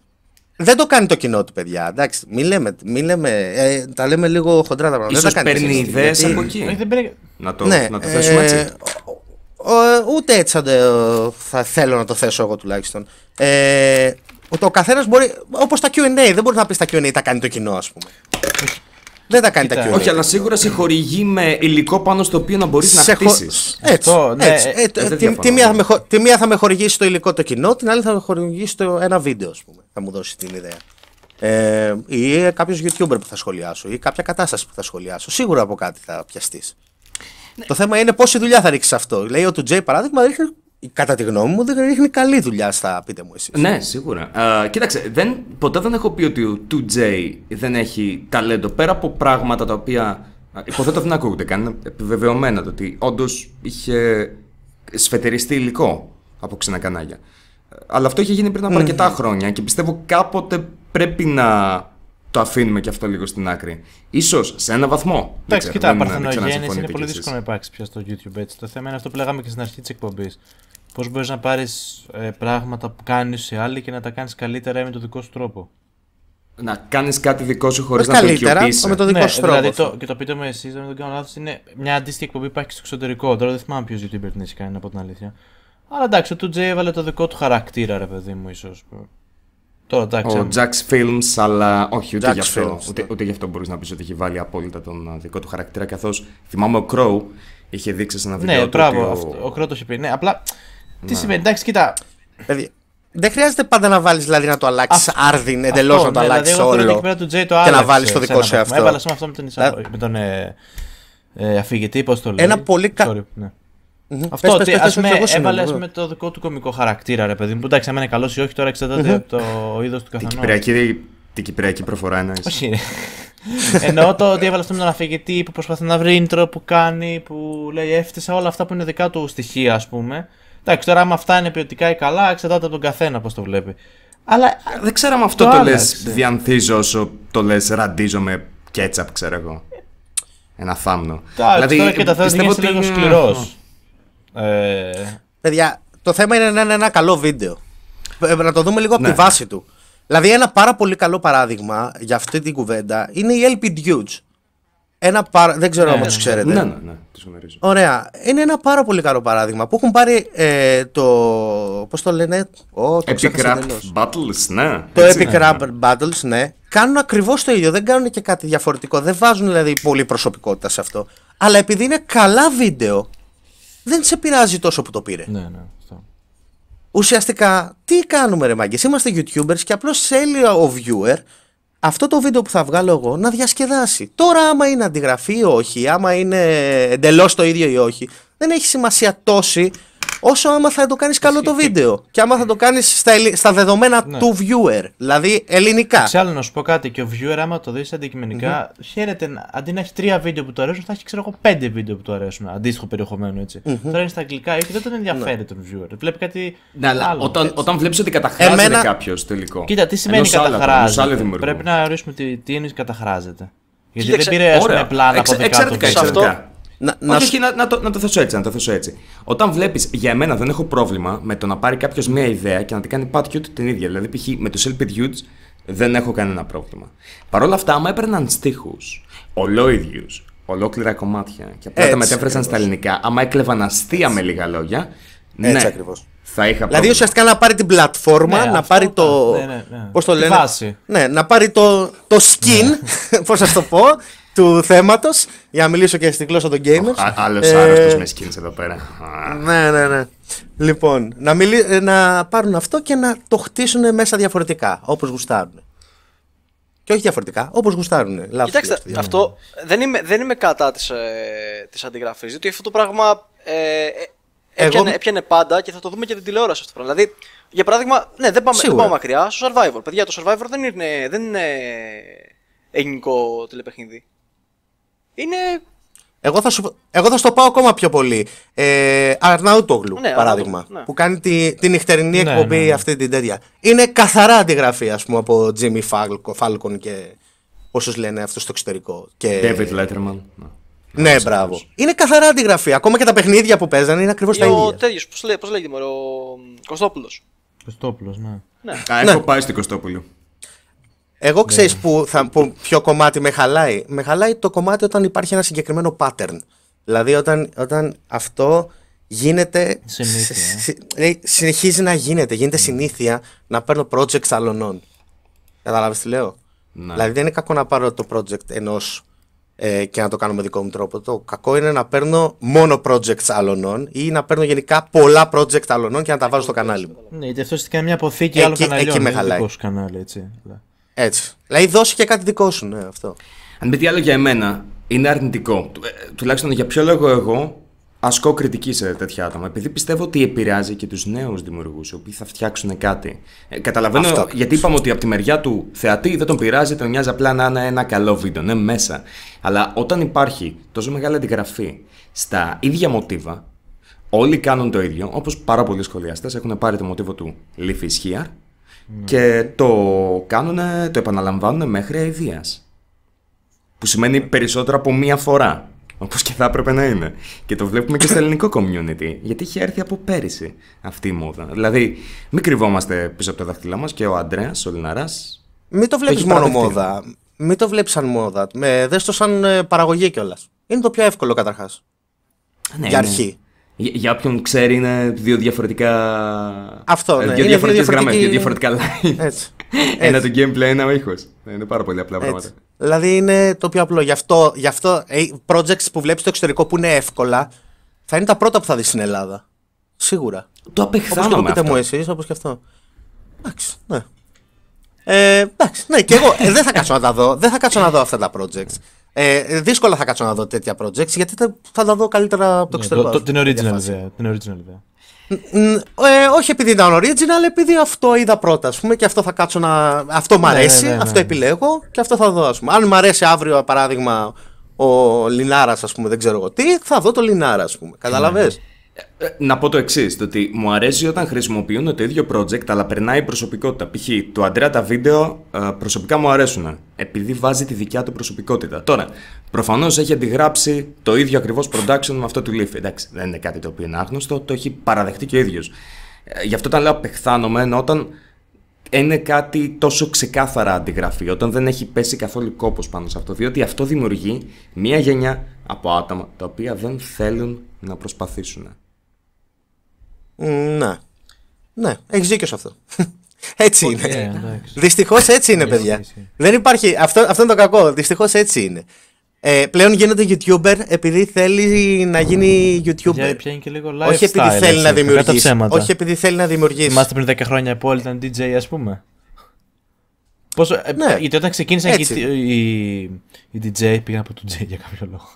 Δεν το κάνει το κοινό του, παιδιά. Εντάξει, μην λέμε, μην λέμε ε, τα λέμε λίγο χοντρά τα πράγματα. Ίσως δεν τα κάνει παίρνει έτσι, ιδέες γιατί- από εκεί. Όχι, δεν παίρνει- Να το, ναι, να το θέσουμε ε, έτσι. ο- ο- ούτε έτσι θα, το- θα θέλω να το θέσω εγώ τουλάχιστον. Ε, ότι ο καθένας μπορεί. Όπως τα QA, δεν μπορεί να πεις τα QA τα κάνει το κοινό, ας πούμε. Δεν τα κάνει Κοίτα, τα QA. Όχι, αλλά σίγουρα σε χορηγεί με υλικό πάνω στο οποίο να μπορείς να Σε χω- χτίσεις. Έτσι, Αυτό, ναι, έτσι. ε, Ε, το- δεν τη, διαφωνώ. τη μία θα με, χω- τη μία θα με χορηγήσει το υλικό το κοινό, την άλλη θα με χορηγήσει το ένα βίντεο, ας πούμε. Θα μου δώσει την ιδέα. Ε, ή κάποιος YouTuber που θα σχολιάσω, ή κάποια κατάσταση που θα σχολιάσω. Σίγουρα από κάτι θα πιαστείς. Ναι. Το θέμα είναι πόση δουλειά θα ρίξεις αυτό. Λέει ο του Τζέι παράδειγμα, ρίχνει, κατά τη γνώμη μου, δεν ρίχνει καλή δουλειά στα πείτε μου εσείς. Ναι, σίγουρα. Α, κοίταξε, δεν, ποτέ δεν έχω πει ότι ο 2J δεν έχει ταλέντο πέρα από πράγματα τα οποία. α, Υποθέτω δεν ακούγονται καν. Είναι επιβεβαιωμένα το ότι όντως είχε σφετεριστεί υλικό από ξένα κανάλια. Ε, Αλλά αυτό είχε γίνει πριν από αρκετά χρόνια και πιστεύω κάποτε πρέπει να το αφήνουμε και αυτό λίγο στην άκρη. Ίσως σε ένα βαθμό. Δεν Εντάξει, ξέρω, κοιτά, δεν- δεν ξέρω αν παρθενογέννηση συμφωνείτε είναι κι πολύ εσείς. δύσκολο να υπάρξει πια στο YouTube έτσι. Το θέμα είναι αυτό που λέγαμε και στην αρχή της εκπομπής. Πώς μπορείς να πάρεις ε, πράγματα που κάνεις σε άλλοι και να τα κάνεις καλύτερα με τον δικό σου τρόπο; Να κάνεις κάτι δικό σου χωρίς Όχι να το καλύτερα, οικειοποιήσεις. με το δικό ναι, σου τρόπο. δηλαδή αυτό. το, και το πείτε μου εσείς, αν δεν κάνω λάθος, είναι μια αντίστοιχη εκπομπή που υπάρχει στο εξωτερικό. Τώρα δεν θυμάμαι ποιος YouTuber την έχει κάνει από την αλήθεια. Αλλά εντάξει, ο 2J έβαλε το δικό του χαρακτήρα, ρε παιδί μου, ίσως. Τώρα εντάξει. Ο αν- Jax Films, αλλά όχι, ούτε Jax γι' αυτό. Films, ούτε, ναι. ούτε γι' αυτό μπορείς να πεις ότι έχει βάλει απόλυτα τον α, δικό του χαρακτήρα. Καθώς θυμάμαι ο Crow είχε δείξει σε ένα βίντεο. Ναι, του μπράβο, ότι αυτό, ο Κρότο είχε πει. Ναι, απλά. Τι σημαίνει, εντάξει, κοίτα. Παιδιά, δεν χρειάζεται πάντα να βάλεις δηλαδή να το αλλάξεις άρδιν εντελώς Αυτό, να το ναι, αλλάξεις δηλαδή, εγώ θεωρώ ότι όλο. εκεί πέρα του Jay το και να άλλαξε βάλεις το σε δικό ένα σου βαθμό. εαυτό. Έβαλε με αυτό με τον, εισαγω... Ε, με τον ε, ε, αφηγητή, πώς το λέει. Ένα πολύ κα- Sorry, ναι. Μμμ. Αυτό Πες, ότι πες, πες, ας πες, πούμε, εγώ συγγνώμη, έβαλε ας εγώ. πούμε, το δικό του κομικό χαρακτήρα, ρε παιδί μου. Που εντάξει, αν είναι καλός ή όχι, τώρα εξαρτάται από το είδος του Την καθενός. κυπριακή, την κυπριακή προφορά εννοείς. Όχι, ρε. Εννοώ το ότι έβαλε αυτό με τον αφηγητή που προσπαθεί να βρει intro που κάνει, που λέει έφτιασα όλα αυτά που είναι δικά του στοιχεία, ας πούμε. Εντάξει, τώρα άμα αυτά είναι ποιοτικά ή καλά, εξαρτάται από τον καθένα πώς το βλέπει. Αλλά Δεν ξέρω αν αυτό Το το, άλλαξε. λες διανθίζω όσο το λες ραντίζω με κέτσαπ, ξέρω εγώ. Ένα θάμνο. εντάξει, τώρα και τα θα πιστεύω γίνεις ότι- λίγο σκληρός. Ε, Παιδιά, το θέμα είναι να είναι ένα καλό βίντεο. Ε, Να το δούμε λίγο από Ναι. τη βάση του. Δηλαδή, ένα πάρα πολύ καλό παράδειγμα για αυτή την κουβέντα είναι η LP Dudes. Ένα παρα... Δεν ξέρω Ναι, αν ναι, τους ναι. ξέρετε. Ναι, ναι, ναι, τους γνωρίζω. Ωραία. Είναι ένα πάρα πολύ καλό παράδειγμα που έχουν πάρει ε, το. Πώς το λένε, Ω, το Epic ξέχασα Rap εντελώς. Battles, ναι. Το έτσι. Epic Rap Battles, ναι. Κάνουν ακριβώς το ίδιο. Δεν κάνουν και κάτι διαφορετικό. Δεν βάζουν δηλαδή πολύ προσωπικότητα σε αυτό. Αλλά επειδή είναι καλά βίντεο, δεν σε πειράζει τόσο που το πήρε. ναι, ναι. Αυτό. Ουσιαστικά, τι κάνουμε ρε μάγκες, είμαστε YouTubers και απλώς θέλει ο viewer αυτό το βίντεο που θα βγάλω εγώ να διασκεδάσει. Τώρα άμα είναι αντιγραφή ή όχι, άμα είναι εντελώς το ίδιο ή όχι, δεν έχει σημασία τόση όσο άμα θα το κάνεις καλό το βίντεο και άμα θα το κάνεις στα, ελλη- στα δεδομένα Ναι. του viewer, δηλαδή ελληνικά. Σε άλλο να σου πω κάτι, και ο viewer, άμα το δεις αντικειμενικά, χαίρεται να- αντί να έχει τρία βίντεο που του αρέσουν, θα έχει ξέρω εγώ πέντε βίντεο που του αρέσουν. Αντίστοιχο περιεχομένο έτσι. Τώρα είναι στα αγγλικά ή δεν τον ενδιαφέρει τον viewer. Βλέπει κάτι. Ναι, αλλά άλλο. όταν, όταν βλέπεις ότι καταχράζεται Εμένα- κάποιος τελικό. Κοίτα, τι σημαίνει ενός άλλου ατόμου, ενός άλλου καταχράζεται. δημιουργού. Πρέπει να ορίσουμε τι, τι εννοείς καταχράζεται. Γιατί Κοίταξε, δεν πήρε ας Ωραία. πούμε, πλάνα από Εξ- δικά του εξαιρετικά, βίντεο. αυτό- εξαιρετικά. Να, Να, να όχι, σου- όχι, να, να, το, να το θέσω έτσι, να το θέσω έτσι. Όταν βλέπεις, για εμένα δεν έχω πρόβλημα με το να πάρει κάποιος μια ιδέα και να την κάνει patio την ίδια. Δηλαδή, π.χ. με τους LP Dudes δεν έχω κανένα πρόβλημα. Παρ' όλα αυτά, άμα έπαιρναν στίχους ολόιδιους, ολόκληρα κομμάτια και απλά Έτσι τα μετέφρασαν στα ακριβώς. ελληνικά, άμα έκλεβαν αστεία με λίγα λόγια. Έτσι ναι, ακριβώς. Θα είχα Δηλαδή πρόβλημα. ουσιαστικά να πάρει την πλατφόρμα, Ναι, να αυτό πάρει θα- το. ναι, ναι, ναι. Πώς το Τη λένε; βάση. Ναι, να πάρει το, το skin, πώς θα το πω, του θέματος για να μιλήσω και στη γλώσσα των gamers. Άλλος Ε, άρρωστο με skins εδώ πέρα. Α, Ναι, ναι, ναι. Λοιπόν, να, μιλή, ε, να πάρουν αυτό και να το χτίσουν μέσα διαφορετικά, όπως γουστάρουν. Και όχι διαφορετικά, όπως γουστάρουν. Λάθος Κοιτάξτε, αυτή. αυτό δεν είμαι, δεν είμαι κατά της, ε, της αντιγραφής, διότι αυτό το πράγμα ε, ε, έπιανε, Εγώ- έπιανε πάντα και θα το δούμε και την τηλεόραση αυτό το πράγμα. Δηλαδή, για παράδειγμα, ναι, δεν πάμε, δεν Σίγουρα. πάμε μακριά, στο Survivor. Παιδιά, το Survivor δεν είναι, δεν είναι ελληνικό τηλεπαιχνίδι. Είναι. Εγώ θα, σου, εγώ θα στο πάω ακόμα πιο πολύ. Ε, Αρναούτογλου, Ναι, παράδειγμα. Αρναούτογλου, ναι. Που κάνει τη, τη νυχτερινή Ναι, εκπομπή ναι, ναι. αυτή την τέτοια. Είναι καθαρά αντιγραφή, ας πούμε, από Jimmy Falcon, Falcon και όσους λένε αυτό στο εξωτερικό. Και... David Letterman. Ναι. Ναι, μπράβο. Είναι καθαρά αντιγραφή. Ακόμα και τα παιχνίδια που παίζανε είναι ακριβώς τα ο ίδια. τέτοιος, πώς λέει, πώς λέγεται, μωρέ, ο Κωστόπουλος. Κωστόπουλος, ναι. Α, έχω πάει στην Κωστόπουλο. Εγώ ξέρεις που, θα, που ποιο κομμάτι με χαλάει. Με χαλάει το κομμάτι όταν υπάρχει ένα συγκεκριμένο pattern. Δηλαδή όταν, όταν αυτό γίνεται. Συνήθεια, σε- σε- δηλαδή, συνεχίζει να γίνεται, γίνεται συνήθεια να παίρνω projects αλωνών. Κατάλαβε τι λέω; Ναι. Δηλαδή δεν είναι κακό να πάρω το project ενός ε, και να το κάνω με δικό μου τρόπο. Το κακό είναι να παίρνω μόνο projects αλωνών ή να παίρνω γενικά πολλά project αλωνών και να τα βάζω στο κανάλι μου. Ναι, γιατί αυτό είναι μια αποθήκη Εκεί- άλλων καναλιών. εκεί με δεν είναι χαλάει. δικό σου κανάλι, έτσι. Έτσι. Δηλαδή δώσει και κάτι δικό σου, ναι, αυτό. Αν μη τι άλλο για εμένα, είναι αρνητικό. Του- ε, τουλάχιστον για ποιο λόγο εγώ ασκώ κριτική σε τέτοια άτομα. Επειδή πιστεύω ότι επηρεάζει και τους νέους δημιουργούς, οι οποίοι θα φτιάξουν κάτι. Ε, καταλαβαίνω Αυτό ακριβώς. γιατί είπαμε ότι από τη μεριά του θεατή δεν τον πειράζει, τον νοιάζει απλά να είναι ένα καλό βίντεο, ναι, μέσα. Αλλά όταν υπάρχει τόσο μεγάλη αντιγραφή στα ίδια μοτίβα, όλοι κάνουν το ίδιο, όπως πάρα πολλοί σχολιαστές έχουν πάρει το μοτίβο του Leaf is here και το κάνουν, το επαναλαμβάνουν μέχρι αηδίας. Που σημαίνει περισσότερο από μία φορά. Όπως και θα έπρεπε να είναι. Και το βλέπουμε και στο (coughs) ελληνικό community. Γιατί είχε έρθει από πέρυσι αυτή η μόδα. Δηλαδή, μην κρυβόμαστε πίσω από τα δάχτυλά μας και ο Αντρέας, ο Λιναράς. Μην το βλέπεις έχει μόνο παραδεχτεί. μόδα. Μην το βλέπεις σαν μόδα. Με, δες το σαν ε, παραγωγή κιόλας. Είναι το πιο εύκολο καταρχάς. Ναι, για αρχή. Για, για όποιον ξέρει, είναι δύο διαφορετικά. Αυτό, ε, ναι. Δύο Είναι διαφορετικές δύο γραμμές, δύο διαφορετικοί- διαφορετικά line. Έτσι. Ένα το gameplay, ένα ο ήχος. Είναι πάρα πολύ απλά πράγματα. Έτσι. Δηλαδή είναι το πιο απλό. Γι' αυτό, γι αυτό ε, projects που βλέπεις στο εξωτερικό που είναι εύκολα θα είναι τα πρώτα που θα δεις στην Ελλάδα. Σίγουρα. Το Όπως και το απεχθάνομαι πείτε αυτό. μου εσείς, όπως και αυτό. Εντάξει, ναι. Ε, εντάξει, ναι, και εγώ ε, δεν θα κάτσω να τα δω. Δεν θα κάτσω να δω αυτά τα projects. Ε, δύσκολα θα κάτσω να δω τέτοια projects γιατί θα, θα τα δω καλύτερα από το Ναι, εξωτερικό. το- το- την original Διαφάση. ιδέα. Την original ιδέα. Μ, ε, όχι επειδή ήταν original, επειδή αυτό είδα πρώτα, ας πούμε, και αυτό θα κάτσω να. Αυτό μ' Ναι, αρέσει, ναι, ναι, αυτό ναι. επιλέγω και αυτό θα δω, ας πούμε. Αν μ' αρέσει αύριο, παράδειγμα, ο Λινάρας, ας πούμε, δεν ξέρω εγώ τι, θα δω το Λινάρα, ας πούμε. Καταλαβέ. Ε, Να πω το εξής: το ότι μου αρέσει όταν χρησιμοποιούν το ίδιο project, αλλά περνάει η προσωπικότητα. Π.χ. του Αντρέα τα βίντεο ε, προσωπικά μου αρέσουν. Επειδή βάζει τη δικιά του προσωπικότητα. Τώρα, προφανώς έχει αντιγράψει το ίδιο ακριβώς production με αυτό του Leaf. Εντάξει, δεν είναι κάτι το οποίο είναι άγνωστο, το έχει παραδεχτεί και ο ίδιος. Γι' αυτό όταν λέω απεχθάνομαι, ενώ όταν είναι κάτι τόσο ξεκάθαρα αντιγραφή, όταν δεν έχει πέσει καθόλου κόπος πάνω σε αυτό, διότι αυτό δημιουργεί μία γενιά από άτομα τα οποία δεν θέλουν να προσπαθήσουν. Ναι. Ναι, έχεις δίκιο σε αυτό. (laughs) έτσι είναι. Ε, εντάξει. Δυστυχώς έτσι είναι, παιδιά. ισχύει. Δεν υπάρχει. Αυτό, αυτό είναι το κακό. Δυστυχώς έτσι είναι. Ε, πλέον γίνεται YouTuber επειδή θέλει να γίνει YouTuber. Πια- Πιάνει και λίγο lifestyle. Όχι επειδή θέλει έτσι, να κακά τα δημιουργήσεις. ψέματα. Όχι επειδή θέλει να δημιουργήσεις. Θυμάστε πριν 10 χρόνια που όλοι ήταν DJ, ας πούμε. Πόσο, ε, Ναι. γιατί όταν ξεκίνησαν Έτσι. και οι, οι, οι DJ, πήγαν από το DJ για κάποιο λόγο.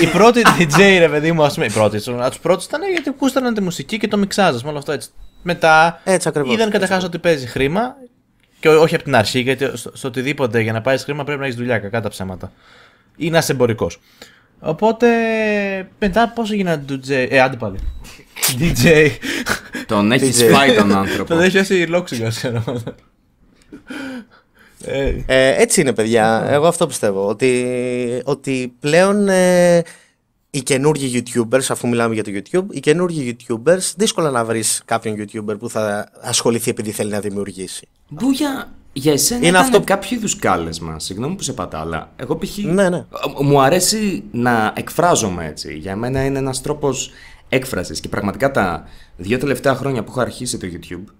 η πρώτη DJ, ρε παιδί μου, ας πούμε, η πρώτη, από τους πρώτους ήταν γιατί ακούσταναν τη μουσική και το μιξάζ, όλο αυτό έτσι. Μετά Έτσι ακριβώς. είδαν καταρχά ότι παίζει χρήμα και ό- όχι από την αρχή, γιατί στο, στο οτιδήποτε για να πάρεις χρήμα πρέπει να έχεις δουλειά, κακά τα ψέματα. Ή να είσαι εμπορικός. Οπότε μετά πόσο γίνανε DJ. Ε, άντε πάλι. (laughs) DJ. Τον έχει DJ. φάει τον άνθρωπο. Τον έχει έσει λόξιγκα, ξέρω. Ε, Ε, έτσι είναι, παιδιά. Εγώ αυτό πιστεύω. Ότι, ότι πλέον ε, οι καινούργιοι YouTubers, αφού μιλάμε για το YouTube, οι καινούργιοι YouTubers, δύσκολα να βρεις κάποιον YouTuber που θα ασχοληθεί επειδή θέλει να δημιουργήσει. Που για, για εσένα Είναι ήταν αυτό- κάποιο είδους κάλεσμα. Συγγνώμη που σε πατά, αλλά εγώ π.χ. Ναι, ναι. Ε, Μου αρέσει να εκφράζομαι έτσι. Για μένα είναι ένας τρόπος έκφρασης. Και πραγματικά τα δύο τελευταία χρόνια που έχω αρχίσει το YouTube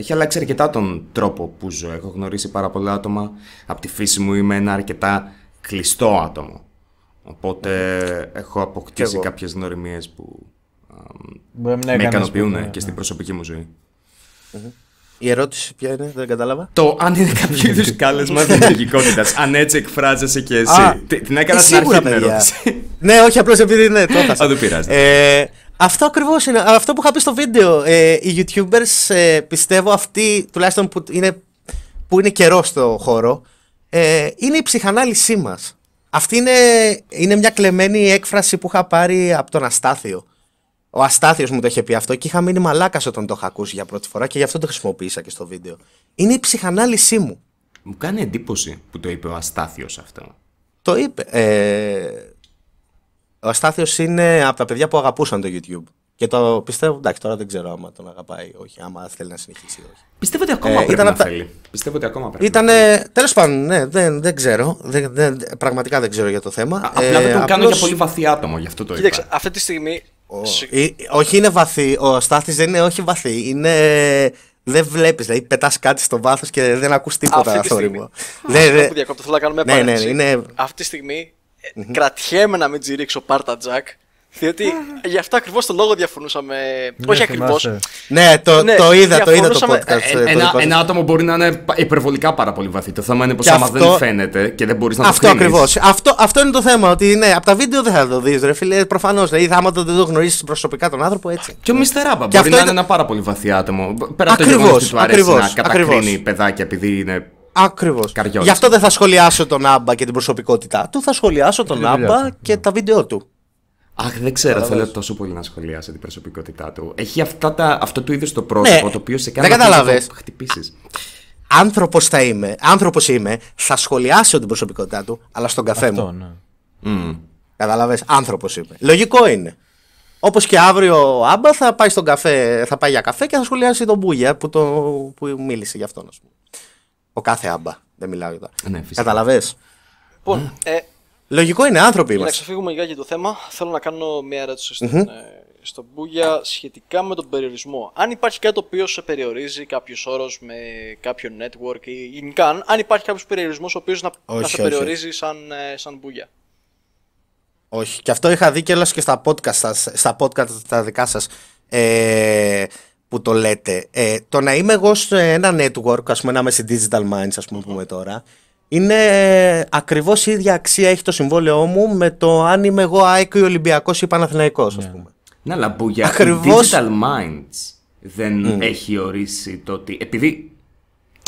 έχει αλλάξει αρκετά τον τρόπο που ζω. Έχω γνωρίσει πάρα πολλά άτομα. Από τη φύση μου είμαι ένα αρκετά κλειστό άτομο. Οπότε έχω αποκτήσει εγώ. κάποιες γνωριμίες που Μπορεί να με έκανες ικανοποιούν πολύ, ναι. και στην προσωπική μου ζωή. Η ερώτηση ποια είναι, δεν κατάλαβα. Το αν είναι κάποιο (laughs) είδους κάλεσμα δημιουργικότητας, αν έτσι εκφράζεσαι και εσύ. Α, Τι- την έκανα ε, στην αρχή σίγουρα, την παιδιά. ερώτηση. ναι, όχι απλώς επειδή ναι, το (laughs) έχασα. Α, δεν πειράζει. Ε, αυτό ακριβώς είναι. Αυτό που είχα πει στο βίντεο. Ε, οι YouTubers ε, πιστεύω αυτοί, τουλάχιστον που είναι, που είναι καιρό στο χώρο, ε, είναι η ψυχανάλυση μας. Αυτή είναι, είναι μια κλεμμένη έκφραση που είχα πάρει από τον Αστάθιο. Ο Αστάθιος μου το είχε πει αυτό και είχα μείνει μαλάκας όταν το είχα ακούσει για πρώτη φορά και γι' αυτό το χρησιμοποίησα και στο βίντεο. Είναι η ψυχανάλυση μου. Μου κάνει εντύπωση που το είπε ο Αστάθιος αυτό. Το είπε. Ε, ο Αστάθιο είναι από τα παιδιά που αγαπούσαν το YouTube. Και το πιστεύω, εντάξει, τώρα δεν ξέρω άμα τον αγαπάει ή όχι, άμα θέλει να συνεχίσει ή όχι. Πιστεύω ότι ακόμα Ε, πρέπει ήταν να απ' τα- θέλει. Πιστεύω ότι ακόμα πρέπει. Ήταν. Τέλος πάντων, ναι, δεν, δεν ξέρω. Δεν, δεν, πραγματικά δεν ξέρω για το θέμα. Α, Απλά δεν τον κάνω απλώς- για πολύ βαθύ άτομο, γι' αυτό το Κοίταξε, είπα. αυτή τη στιγμή. Ο- Συγ- ή- όχι, είναι βαθύ. Ο Στάθης δεν είναι όχι βαθύ. Είναι. Δεν βλέπεις, δηλαδή πετάς κάτι στο βάθος και δεν ακούς τίποτα Αυτή τη στιγμή. θόρυβο. Δεν- Αυτό δεν- που διακόπτω, θέλω να κάνουμε Ναι, ναι, παρένθεση. είναι- Αυτή τη στιγμή ε, κρατιέμαι να μην τζιρίξω πάρτα Τζακ. Διότι γι' αυτό ακριβώς το λόγο διαφωνούσαμε. όχι ακριβώς. θυμάσαι. Ναι, το, Ναι, το είδα, το είδα το διαφωνούσαμε, podcast. Ε, το ένα, δικό σας. ένα άτομο μπορεί να είναι πα- υπερβολικά πάρα πολύ βαθύ. Το θέμα είναι πως Και άμα αυτό- δεν φαίνεται και δεν μπορείς να Αυτό το κρίνεις. ακριβώς. Αυτό, αυτό είναι το θέμα. Ότι ναι, από τα βίντεο δεν θα το δεις, ρε φίλε. Προφανώς. Δηλαδή, άμα το, δεν το γνωρίσει προσωπικά τον άνθρωπο, έτσι. Και ο Μίστερ Άμπα Και μπορεί αυτό να ήταν- είναι ένα πάρα πολύ βαθύ άτομο. Πέρα από το Ακριβώς, γεγονός ότι του αρέσει ακριβώς, να κατακρίνει ακριβώς. παιδάκια επειδή είναι. Ακριβώς. Καριόλης. Γι' αυτό δεν θα σχολιάσω τον Άμπα και την προσωπικότητά του. Θα σχολιάσω τον δουλειά Άμπα του, και τα βίντεο του. Αχ, δεν ξέρω, θέλω τόσο πολύ να σχολιάσω την προσωπικότητά του. Έχει αυτά τα, αυτό του είδου το πρόσωπο Ναι, το οποίο σε κάνει δεν να θέλεις να κατάλαβες. το χτυπήσεις. Άνθρωπος θα είμαι, άνθρωπος είμαι, θα σχολιάσω την προσωπικότητά του, αλλά στον καφέ Αυτό, μου. ναι. Μμμ. Κατάλαβες, άνθρωπος είμαι. Λογικό είναι. Όπως και αύριο ο Άμπα θα πάει στον καφέ, θα πάει για καφέ και θα σχολιάσει τον Μπούγια που, το, που μίλησε γι' αυτόν, ας πούμε. Ο κάθε Άμπα. Δεν μιλάω για τα. Ναι, φυσικά. Καταλαβέ. Λοιπόν, ε, Λογικό είναι, άνθρωποι για να είμαστε. ξεφύγουμε λιγάκι το θέμα, θέλω να κάνω μια ερώτηση στον, ε, στον Μπούγια σχετικά με τον περιορισμό. Αν υπάρχει κάτι το οποίο σε περιορίζει, κάποιος όρος με κάποιο network ή γενικά, αν- αν υπάρχει κάποιος περιορισμός ο οποίος να, Όχι, να σε όχι. περιορίζει σαν, ε, σαν Μπούγια. Όχι. Και αυτό είχα δει και και στα podcast, σας, στα podcast τα δικά σας ε, που το λέτε. Ε, το να είμαι εγώ σε ένα network, ας πούμε να είμαι σε Digital Minds ας πούμε που πούμε τώρα, είναι ε, ακριβώς η ίδια αξία έχει το συμβόλαιό μου με το αν είμαι εγώ ΑΕΚ ή Ολυμπιακός ή Παναθηναϊκός ας πούμε. Ναι, αλλά που για Ακριβώς. Digital Minds δεν έχει ορίσει το ότι. Επειδή.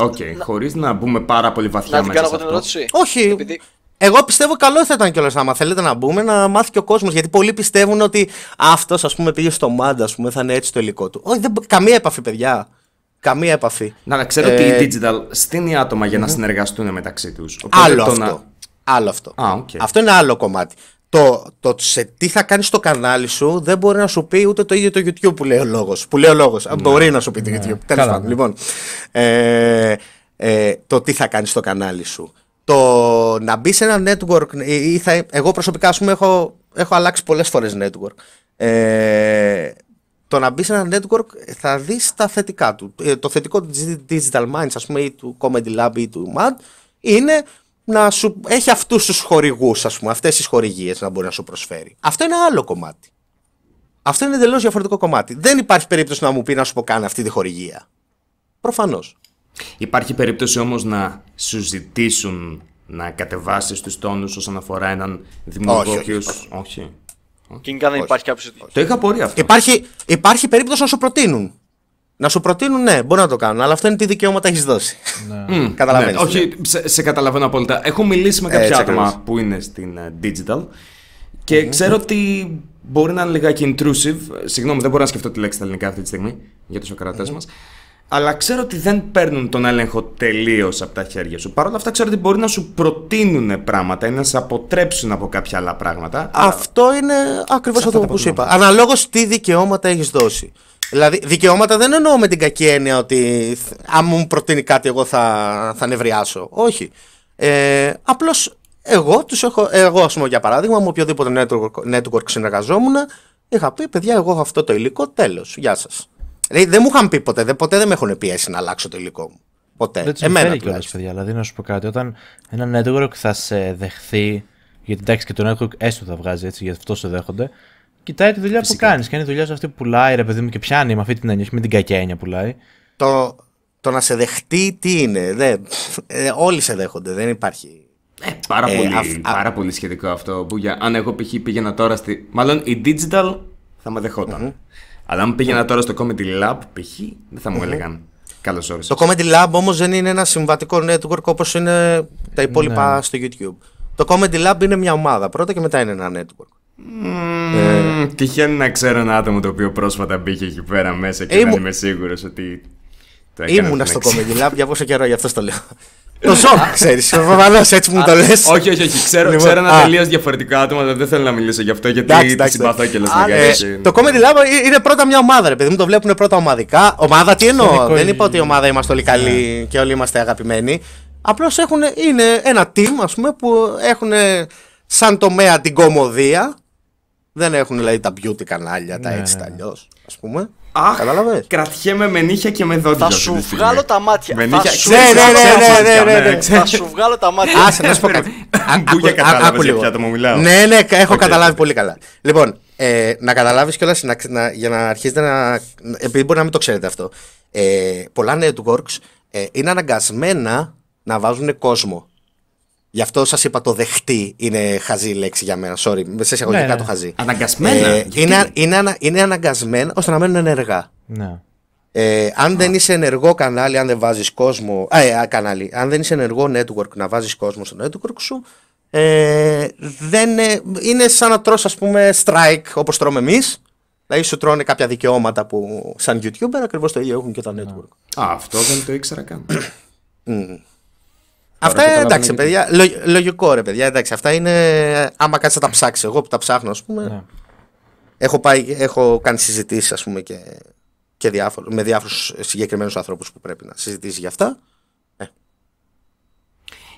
Οκ, χωρίς να μπούμε πάρα πολύ βαθιά Να την μέσα κάνω σε εγώ την αυτό. ερώτηση. Όχι. Επειδή... Εγώ πιστεύω καλό θα ήταν κιόλας άμα θέλετε να μπούμε να μάθει και ο κόσμος. Γιατί πολλοί πιστεύουν ότι αυτός ας πούμε πήγε στο Μάντα, ας πούμε, θα είναι έτσι το υλικό του. Όχι, δεν, καμία επαφή, παιδιά. Καμία επαφή. Να, αλλά ξέρω Ε, ότι η Digital στήνει άτομα για να συνεργαστούν μεταξύ τους. Άλλο αυτό. Άλλο αυτό. Α, οκ. Αυτό είναι άλλο κομμάτι. Το, το σε τι θα κάνεις στο κανάλι σου δεν μπορεί να σου πει ούτε το ίδιο το YouTube που λέει ο λόγος. Που λέει ο λόγος. Μπορεί να σου πει το YouTube. Τέλος Καλά, πάντων. ναι. Λοιπόν, ε, ε, το τι θα κάνεις στο κανάλι σου. Το να μπει σε ένα network. Ή ή θα, εγώ προσωπικά, ας πούμε, έχω, έχω αλλάξει πολλές φορές network. Ε, το να μπει σε ένα network θα δεις τα θετικά του. Ε, το θετικό του Digital Minds, ας πούμε, ή του Comedy Lab ή του MAD είναι να σου έχει αυτούς τους χορηγούς, ας πούμε, αυτές τις χορηγίες να μπορεί να σου προσφέρει. Αυτό είναι άλλο κομμάτι. Αυτό είναι εντελώς διαφορετικό κομμάτι. Δεν υπάρχει περίπτωση να μου πει να σου πω κάνει αυτή τη χορηγία. Προφανώς. Υπάρχει περίπτωση όμως να σου ζητήσουν να κατεβάσεις τους τόνους όσον αφορά έναν δημιουργό Όχι, ο όχι, οποίος- όχι. όχι. Γενικά δεν υπάρχει κάποιος. Το είχα απορία αυτό. Υπάρχει, υπάρχει περίπτωση να σου προτείνουν. Να σου προτείνουν, ναι, μπορεί να το κάνουν, αλλά αυτό είναι τι δικαιώματα έχεις δώσει. (laughs) Μμ, Καταλαβαίνεις, ναι, όχι, σε, σε καταλαβαίνω απόλυτα. Έχω μιλήσει με Έτσι κάποια άτομα ακριβώς. που είναι στην ε, digital και ξέρω ότι μπορεί να είναι λιγάκι intrusive. Ε, Συγγνώμη, δεν μπορώ να σκεφτώ τη λέξη στα ελληνικά αυτή τη στιγμή για τους ακροατές μας. Αλλά ξέρω ότι δεν παίρνουν τον έλεγχο τελείως από τα χέρια σου. Παρ' όλα αυτά, ξέρω ότι μπορεί να σου προτείνουν πράγματα ή να σε αποτρέψουν από κάποια άλλα πράγματα. Αυτό είναι ακριβώς Σε αυτό αυτά που τα σου είπα. Αναλόγως τι δικαιώματα έχεις δώσει. Δηλαδή, δικαιώματα δεν εννοώ με την κακή έννοια ότι θ- αν μου προτείνει κάτι, εγώ θα, θα νευριάσω. Όχι. Ε, Απλώς εγώ τους έχω. Εγώ, ας πούμε, για παράδειγμα, με οποιοδήποτε network, network συνεργαζόμουν, είχα πει: Παιδιά, εγώ έχω αυτό το υλικό, τέλος. Γεια σας. Δηλαδή, δεν μου είχαν πει ποτέ, δεν, ποτέ δεν με έχουν πιέσει να αλλάξω το υλικό μου. Ποτέ. Δεν τους Εμένα συμφέρει κιόλας, τουλάχιστον. παιδιά. Δηλαδή, να σου πω κάτι. Όταν ένα network θα σε δεχθεί. Γιατί εντάξει και το network έστω θα βγάζει έτσι, γι' αυτό σε δέχονται. Κοιτάει τη δουλειά που κάνεις. Και είναι η δουλειά σου αυτή που πουλάει, ρε παιδί μου, και πιάνει με αυτή την έννοια, όχι με την κακιά έννοια πουλάει. Το, το να σε δεχτεί τι είναι. Δεν, ε, όλοι σε δέχονται. Δεν υπάρχει. Πάρα, Ε, πολύ, αυ- α- πάρα πολύ σχετικό αυτό. Που για, αν εγώ π.χ. πήγαινα τώρα στη. Μάλλον η digital θα με δεχοταν Αλλά αν πήγαινα τώρα στο Comedy Lab π.χ. δεν θα μου έλεγαν. Καλώς όρισες. Το Comedy Lab όμως δεν είναι ένα συμβατικό network όπως είναι τα υπόλοιπα Ναι. στο YouTube. Το Comedy Lab είναι μια ομάδα πρώτα και μετά είναι ένα network. Mm, τυχαίνει να ξέρω ένα άτομο το οποίο πρόσφατα μπήκε εκεί πέρα μέσα και Ε, δεν ήμου- είμαι σίγουρος ότι. Το έκανε Ήμουνα στο flex. Comedy Lab για πόσο καιρό, γι' αυτό το λέω. Το ζω, ξέρεις. Προφανώς έτσι μου το λες. Όχι, όχι, όχι. Ξέρω, Λοιπόν, ξέρω ένα α. τελείως διαφορετικό άτομο, αλλά δεν θέλω να μιλήσω γι' αυτό γιατί Εντάξει, τη εντάξει, συμπαθώ κιόλας Α, στην ε, καρδιά. Το Comedy Lab είναι πρώτα μια ομάδα, ρε παιδί μου. Το βλέπουν πρώτα ομαδικά. Ομάδα τι εννοώ. Γενικό- Δεν είπα ότι η ομάδα είμαστε όλοι καλοί και όλοι είμαστε αγαπημένοι. Απλώς είναι ένα team, ας πούμε, που έχουν σαν τομέα την κωμωδία. Δεν έχουν δηλαδή τα beauty κανάλια, τα Ναι, έτσι, ναι, τα ναι. αλλιώς. Ας πούμε. Αχ, Κατάλαβες; κρατιέμαι με νύχια και με δόντια. Θα αυτή σου τη στιγμή. βγάλω τα μάτια. Με Θα νύχια- σου ξέρεις, Ναι, ναι, ξέρεις, ναι, ξέρεις, ναι, ναι, ναι, ναι. ξέρεις. Θα σου βγάλω τα μάτια. Άσε να σου πω κάτι. (laughs) Α- Μπούγια άκου- κατάλαβες άκου για λίγο. ποια άτομα μιλάω. Ναι, ναι, έχω Οκ, καταλάβει οκ. πολύ καλά. Λοιπόν, ε, να καταλάβεις κιόλας για να αρχίσετε να. Επειδή μπορεί να μην το ξέρετε αυτό. Ε, πολλά networks ε, είναι αναγκασμένα να βάζουν κόσμο. Γι' αυτό σας είπα το δεχτεί είναι χαζή λέξη για μένα. Sorry, με σε εισαγωγικά Ναι, ναι. το χαζή. Αναγκασμένα. Ε, Γιατί; είναι, είναι, ανα- είναι αναγκασμένα ώστε να μένουν ενεργά. Ναι. Ε, αν δεν είσαι ενεργό κανάλι, αν δεν βάζεις κόσμο. Α, ε, α, κανάλι. Αν δεν είσαι ενεργό network να βάζεις κόσμο στο network σου, ε, δεν, ε, είναι σαν να τρως ας πούμε strike όπως τρώμε εμείς. Δηλαδή σου τρώνε κάποια δικαιώματα που σαν YouTuber ακριβώς το ίδιο έχουν και τα network. Α, αυτό δεν το ήξερα καν. (coughs) Αυτά καταλαβαίνω εντάξει, γιατί. παιδιά. λο- λογικό ρε παιδιά. Εντάξει, αυτά είναι. Άμα κάτσει να τα ψάξει. Εγώ που τα ψάχνω, ας πούμε. Ναι. Έχω, πάει, έχω κάνει συζητήσεις, ας πούμε, και, και διάφορο, με διάφορους συγκεκριμένους ανθρώπους που πρέπει να συζητήσει για αυτά.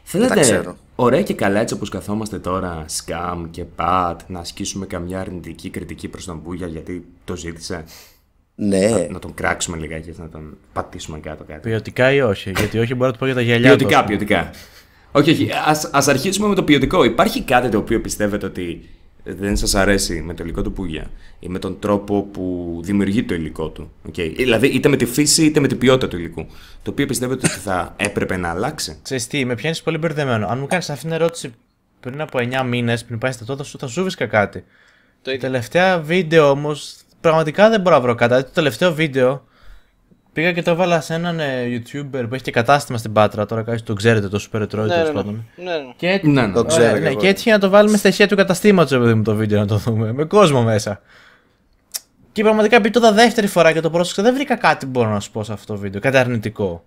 Θέλετε, τα ξέρω. ωραία και καλά έτσι όπως καθόμαστε τώρα, σκάμ και πατ, να ασκήσουμε καμιά αρνητική κριτική προς τον Μπούγια γιατί το ζήτησε; Ναι. Να τον κράξουμε λιγάκι, να τον πατήσουμε κάτω κάτι. Ποιοτικά ή όχι. Γιατί όχι μπορεί να το πω για τα γυαλιά του. Ποιοτικά, ποιοτικά. Όχι, όχι. Ας, ας αρχίσουμε με το ποιοτικό. Υπάρχει κάτι το οποίο πιστεύετε ότι δεν σας αρέσει με το υλικό του Πούγια ή με τον τρόπο που δημιουργεί το υλικό του. Okay. Δηλαδή, είτε με τη φύση είτε με την ποιότητα του υλικού. Το οποίο πιστεύετε ότι θα (laughs) έπρεπε να αλλάξει; Ξέρεις τι, με πιάνεις πολύ μπερδεμένο. Αν μου κάνεις αυτήν την ερώτηση πριν από 9 μήνες, πριν πάει στα τότε σου, θα σου βρίσκα κάτι. Το Τα ίδιο. τελευταία βίντεο όμως, πραγματικά δεν μπορώ να βρω κάτι. Δηλαδή, το τελευταίο βίντεο πήγα και το έβαλα σε έναν ε, YouTuber που έχει και κατάστημα στην Πάτρα. Τώρα κάποιοι το ξέρετε, το Super Troy Ναι, τέλος ναι, πάντων. ναι. ναι, ναι. Και, Ναι, ναι. Το ξέρω Ωραία, κι ναι, εγώ. και έτυχε να το βάλουμε στα ηχεία του καταστήματος, παιδί μου, το βίντεο να το δούμε. Με κόσμο μέσα. Και πραγματικά επειδή το είδα δεύτερη φορά και το πρόσεξα, δεν βρήκα κάτι που μπορώ να σου πω σε αυτό το βίντεο. Κάτι αρνητικό.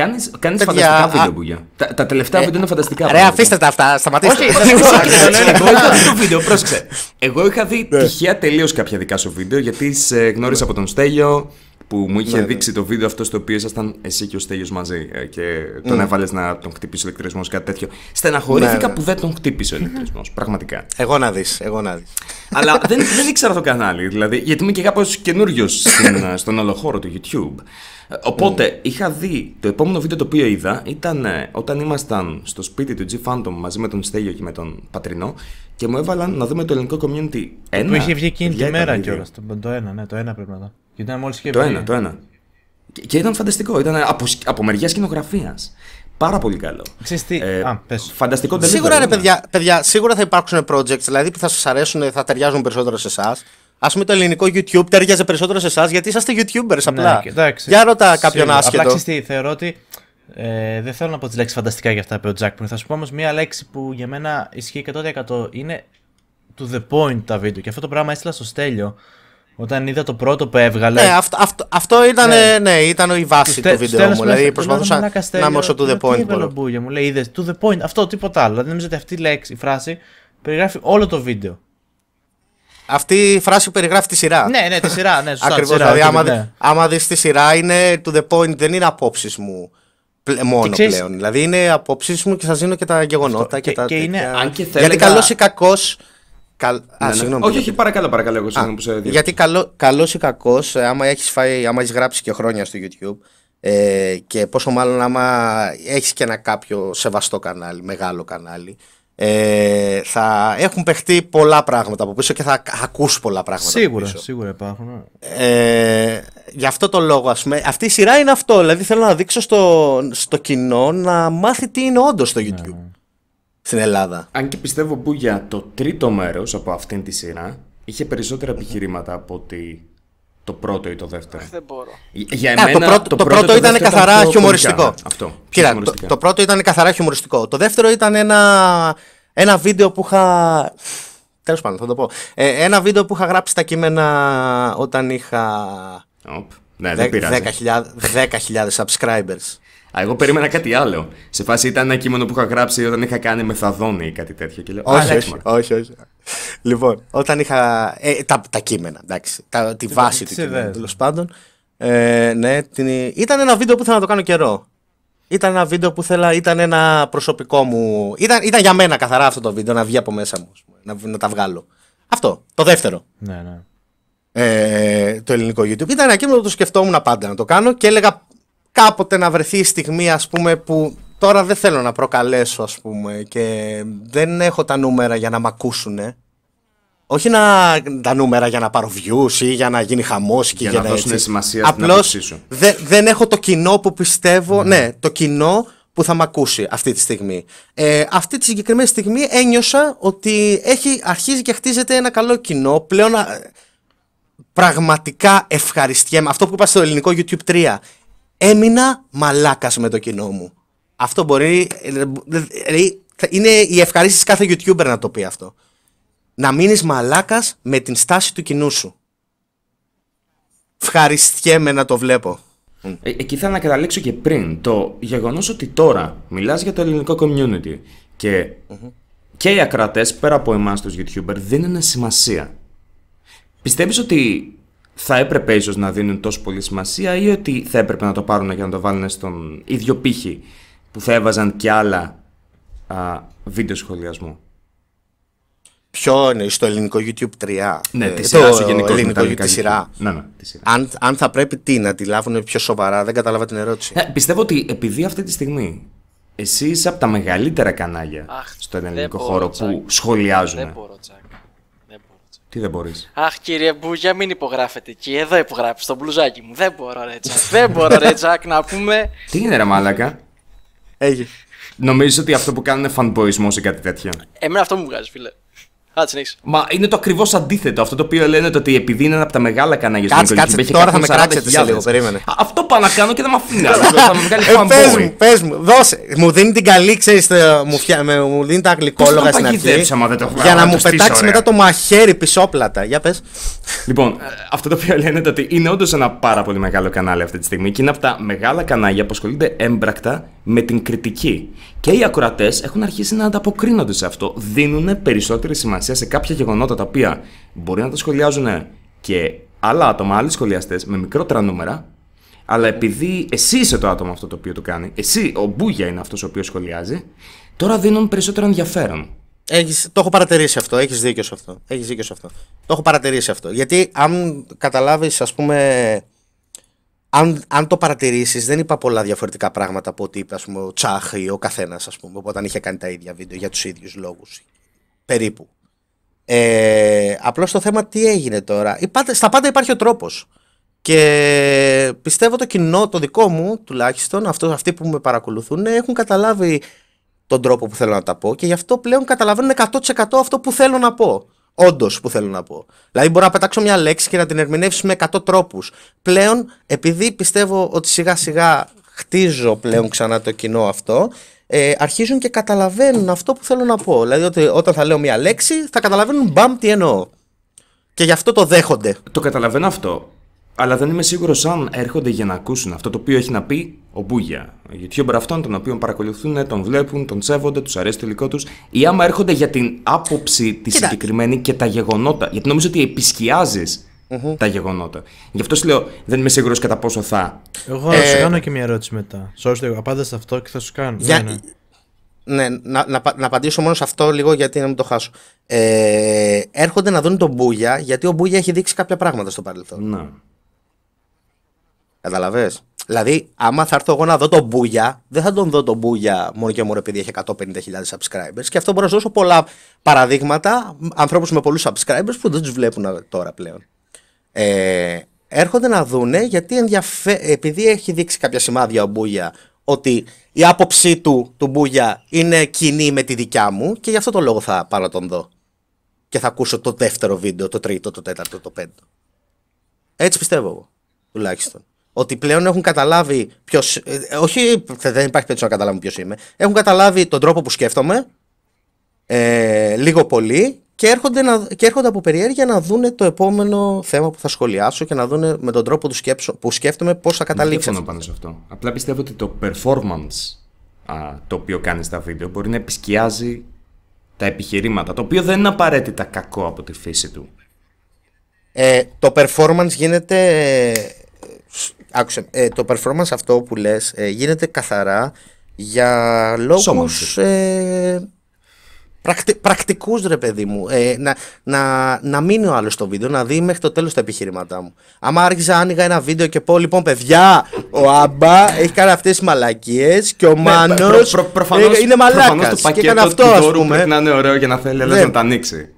Κάνεις, κάνεις Παιδιά, φανταστικά α- βίντεο, Μπούγια. Τα, τα τελευταία βίντεο είναι φανταστικά. Ρε, πραγματικά. αφήστε τα αυτά, σταματήστε. Όχι, Εγώ είχα δει το βίντεο, πρόσεξε. Εγώ είχα δει τυχαία τελείω κάποια δικά σου βίντεο γιατί σε γνώρισα από τον Στέλιο που μου είχε δείξει το βίντεο αυτό στο οποίο ήσασταν εσύ και ο Στέλιος μαζί ε, και τον έβαλε να τον χτυπήσει ο ηλεκτρισμό κάτι τέτοιο. Στεναχωρήθηκα Ναι, ναι. που δεν τον χτύπησε ο ηλεκτρισμό. Πραγματικά. Εγώ να δει, εγώ να δει. Αλλά δεν, δεν ήξερα το κανάλι, δηλαδή, γιατί είμαι και κάπω καινούριο στον όλο χώρο του YouTube. Ε, Οπότε είχα δει το επόμενο βίντεο το οποίο είδα ήταν ε, όταν ήμασταν στο σπίτι του G Phantom μαζί με τον Στέλιο και με τον Πατρινό και μου έβαλαν να δούμε το ελληνικό community. Ένα, Που είχε βγει εκείνη παιδιά, τη ήταν μέρα δύο. κιόλα. Το, το ένα, ναι, το ένα πρέπει να δω. Γιατί ήταν μόλις είχε Το βγει. ένα, το ένα. Και, και ήταν φανταστικό. Ήταν από, σκ- από μεριά σκηνογραφίας. Πάρα πολύ καλό. Ξέρεις τι, Ε, α, πες. Φανταστικό delivery, Σίγουρα ρε ναι. παιδιά, παιδιά, σίγουρα θα υπάρξουν projects δηλαδή που θα σας αρέσουν, θα ταιριάζουν περισσότερο σε εσάς. Α πούμε το ελληνικό YouTube ταιριάζει περισσότερο σε εσάς γιατί είσαστε YouTubers απλά. Ναι, και εντάξει, Για ρώτα κάποιον σίγουρα. άσχετο. Απλά ξέρεις τι, θεωρώ ότι ε, δεν θέλω να πω τις λέξεις φανταστικά για αυτά που είπε ο Τζακ πριν. Θα σου πω όμως μία λέξη που για μένα ισχύει 100% είναι to the point τα βίντεο. Και αυτό το πράγμα έστειλα στο Στέλιο όταν είδα το πρώτο που έβγαλε. Ναι, αυτό, αυτό, αυτό ήταν, Ναι. ναι. ήταν η βάση Στε- του βίντεο στέλνω μου. μέσα, Δηλαδή λέω, προσπαθούσα «Μαλάκα, να Στέλιο, είμαι όσο to the λέω, point Τι έβαλε ο μπορώ. Μπούγια μου λέει, είδες to the point. Αυτό, τίποτα άλλο. Δηλαδή νομίζω ότι αυτή η λέξη, η φράση περιγράφει όλο το βίντεο. Αυτή η φράση περιγράφει τη σειρά. ναι, ναι, τη σειρά, ναι, (laughs) σωστά. τη Ακριβώς. σειρά, Δηλαδή, όχι, άμα, ναι. δει- άμα δεις τη σειρά, είναι to the point, δεν είναι απόψεις μου πλε- μόνο ξέρεις- πλέον. Δηλαδή, είναι απόψεις μου και σα δίνω και τα γεγονότα Αυτό. και, Και- τα. και είναι- τέτοια. αν και Γιατί θέλεγα- καλός ή κακό. Καλ... Α, Ναι, ναι. συγγνώμη. Όχι, όχι, παρακαλώ, παρακαλώ. Εγώ Α, συγγνώμη που σε διακόπτω. γιατί καλό, καλός ή κακός, ε, άμα έχεις φάει, άμα έχεις γράψει και χρόνια στο YouTube, Ε, και πόσο μάλλον άμα έχεις και ένα κάποιο σεβαστό κανάλι, μεγάλο κανάλι, ε, θα έχουν παιχτεί πολλά πράγματα από πίσω και θα ακούσει πολλά πράγματα Σίγουρα, από πίσω. σίγουρα υπάρχουν. Ε, γι' αυτό το λόγο, ας πούμε, αυτή η σειρά είναι αυτό. Δηλαδή θέλω να δείξω στο, στο κοινό να μάθει τι είναι όντως το YouTube στην Ελλάδα. Αν και πιστεύω που για το τρίτο μέρος από αυτήν τη σειρά είχε περισσότερα επιχειρήματα από ότι το πρώτο ή το δεύτερο. Δεν μπορώ. Για Α, εμένα, το πρώτο, το πρώτο και το ήταν δεύτερο καθαρά πιο χιουμοριστικό. κομικά. Αυτό. πιο Κοίτα, το, χιουμοριστικά. το πρώτο ήταν καθαρά χιουμοριστικό. Το δεύτερο ήταν ένα, ένα βίντεο που είχα. Τέλος πάντων, θα το πω. Ε, ένα βίντεο που είχα γράψει τα κείμενα όταν είχα. Οπ. Ναι, δεν πειράζει. 10.000 subscribers. Α, εγώ περίμενα κάτι άλλο. Σε φάση ήταν ένα κείμενο που είχα γράψει όταν είχα κάνει μεθαδόνη ή κάτι τέτοιο. Και λέω, «Α, Όχι, εντάξει, όχι, μωρέ». όχι, όχι. Λοιπόν, όταν είχα. Ε, τα, τα κείμενα, εντάξει. Τα, τη βάση του τις κειμένου, ιδέες. τέλος πάντων. Ε, ναι, την, ήταν ένα βίντεο που ήθελα να το κάνω καιρό. Ήταν ένα βίντεο που ήθελα, ήταν ένα προσωπικό μου. Ήταν, ήταν για μένα καθαρά αυτό το βίντεο, να βγει από μέσα μου. ας πούμε, Να, να τα βγάλω. Αυτό. Το δεύτερο. Ναι, ναι. Ε, το ελληνικό YouTube. Ήταν ένα κείμενο που το σκεφτόμουν πάντα να το κάνω και έλεγα κάποτε να βρεθεί η στιγμή ας πούμε που τώρα δεν θέλω να προκαλέσω ας πούμε και δεν έχω τα νούμερα για να μ' ακούσουν. Όχι να, τα νούμερα για να πάρω views ή για να γίνει χαμός και Για για, να δώσουν έτσι. σημασία στην Απλώς άποψή σου. δε- δεν έχω το κοινό που πιστεύω, ναι, το κοινό που θα μ' ακούσει αυτή τη στιγμή. Ε, αυτή τη συγκεκριμένη στιγμή ένιωσα ότι έχει, αρχίζει και χτίζεται ένα καλό κοινό. Πλέον α, πραγματικά ευχαριστιέμαι. Αυτό που είπα στο ελληνικό YouTube 3. Έμεινα μαλάκας με το κοινό μου. Αυτό μπορεί. ε, δηλαδή, θα- Είναι η ευχαρίστηση κάθε YouTuber να το πει αυτό. Να μείνεις μαλάκας με την στάση του κοινού σου. Ευχαριστιέμαι να το βλέπω. Ε, εκεί ήθελα να καταλήξω και πριν. Το γεγονός ότι τώρα μιλάς για το ελληνικό community και, και οι ακρατές πέρα από εμάς τους YouTuber δίνουν σημασία. Πιστεύεις ότι θα έπρεπε ίσως να δίνουν τόσο πολύ σημασία ή ότι θα έπρεπε να το πάρουν για να το βάλουν στον ίδιο πύχη που θα έβαζαν και άλλα α, βίντεο σχολιασμού. Ποιο είναι στο ελληνικό YouTube 3. Ναι, ε, τη σειρά σου γενικώς με ελληνικό τα YouTube ελληνικά τη σειρά. YouTube. Ναι, ναι, τη σειρά. Αν, αν θα πρέπει τι, να τη λάβουν πιο σοβαρά, δεν κατάλαβα την ερώτηση. Ε, πιστεύω ότι επειδή αυτή τη στιγμή εσύ είσαι από τα μεγαλύτερα κανάλια Αχ, στον δεν ελληνικό μπορώ, χώρο Τζακ. που σχολιάζουν. Δεν μπορώ, Τζακ. Δεν μπορώ, Τζακ. Τι δεν μπορείς; Αχ, κύριε Μπούγια, μην υπογράφετε εκεί. Εδώ υπογράφεις στο μπλουζάκι μου. Δεν μπορώ, ρε Τζακ. Δεν μπορώ, ρε Τζακ, να πούμε. Τι είναι ρε μάλακα. Έχει. Νομίζεις ότι αυτό που κάνουν είναι φανμποϊσμό ή κάτι τέτοιο. Εμένα αυτό μου βγάζει, φίλε. Κάτσε συνέχισε. Μα είναι το ακριβώς αντίθετο. Αυτό το οποίο λένε το ότι επειδή είναι ένα από τα μεγάλα κανάλια στο Κάτσε, ελληνικό κάτσε, YouTube, έχει τώρα θα με κάποιον κράξετε σε 40.000. λίγο, περίμενε. Α, Αυτό πάω να κάνω και δεν με αφήνει. άλλο. (laughs) Θα με βγάλει Ε, πες μου, fanboy. πες μου, δώσε. Μου δίνει την καλή, ξέρεις, τε- μου, φτια... με, μου δίνει τα γλυκόλογα Πώς θα στην αρχή. παγιδέψει άμα δεν το Για να βγάλω, μου το στήσω, πετάξεις ρε. μετά το μαχαίρι πισόπλατα. Για πες. Λοιπόν, ε, αυτό το οποίο λένε είναι ότι είναι όντως ένα πάρα πολύ μεγάλο κανάλι αυτή τη στιγμή και είναι από τα μεγάλα κανάλια που ασχολούνται έμπρακτα με την κριτική. Και οι ακροατές έχουν αρχίσει να ανταποκρίνονται σε αυτό. Δίνουν περισσότερη σημασία σε κάποια γεγονότα τα οποία μπορεί να τα σχολιάζουν και άλλα άτομα, άλλοι σχολιαστές με μικρότερα νούμερα. Αλλά επειδή εσύ είσαι το άτομο αυτό το οποίο το κάνει, εσύ, ο Μπούγια είναι αυτός ο οποίος σχολιάζει, τώρα δίνουν περισσότερο ενδιαφέρον. Έχεις, το έχω παρατηρήσει αυτό. Έχεις δίκιο σε αυτό. Έχεις δίκιο σε αυτό. Το έχω παρατηρήσει αυτό. Γιατί αν καταλάβεις, ας πούμε. Αν, αν το παρατηρήσεις, δεν είπα πολλά διαφορετικά πράγματα από ό,τι είπε ας πούμε, ο Τσάχ ή ο καθένας, ας πούμε, όταν είχε κάνει τα ίδια βίντεο για τους ίδιους λόγους. Περίπου. Ε, Απλώς το θέμα τι έγινε τώρα. Η πάντα- στα πάντα υπάρχει ο τρόπος. Και πιστεύω το κοινό, το δικό μου τουλάχιστον, αυτό, αυτοί που με παρακολουθούν, έχουν καταλάβει τον τρόπο που θέλω να τα πω και γι' αυτό πλέον καταλαβαίνουν 100% αυτό που θέλω να πω. Όντως που θέλω να πω. Δηλαδή, μπορώ να πετάξω μια λέξη και να την ερμηνεύσεις με 100 τρόπους. Πλέον, επειδή πιστεύω ότι σιγά σιγά χτίζω πλέον ξανά το κοινό αυτό, ε, αρχίζουν και καταλαβαίνουν αυτό που θέλω να πω. Δηλαδή, ότι όταν θα λέω μια λέξη, θα καταλαβαίνουν μπαμ τι εννοώ. Και γι' αυτό το δέχονται. Το καταλαβαίνω αυτό. Αλλά δεν είμαι σίγουρος αν έρχονται για να ακούσουν αυτό το οποίο έχει να πει ο Μπούγια. Ο YouTuber αυτόν, τον οποίο παρακολουθούν, τον βλέπουν, τον σέβονται, τους αρέσει το υλικό τους. Ή άμα έρχονται για την άποψη τη Κοίτα. συγκεκριμένη και τα γεγονότα. Γιατί νομίζω ότι επισκιάζεις τα γεγονότα. Γι' αυτό σου λέω, δεν είμαι σίγουρος κατά πόσο θα. Εγώ θα σου κάνω και μια ερώτηση μετά. Σώστε, απάντας σε αυτό και θα σου κάνω. Για... Ναι, ναι. Ναι, να, να, απα- να απαντήσω μόνο σε αυτό λίγο γιατί να μην το χάσω. Ε, έρχονται να δουν τον Μπούγια γιατί ο Μπούγια έχει δείξει κάποια πράγματα στο παρελθόν. Να. Καταλαβες; Δηλαδή, άμα θα έρθω εγώ να δω τον Μπούγια, δεν θα τον δω τον Μπούγια μόνο και μόνο επειδή έχει 150.000 subscribers. Και αυτό μπορώ να σου δώσω πολλά παραδείγματα ανθρώπους με πολλούς subscribers που δεν τους βλέπουν τώρα πλέον. Ε, έρχονται να δούνε γιατί ενδιαφε... επειδή έχει δείξει κάποια σημάδια ο Μπούγια ότι η άποψή του, του Μπούγια, είναι κοινή με τη δικιά μου και γι' αυτό το λόγο θα πάω να τον δω. Και θα ακούσω το δεύτερο βίντεο, το τρίτο, το τέταρτο, το πέμπτο. Έτσι πιστεύω εγώ, τουλάχιστον. Ότι πλέον έχουν καταλάβει ποιος. Ε, όχι, δεν υπάρχει περίπτωση να καταλάβουν ποιος είμαι. Έχουν καταλάβει τον τρόπο που σκέφτομαι. Ε, λίγο πολύ και έρχονται, να, και έρχονται από περιέργεια να δούνε το επόμενο θέμα που θα σχολιάσω και να δούνε με τον τρόπο του που σκέφτομαι πώς θα καταλήξω. Δεν πάνω σε αυτό. Απλά πιστεύω ότι το performance α, το οποίο κάνεις στα βίντεο μπορεί να επισκιάζει τα επιχειρήματα, το οποίο δεν είναι απαραίτητα κακό από τη φύση του. Ε, το performance γίνεται. Ε, άκουσε, ε, το performance αυτό που λες ε, γίνεται καθαρά για λόγους Πρακτι, Πρακτικούς ρε παιδί μου. Ε, να, να, να μείνει ο άλλος στο βίντεο, να δει μέχρι το τέλος τα επιχειρήματά μου. Άμα άρχιζα άνοιγα ένα βίντεο και πω λοιπόν, παιδιά, ο Άμπα έχει κάνει αυτές τις μαλακίες και ο ναι, Μάνος. Προ, προ, είναι μαλάκας. Και έκανε αυτό, ας πούμε. Πρέπει να είναι ωραίο για να θέλει ναι. να τα ανοίξει.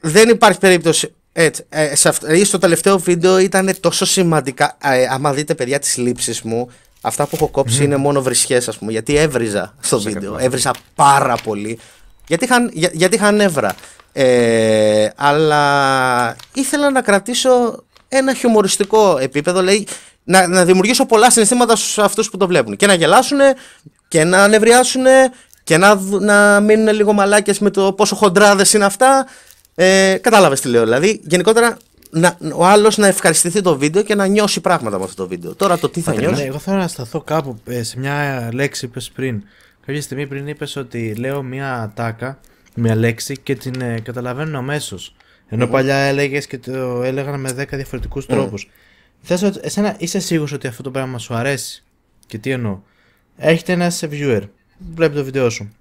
Δεν υπάρχει περίπτωση. Έτσι, ε, σε αυτό, ε, στο τελευταίο βίντεο ήταν τόσο σημαντικά. Ε, άμα δείτε, παιδιά, τις λήψεις μου, αυτά που έχω κόψει mm. είναι μόνο βρισχές, ας πούμε. Γιατί έβριζα στο βίντεο. Έβριζα πάρα πολύ. Γιατί είχαν, για, γιατί είχαν νεύρα. Ε, αλλά ήθελα να κρατήσω ένα χιουμοριστικό επίπεδο, λέει, να, να δημιουργήσω πολλά συναισθήματα στους αυτούς που το βλέπουν. Και να γελάσουν και να νευριάσουν και να, να μείνουν λίγο μαλάκες με το πόσο χοντράδες είναι αυτά. Ε, κατάλαβες τι λέω. Δηλαδή, γενικότερα να, ο άλλος να ευχαριστηθεί το βίντεο και να νιώσει πράγματα με αυτό το βίντεο. Τώρα το τι θα νιώσει; εγώ θέλω να σταθώ κάπου ε, σε μια λέξη που πριν. Κάποια στιγμή πριν είπες ότι λέω μια τάκα, μια λέξη και την ε, καταλαβαίνω αμέσως. Ενώ παλιά έλεγες και το έλεγαν με 10 διαφορετικούς mm. τρόπους. Θες ότι εσένα είσαι σίγουρος ότι αυτό το πράγμα σου αρέσει; Και τι εννοώ; Έχετε ένας viewer, βλέπει το βίντεο σου.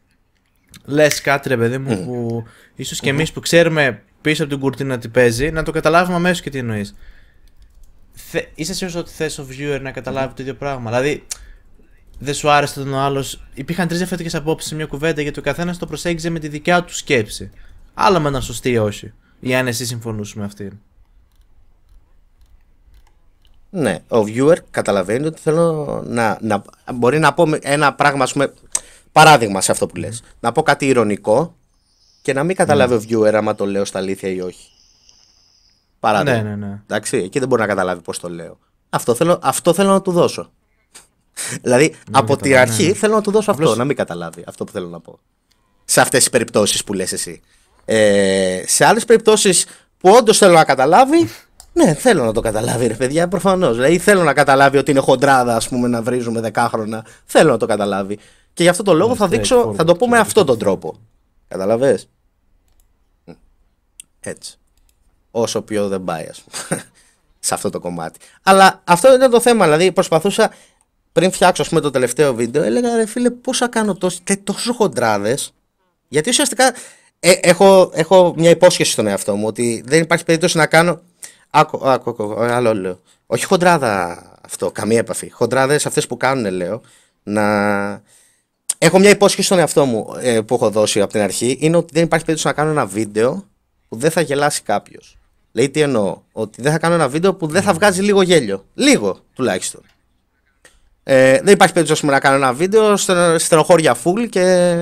Λες κάτι ρε παιδί μου που ίσως και εμείς που ξέρουμε πίσω από την κουρτίνα τι παίζει, να το καταλάβουμε αμέσως και τι εννοείς. Είσαι σίγουρος ότι θες ο viewer να καταλάβει το ίδιο πράγμα; Δηλαδή, δεν σου άρεσε τον άλλος; Υπήρχαν τρεις διαφορετικές απόψεις σε μια κουβέντα γιατί ο καθένας το προσέγγιζε με τη δικιά του σκέψη. Άλλο με να σωστή ή όχι. Ή αν εσύ συμφωνούσες με αυτήν; Ναι, ο viewer καταλαβαίνει ότι θέλω να, να μπορεί να πω ένα πράγμα, ας πούμε, παράδειγμα σε αυτό που λες. Να πω κάτι ηρωνικό και να μην καταλάβει ο viewer άμα το λέω στα αλήθεια ή όχι. Παράδειγμα. Ναι, ναι, ναι. Εντάξει, εκεί δεν μπορεί να καταλάβει πώς το λέω. Αυτό θέλω, αυτό θέλω να του δώσω (laughs) δηλαδή από την αρχή ναι. θέλω να του δώσω αυτό, να μην καταλάβει αυτό που θέλω να πω. Σε αυτές τις περιπτώσεις που λες εσύ. Ε, σε άλλες περιπτώσεις που όντως θέλω να καταλάβει, (laughs) ναι, θέλω να το καταλάβει, ρε παιδιά, προφανώς. Δηλαδή θέλω να καταλάβει ότι είναι χοντράδα, ας πούμε, να βρίζουμε δεκάχρονα. Θέλω να το καταλάβει. Και γι' αυτό το λόγο θα δείξω, θα το πω με αυτόν τον τρόπο. Καταλαβέ. Έτσι. Όσο πιο δεν πάει, ας πούμε. (laughs) σε αυτό το κομμάτι. Αλλά αυτό ήταν το θέμα. Δηλαδή προσπαθούσα πριν φτιάξω πούμε, το τελευταίο βίντεο, έλεγα ρε φίλε, πώς θα κάνω τόσο, τόσο χοντράδες. Γιατί ουσιαστικά ε, έχω, έχω μια υπόσχεση στον εαυτό μου ότι δεν υπάρχει περίπτωση να κάνω. Άκου, άκου, άκου, άλλο λέω. Όχι χοντράδα αυτό, καμία επαφή. Χοντράδες αυτές που κάνουν, λέω, να. Έχω μια υπόσχεση στον εαυτό μου ε, που έχω δώσει από την αρχή. Είναι ότι δεν υπάρχει περίπτωση να κάνω ένα βίντεο που δεν θα γελάσει κάποιος. Λέει τι εννοώ. Ότι δεν θα κάνω ένα βίντεο που δεν θα βγάζει λίγο γέλιο. Λίγο τουλάχιστον. Ε, δεν υπάρχει περίπτωση να κάνω ένα βίντεο στενοχώρια full και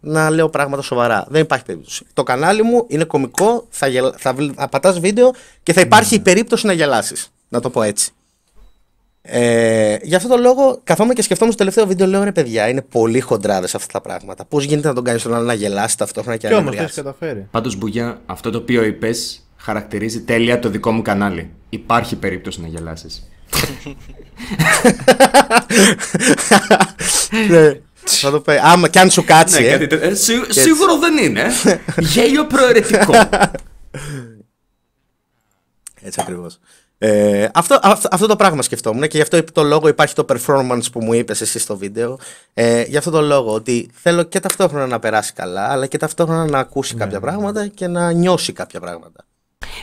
να λέω πράγματα σοβαρά. Δεν υπάρχει περίπτωση. Το κανάλι μου είναι κωμικό, θα, γελ, θα, θα πατάς βίντεο και θα υπάρχει η περίπτωση να γελάσεις. Να το πω έτσι. Ε, γι' αυτό το λόγο, καθόμουν και σκεφτόμουν στο τελευταίο βίντεο, λέω ρε παιδιά, είναι πολύ χοντράδες αυτά τα πράγματα. Πώς γίνεται να τον κάνεις τον άλλο να γελάσει ταυτόχρονα και, και να γελάσει. καταφέρει. Πάντως, Μπουγιά, αυτό το οποίο είπες χαρακτηρίζει τέλεια το δικό μου κανάλι. Υπάρχει περίπτωση να γελάσεις. ναι. Θα το πει. Άμα κι αν σου κάτσει. Ναι, ε. ε σίγουρο δεν είναι. Γέλιο προαιρετικό. Έτσι ακριβώς. Ε, αυτό, αυτό, αυτό, το πράγμα σκεφτόμουν και γι' αυτό το λόγο υπάρχει το performance που μου είπες εσύ στο βίντεο. Ε, γι' αυτό το λόγο ότι θέλω και ταυτόχρονα να περάσει καλά, αλλά και ταυτόχρονα να ακούσει ναι. κάποια πράγματα και να νιώσει κάποια πράγματα.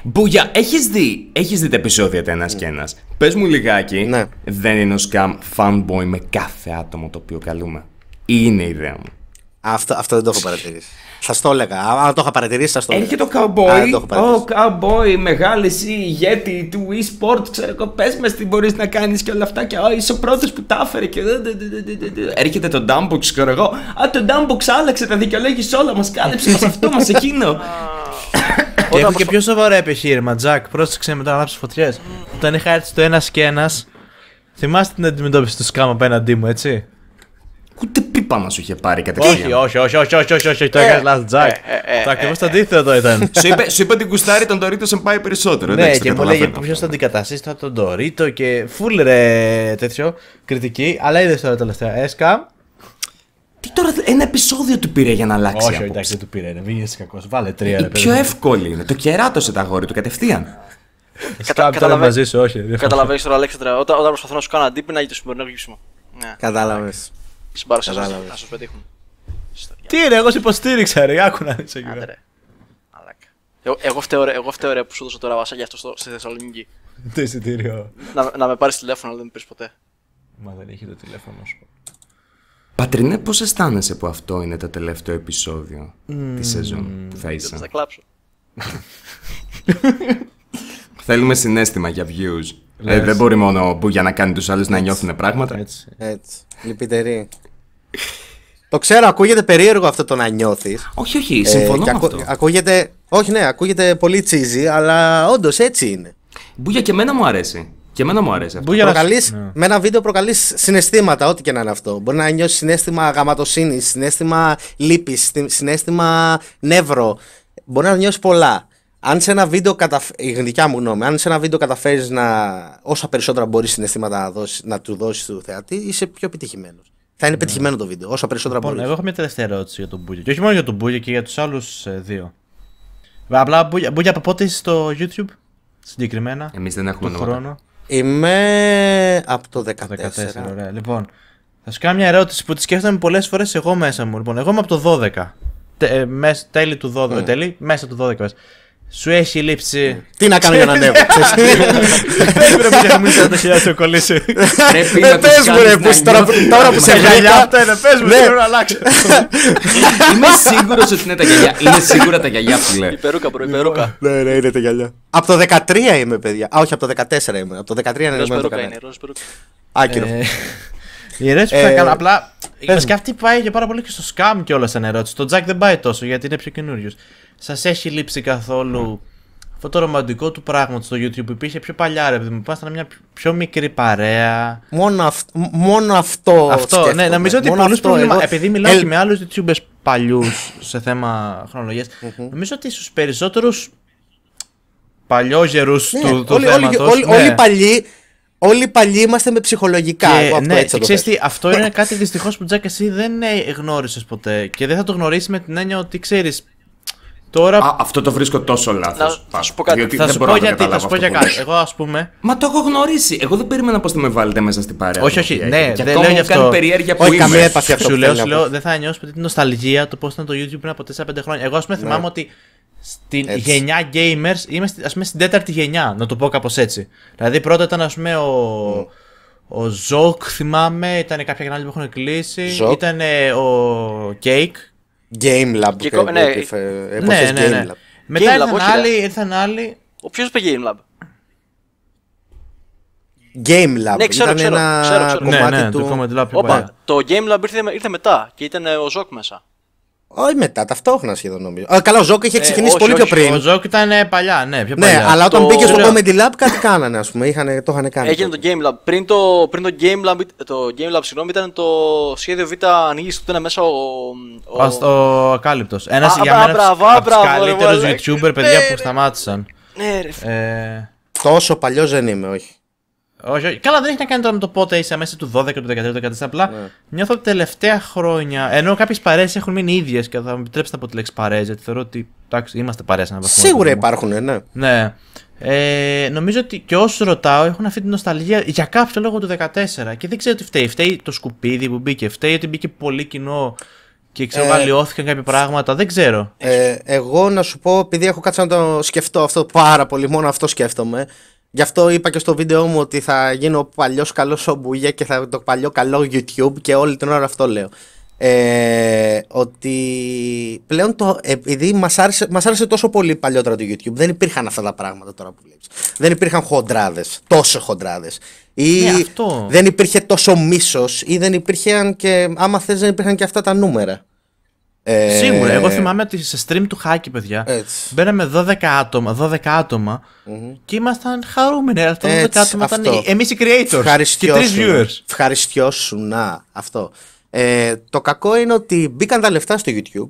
Μπούγια, έχεις δει, έχεις δει τα επεισόδια του ένας και ένας. Πες μου λιγάκι, Ναι. δεν είναι ο Scam fanboy με κάθε άτομο το οποίο καλούμε. Ή είναι η ιδέα μου. Αυτό, αυτό δεν το έχω παρατηρήσει. Σας το έλεγα. Αν το είχα παρατηρήσει, σας το έλεγα. Έρχεται ο Α, δεν το cowboy, έχω παρατηρήσει. ο cowboy, μεγάλη εσύ ηγέτη του e-sport, ξέρω εγώ, πες μας τι μπορείς να κάνεις και όλα αυτά και «Ω, είσαι ο πρώτος που τα έφερε και δε, δε, δε, δε, δε, δε». Έρχεται το Dumbbox, ξέρω εγώ, α το Dumbbox άλλαξε, τα δικαιολόγησε όλα, μας κάλυψε, μας αυτό, μας εκείνο. (laughs) Και έχω και πιο σοβαρό επιχείρημα, Τζακ. Πρόσεξε μετά να ανάψεις φωτιές. Όταν είχα έρθει στο ένας και ένας, θυμάστε την αντιμετώπιση του σκάμ απέναντί μου, έτσι; Ούτε πίπα μας σου είχε πάρει Όχι, κατευθείαν. όχι, όχι, όχι, όχι, όχι, όχι, το έκανες λάθο, Τζακ. ε, ε, Το ακριβώς το αντίθετο ήταν. (laughs) Σου είπε, σου είπε ότι κουστάρει τον Doritos πάει περισσότερο. Ναι, εντάξει, και το μου λέγε καταλαβαίνω. ποιος θα αντικαταστήσει θα τον Dorito και φουλ ρε τέτοιο κριτική. Αλλά είδες τώρα τελευταία. Έσκα. Τι τώρα, ένα επεισόδιο του πήρε για να αλλάξει Όχι, άποψη. εντάξει, δεν του πήρε. Μην είσαι κακός. Βάλε τρία Η ρε πιο παιδί. εύκολη είναι. Το κεράτωσε τα αγόρι του κατευθείαν. Σκάμ τώρα καταλαβα- μαζί σου, όχι. δεν Καταλαβαίνεις τώρα, Αλέξανδρα, όταν, όταν προσπαθώ να σου κάνω αντίπεινα για το σημερινό γύψιμο. Ναι, Κατάλαβες. Στην παρουσία σας, Κατάλαβες. να σας πετύχουν. Στο Τι είναι, εγώ σε υποστήριξα, ρε. Άκου να είσαι εκεί. Άντε ρε. Μαλάκα. Εγώ, εγώ, φταίω, ρε, εγώ φταίω ρε που σου δώσα τώρα βασάκι αυτό στο, στη Θεσσαλονίκη. Το εισιτήριο. να, να με πάρεις τηλέφωνο, αλλά δεν με πήρες ποτέ. Μα δεν είχε το τηλέφωνο σου. Πατρινέ, πώς αισθάνεσαι που αυτό είναι το τελευταίο επεισόδιο της σεζόν που θα Δεν είσαι; θα κλάψω. (laughs) Θέλουμε συνέστημα για views. Ε, Λες. δεν μπορεί μόνο που για να κάνει τους άλλους να νιώθουν πράγματα. Έτσι. Έτσι. Λυπητερή. το ξέρω, ακούγεται περίεργο αυτό το να νιώθεις. Όχι, όχι, συμφωνώ με αυτό. Ακούγεται. Όχι, ναι, ακούγεται πολύ τσίζι, αλλά όντως έτσι είναι. Μπούγια και εμένα μου αρέσει. Και εμένα μου αρέσει αυτό. Μπού για να- Προκαλείς, Ναι. Με ένα βίντεο προκαλείς συναισθήματα, ό,τι και να είναι αυτό. Μπορεί να νιώσεις συνέστημα γαματοσύνης, συνέστημα λύπης, συνέστημα νεύρο. Μπορεί να νιώσεις πολλά. Αν σε ένα βίντεο καταφ... η δικιά μου γνώμη, αν σε ένα βίντεο καταφέρεις να όσα περισσότερα μπορείς συναισθήματα να, δώσεις, να του δώσεις του θεατή, είσαι πιο επιτυχημένος. Θα είναι πετυχημένο το βίντεο, όσα περισσότερα Λοιπόν, μπορείς. εγώ έχω μια τελευταία ερώτηση για τον Μπούγια. Και όχι μόνο για τον Μπούγια και για τους άλλους δύο. Απλά Μπούγια, Μπούγια από πότε είσαι στο YouTube συγκεκριμένα. Εμείς δεν έχουμε το νόημα. χρόνο; Είμαι από το 14. Το 14, ωραία. Λοιπόν, θα σου κάνω μια ερώτηση που τη σκέφτομαι πολλές φορές εγώ μέσα μου. Λοιπόν, εγώ είμαι από το 12. Τε, ε, μες- τέλη του 12. Τέλη, μέσα του 12. μέσα. Σου έχει λείψει. Τι να κάνω για να ανέβω. (laughs) ξέρεις. Δεν πρέπει να μου είσαι το χιλιάδε να κολλήσει. Πρέπει Ε, να τους πες μου, ρε, κάνεις που να σ- τώρα, νιώθουν τώρα που σε πράγματα. Γυαλιά βρήκα. αυτά είναι, πες μου, Ναι. θέλω να αλλάξω. (laughs) Είμαι σίγουρος ότι είναι τα γυαλιά. Είναι σίγουρα τα γυαλιά που Η λέει. περούκα, μπρο, η περούκα. Ναι, ναι, είναι τα γυαλιά. Από το 13 είμαι, παιδιά. Α, όχι, από το 14 είμαι. Από το 13 είναι Ροζ ενωμένο το περούκα είναι, κανάλι. ροζ περούκα. Άκυρο. Ε, Η ερώτηση που θα Ε, κάνω, απλά. πες Και αυτή πάει και πάρα πολύ και στο scam κιόλα σαν ερώτηση. Το Jack δεν πάει τόσο γιατί είναι πιο καινούριο. Σας έχει λείψει καθόλου αυτό το ρομαντικό του πράγματος στο YouTube που υπήρχε πιο παλιά, ρε παιδί μου. Ήμασταν μια πιο μικρή παρέα. Μόνο, αυ- μ- μόνο αυτό. Αυτό, σκέφτομαι. ναι, νομίζω ότι Μόνο πολλούς αυτό. προβλήματα. Εγώ- Επειδή μιλάω ελ- και με άλλους YouTubers παλιούς σε θέμα χρονολογίας, νομίζω ότι στους περισσότερους παλιόγερου Ναι, του, του όλοι, όλοι, θέματος, όλοι, ναι. όλοι οι παλιοί, όλοι οι παλιοί είμαστε με ψυχολογικά. Και, εγώ αυτό ναι, έτσι θα και το ξέρεις θέσω. τι, αυτό είναι κάτι δυστυχώς που Τζακ εσύ δεν γνώρισες ποτέ. Και δεν θα το γνωρίσεις με την έννοια ότι ξέρεις. Τώρα Α, αυτό το βρίσκω τόσο λάθος. Να- θα σου πω κάτι. Διότι θα δεν σου μπορώ πω να το γιατί, θα καταλάβω σου πω αυτό για που κάτι. λες. Εγώ ας πούμε. Μα το έχω γνωρίσει. Εγώ δεν περίμενα πώ θα με βάλετε μέσα στην παρέα. Όχι, του, όχι, παιδιά. ναι, Και δεν ακόμα λέω μου γι' κάνει αυτό. περιέργεια που Όχι, είμαι. καμία έπαθη (laughs) αυτό Σου που λέω, θέλει σου να λέω, πω. δεν θα νιώσει την νοσταλγία του πώς ήταν το YouTube πριν από 4-5 χρόνια. Εγώ, ας πούμε, θυμάμαι ότι στην Έτσι. γενιά gamers είμαι στη- ας πούμε, στην τέταρτη γενιά, να το πω κάπως έτσι. Δηλαδή, πρώτα ήταν, ας πούμε, ο. Ο Ζοκ, θυμάμαι, ήταν κάποια κανάλια που έχουν κλείσει. Ζοκ. Ήταν ο Cake. Game Lab. Και και- κο- ναι, και- και- εποχές Ναι, ναι, ναι. Game Lab. Μετά Game Lab, ήρθαν όχι, άλλοι, ρε. ήρθαν άλλοι. Ο ποιος είπε Game Lab; Game Lab. Ναι, ξέρω, Ήταν ξέρω, ένα ξέρω, ξέρω. Ναι, κομμάτι ναι, του... το Comedy Lab πιο παλιά. Όπα, το Game Lab ήρθε, ήρθε μετά και ήταν ε, ο Ζοκ μέσα. Όχι μετά, ταυτόχρονα σχεδόν νομίζω. Α, καλά, ο Ζόκ είχε ξεκινήσει όχι, πολύ όχι, πιο πριν. Ο Ζοκ ήταν ε, παλιά, ναι, πιο Ναι, παλιά. αλλά όταν Το- μπήκε στο Λέω- Comedy Lab κάτι κάνανε, ας πούμε. Είχαν, το είχαν κάνει. Έγινε το Game Lab. Πριν το, πριν το Game Lab, το Game Lab συγγνώμη, ήταν το σχέδιο Β ανοίγηση που ήταν μέσα ο. ο... Ο, ο Ακάλυπτος. Ένας Α, για μπράβο, μένα μπράβο, από τους μπράβο, ρε, καλύτερους μαλάκα. YouTuber παιδιά Ναι, που ρε. σταμάτησαν. Ναι, ρε. φίλε. Ε, Τόσο παλιός δεν είμαι, όχι. Όχι, όχι. Καλά, δεν έχει να κάνει τώρα με το πότε είσαι μέσα του 12, του 13, του 14. Απλά Ναι. νιώθω ότι τελευταία χρόνια. Ενώ κάποιες παρέες έχουν μείνει ίδιες και θα μου επιτρέψετε να πω τη λέξη παρέες, γιατί θεωρώ ότι εντάξει, είμαστε παρέες σε έναν βαθμό. Σίγουρα ρε παιδί μου. υπάρχουν, ναι. Ναι. Ε, νομίζω ότι και όσους ρωτάω έχουν αυτή την νοσταλγία για κάποιο λόγο του 14 και δεν ξέρω τι φταίει. Φταίει το σκουπίδι που μπήκε, φταίει ότι μπήκε πολύ κοινό και ξέρω, αλλοιώθηκαν κάποια πράγματα. Δεν ξέρω. Ε, εγώ να σου πω, επειδή έχω κάτσει να το σκεφτώ αυτό πάρα πολύ, μόνο αυτό σκέφτομαι. Γι' αυτό είπα και στο βίντεο μου ότι θα γίνω ο παλιός καλός Σομπουγέ και θα το παλιό καλό YouTube και όλη την ώρα αυτό λέω. Ε, ότι πλέον το, επειδή μας άρεσε, μας άρεσε τόσο πολύ παλιότερα το YouTube δεν υπήρχαν αυτά τα πράγματα τώρα που βλέπεις δεν υπήρχαν χοντράδες, τόσο χοντράδες ή Ναι, αυτό. δεν υπήρχε τόσο μίσος ή δεν υπήρχαν και άμα θες δεν υπήρχαν και αυτά τα νούμερα ε, Σίγουρα. Εγώ θυμάμαι ότι σε stream του Χάκη, παιδιά, Έτσι. μπαίναμε 12 άτομα, 12 άτομα και ήμασταν χαρούμενοι. Αλλά αυτά τα 12 Έτσι, άτομα ήταν αυτό. εμείς οι creators. Και τρεις Ευχαριστιώσου. viewers. Ευχαριστιώσου, να, αυτό. Ε, το κακό είναι ότι μπήκαν τα λεφτά στο YouTube.